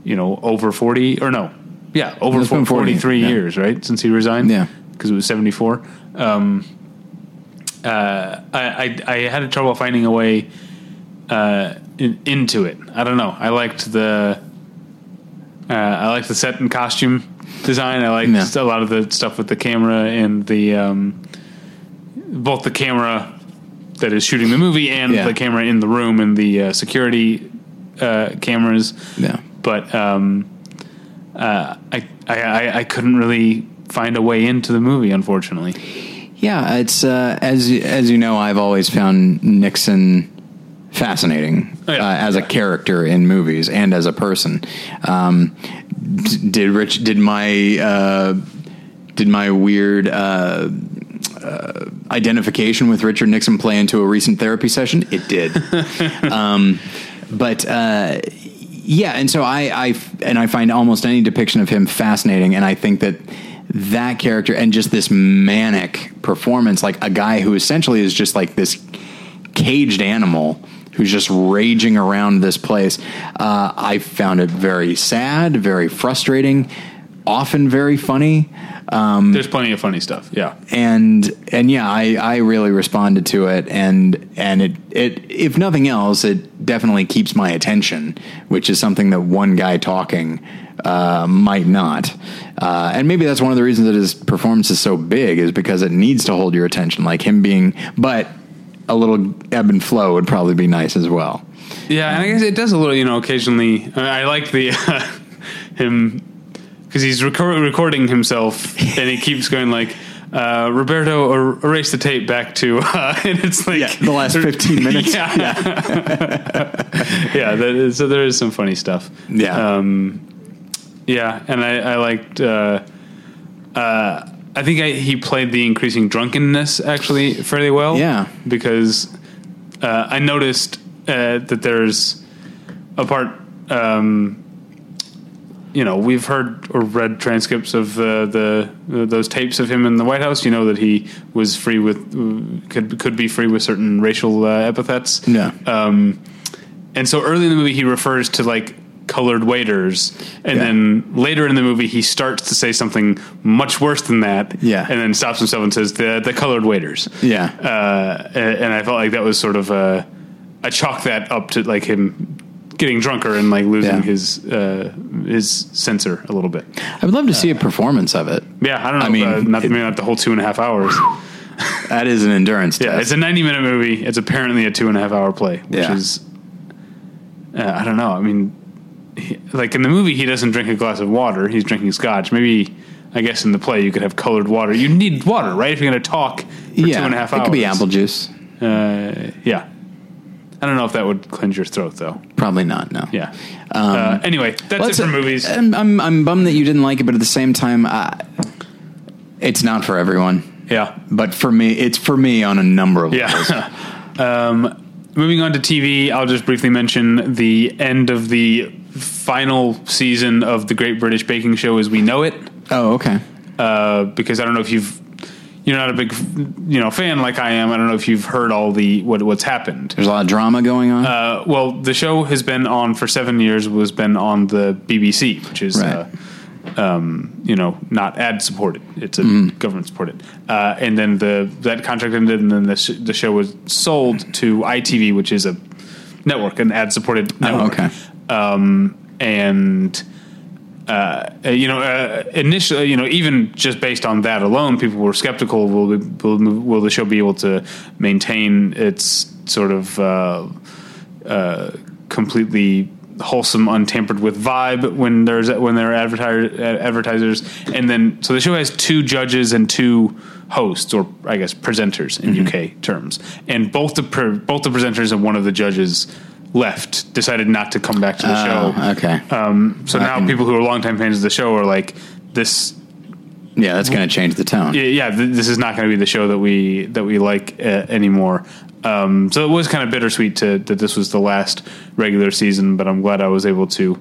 Speaker 1: you know over forty or no, yeah, over
Speaker 2: 40,
Speaker 1: 43
Speaker 2: yeah.
Speaker 1: years, right, since he resigned.
Speaker 2: Yeah.
Speaker 1: Because it was seventy four. Um, uh, I, I I had trouble finding a way uh, in, into it. I don't know. I liked the uh, I liked the set and costume design. I liked
Speaker 2: Yeah.
Speaker 1: a lot of the stuff with the camera and the um, both the camera that is shooting the movie and
Speaker 2: Yeah.
Speaker 1: the camera in the room and the uh, security uh, cameras.
Speaker 2: Yeah.
Speaker 1: But um, uh, I, I I I couldn't really find a way into the movie, unfortunately.
Speaker 2: Yeah, it's uh, as as you know, I've always found Nixon fascinating
Speaker 1: Oh, yeah.
Speaker 2: uh, as a character in movies and as a person. Um, d- did Rich? Did my uh, did my weird uh, uh, identification with Richard Nixon play into a recent therapy session? It did. um, but uh, yeah, and so I, I f- and I find almost any depiction of him fascinating, and I think that that character and just this manic performance, like a guy who essentially is just like this caged animal who's just raging around this place. Uh, I found it very sad, very frustrating, often very funny.
Speaker 1: There's plenty of funny stuff. Yeah.
Speaker 2: and and yeah, I, I really responded to it, and and it it if nothing else, it definitely keeps my attention, which is something that one guy talking uh, might not. Uh, and maybe that's one of the reasons that his performance is so big, is because it needs to hold your attention, like him being, but a little ebb and flow would probably be nice as well.
Speaker 1: Yeah, and I guess it does a little, you know, occasionally. I, mean, I like the uh, him because he's reco- recording himself, and he keeps going like. Uh, Roberto, er- erase the tape back to, uh, and it's like
Speaker 2: Yeah, the last 15 minutes.
Speaker 1: Yeah, yeah. that is, so there is some funny stuff.
Speaker 2: Yeah.
Speaker 1: um, yeah, and I, I liked. Uh, uh, I think I, he played the increasing drunkenness actually fairly well.
Speaker 2: Yeah.
Speaker 1: because uh, I noticed uh, that there's a part. Um, you know, we've heard or read transcripts of uh, the uh, those tapes of him in the White House. You know that he was free with could could be free with certain racial uh, epithets.
Speaker 2: Yeah.
Speaker 1: Um, and so early in the movie, he refers to like colored waiters, and
Speaker 2: Yeah.
Speaker 1: then later in the movie, he starts to say something much worse than that.
Speaker 2: Yeah.
Speaker 1: and then stops himself and says the the colored waiters.
Speaker 2: Yeah.
Speaker 1: Uh, and, and I felt like that was sort of a I chalk that up to like him getting drunker and like losing
Speaker 2: Yeah.
Speaker 1: his uh, his censor a little bit.
Speaker 2: I would love to see a performance of it.
Speaker 1: Yeah, I don't know.
Speaker 2: I mean,
Speaker 1: uh, not
Speaker 2: it-
Speaker 1: maybe not the whole two and a half hours.
Speaker 2: That is an endurance
Speaker 1: Yeah, it's a ninety minute movie. It's apparently a two and a half hour play, which
Speaker 2: Yeah.
Speaker 1: is uh, I don't know. I mean, he, like in the movie, he doesn't drink a glass of water. He's drinking scotch. Maybe. I guess in the play you could have colored water. You need water, right? If you're going to talk for
Speaker 2: yeah,
Speaker 1: two and a half
Speaker 2: it could be apple juice.
Speaker 1: Uh, yeah. I don't know if that would cleanse your throat, though.
Speaker 2: Probably not. No.
Speaker 1: Yeah. uh, anyway, that's
Speaker 2: Well,
Speaker 1: it for movies.
Speaker 2: I'm, I'm I'm bummed that you didn't like it, but at the same time, uh, it's not for everyone.
Speaker 1: Yeah.
Speaker 2: But for me, it's for me on a number of levels.
Speaker 1: Yeah. um, moving on to TV, I'll just briefly mention the end of the final season of the Great British Baking Show as we know it.
Speaker 2: Oh, okay.
Speaker 1: Uh, because I don't know if you've you're not a big you know fan like I am. I don't know if you've heard all the what what's happened.
Speaker 2: There's a lot of drama going on.
Speaker 1: Uh, well, the show has been on for seven years. Was been on the BBC, which is.
Speaker 2: Right.
Speaker 1: Uh, um, you know, not ad supported. It's a
Speaker 2: Mm-hmm.
Speaker 1: government supported. Uh, and then the that contract ended, and then the sh- the show was sold to ITV, which is a network, an ad supported network.
Speaker 2: Oh, okay.
Speaker 1: Um, and uh, you know, uh, initially, you know, even just based on that alone, people were skeptical. Will the, will, will the show be able to maintain its sort of uh, uh, completely wholesome, untampered with vibe when there's when there are advertisers, advertisers, and then so the show has two judges and two hosts, or I guess presenters in UK terms, and both the pre- both the presenters and one of the judges left, decided not to come back to the show.
Speaker 2: Oh, okay.
Speaker 1: Um, so now people who are longtime fans of the show are like, this,
Speaker 2: yeah, that's going to change the tone.
Speaker 1: yeah, yeah th- this is not going to be the show that we that we like uh, anymore. Um, so it was kind of bittersweet to that this was the last regular season, but I'm glad I was able to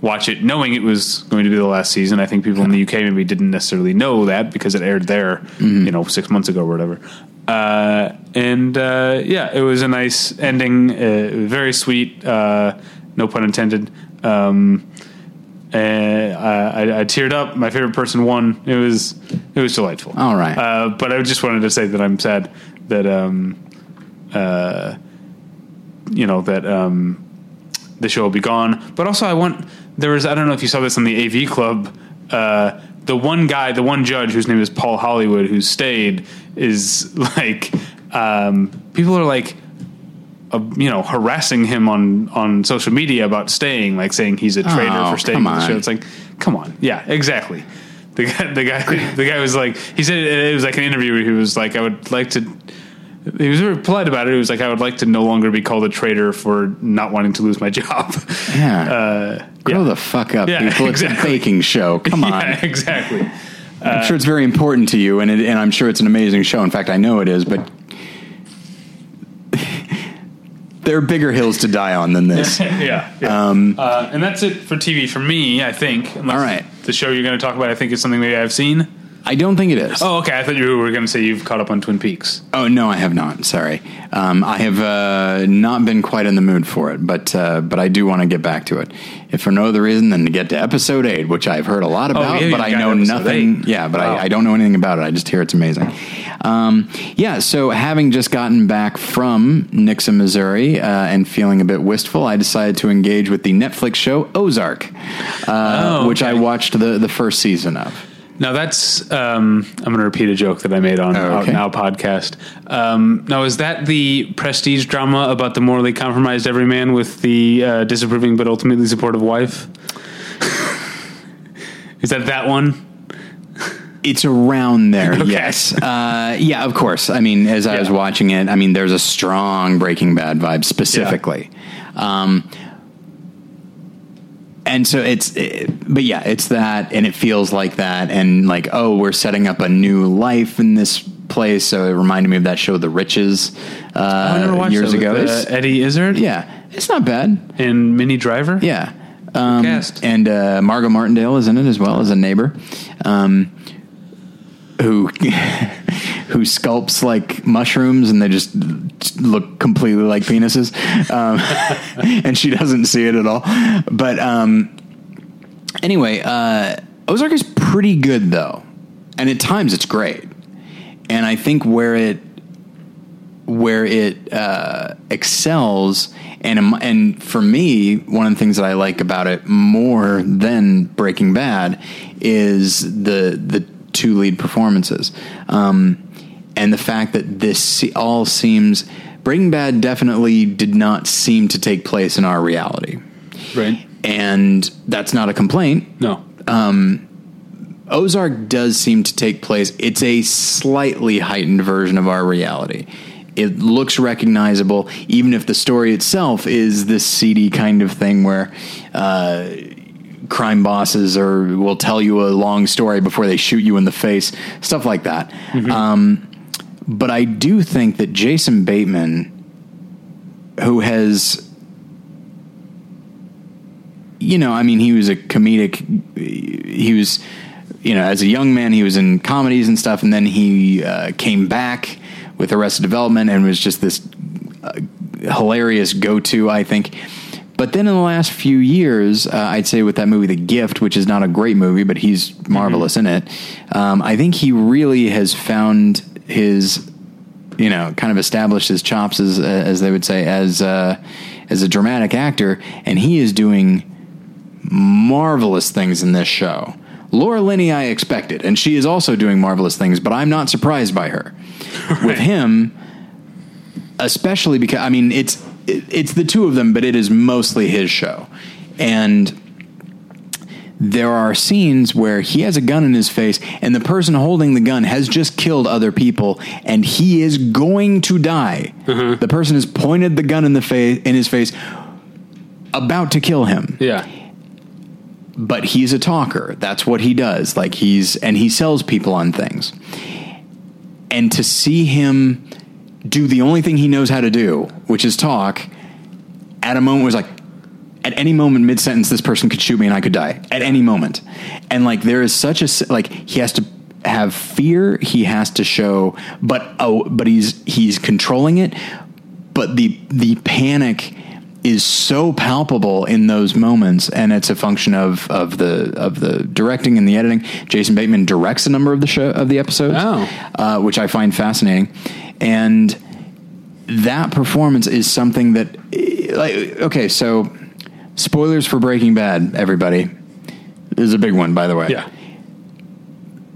Speaker 1: watch it, knowing it was going to be the last season. I think people in the UK maybe didn't necessarily know that because it aired there, you know, six months ago or whatever. Uh, and uh, yeah, it was a nice ending, uh, very sweet, uh, no pun intended. Um, and I, I, I teared up. My favorite person won. It was it was delightful.
Speaker 2: All right.
Speaker 1: uh, but I just wanted to say that I'm sad that um, uh, you know that um, the show will be gone. But also, I want there was I don't know if you saw this on the AV Club. Uh, the one guy, the one judge whose name is Paul Hollywood, who stayed, is like um, people are like uh, you know harassing him on on social media about staying, like saying he's a traitor
Speaker 2: Oh,
Speaker 1: for staying on the show. It's like, come on, yeah, exactly. The guy, the guy, the guy was like, he said it was like an interview. Where he was like, I would like to. He was very polite about it. He was like, I would like to no longer be called a traitor for not wanting to lose my job.
Speaker 2: Yeah.
Speaker 1: Uh,
Speaker 2: Grow
Speaker 1: yeah.
Speaker 2: the fuck up,
Speaker 1: Yeah,
Speaker 2: people. It's
Speaker 1: exactly.
Speaker 2: a baking show. Come on.
Speaker 1: Yeah, exactly.
Speaker 2: I'm sure it's very important to you, and it, and I'm sure it's an amazing show. In fact, I know it is, but there are bigger hills to die on than this.
Speaker 1: yeah. yeah. uh, and that's it for TV for me, I think.
Speaker 2: All right.
Speaker 1: The show you're going to talk about, I think, is something maybe I've seen.
Speaker 2: I don't think it is.
Speaker 1: Oh, okay. I thought you were going to say you've caught up on Twin Peaks.
Speaker 2: Oh no, I have not. Sorry, um, I have uh, not been quite in the mood for it, but uh, but I do want to get back to it. If for no other reason than to get to episode eight, which I've heard a lot about,
Speaker 1: Oh, yeah,
Speaker 2: but I know nothing.
Speaker 1: eight.
Speaker 2: Yeah, but
Speaker 1: Wow.
Speaker 2: I, I don't know anything about it. I just hear it's amazing. Um, yeah, so having just gotten back from Nixa, Missouri, uh, and feeling a bit wistful, I decided to engage with the Netflix show Ozark, uh,
Speaker 1: Oh,
Speaker 2: which I watched the the first season of.
Speaker 1: Now that's um, I'm going to repeat a joke that I made on
Speaker 2: Oh,
Speaker 1: Out
Speaker 2: okay.
Speaker 1: Now podcast. Um, now is that the prestige drama about the morally compromised everyman with the uh, disapproving but ultimately supportive wife? is that that one?
Speaker 2: It's around there,
Speaker 1: Okay.
Speaker 2: yes. Uh, yeah, of course. I mean, as I was watching it, I mean, there's a strong Breaking Bad vibe specifically. Um, and so it's, it, but yeah, it's that, and it feels like that, and like, oh, we're setting up a new life in this place. So it reminded me of that show, The Riches, uh,
Speaker 1: watched
Speaker 2: years ago.
Speaker 1: with, uh, Eddie Izzard
Speaker 2: yeah, it's not bad.
Speaker 1: and Minnie Driver.
Speaker 2: Yeah. Um, and uh, Margot Martindale is in it as well as a neighbor, um, who who sculpts like mushrooms and they just look completely like penises, um, and she doesn't see it at all. But um, anyway, uh, Ozark is pretty good though, and at times it's great. And I think where it where it uh, excels, and um, and for me, one of the things that I like about it more than Breaking Bad is the the two lead performances, um, and the fact that this all seems Breaking Bad definitely did not seem to take place in our reality,
Speaker 1: Right.
Speaker 2: and that's not a complaint.
Speaker 1: No.
Speaker 2: Ozark does seem to take place. It's a slightly heightened version of our reality. It looks recognizable, even if the story itself is this seedy kind of thing where uh, crime bosses or will tell you a long story before they shoot you in the face, stuff like that. Um, but I do think that Jason Bateman, who has, you know, I mean, he was a comedic, he was, you know, as a young man, he was in comedies and stuff, and then he uh, came back with Arrested Development and was just this uh, hilarious go to, I think. But then in the last few years, uh, I'd say with that movie, The Gift, which is not a great movie, but he's marvelous in it. Um, I think he really has found his, you know, kind of established his chops as as they would say as uh, as a dramatic actor, and he is doing marvelous things in this show. Laura Linney, I expected, and she is also doing marvelous things, but I'm not surprised by her. With him, especially because I mean it's it's the two of them, but it is mostly his show, and there are scenes where he has a gun in his face, and the person holding the gun has just killed other people, and he is going to die. Mm-hmm. The person has pointed the gun in the face in his face, about to kill him
Speaker 1: Yeah.
Speaker 2: but he's a talker. That's what he does. Like he's and he sells people on things. And to see him do the only thing he knows how to do, which is talk, at a moment was like at any moment mid sentence this person could shoot me and I could die at any moment. And like there is such a like he has to have fear, he has to show but oh but he's he's controlling it, but the the panic is so palpable in those moments and it's a function of of the of the directing and the editing jason bateman directs a number of the show of the episodes
Speaker 1: Oh.
Speaker 2: uh, which i find fascinating and that performance is something that eh, like okay so spoilers for breaking bad everybody this is a big one by the way
Speaker 1: Yeah.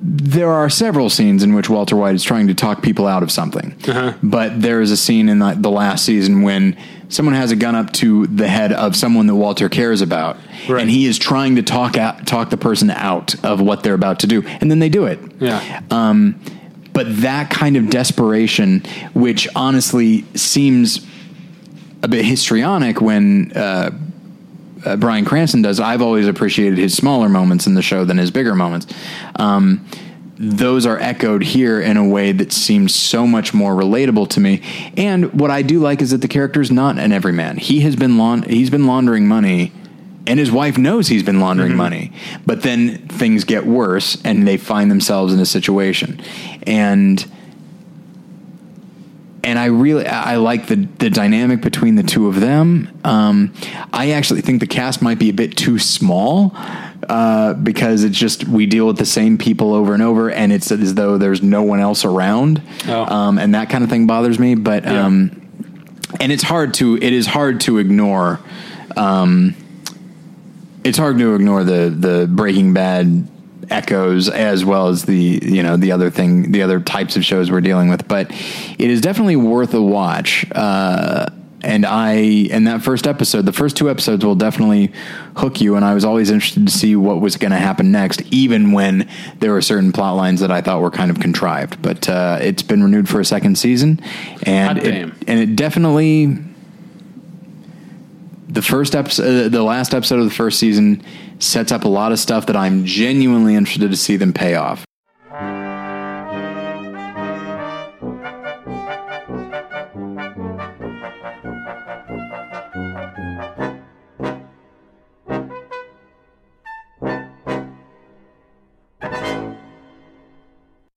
Speaker 2: there are several scenes in which Walter White is trying to talk people out of something.
Speaker 1: Uh-huh.
Speaker 2: But there is a scene in the, the last season when someone has a gun up to the head of someone that Walter cares about,
Speaker 1: Right.
Speaker 2: and he is trying to talk out, talk the person out of what they're about to do, and then they do it.
Speaker 1: Yeah.
Speaker 2: Um, but that kind of desperation, which honestly seems a bit histrionic when uh, uh, Bryan Cranston does, I've always appreciated his smaller moments in the show than his bigger moments. Um, those are echoed here in a way that seems so much more relatable to me. And what I do like is that the character is not an everyman. He has been he's been laundering money, and his wife knows he's been laundering money. But then things get worse, and they find themselves in a situation, and and I really I like the the dynamic between the two of them. Um, I actually think the cast might be a bit too small uh, because it's just we deal with the same people over and over, and it's as though there's no one else around,
Speaker 1: Oh.
Speaker 2: um, and that kind of thing bothers me. But
Speaker 1: Yeah.
Speaker 2: um, and it's hard to it is hard to ignore. Um, it's hard to ignore the the Breaking Bad echoes as well as the you know the other thing the other types of shows we're dealing with. But it is definitely worth a watch. Uh and I and that first episode the first two episodes will definitely hook you. And I was always interested to see what was going to happen next even when there were certain plot lines that I thought were kind of contrived. But uh it's been renewed for a second season. And
Speaker 1: Hot
Speaker 2: it,
Speaker 1: damn.
Speaker 2: and it definitely the first episode, uh, the last episode of the first season sets up a lot of stuff that I'm genuinely interested to see them pay off.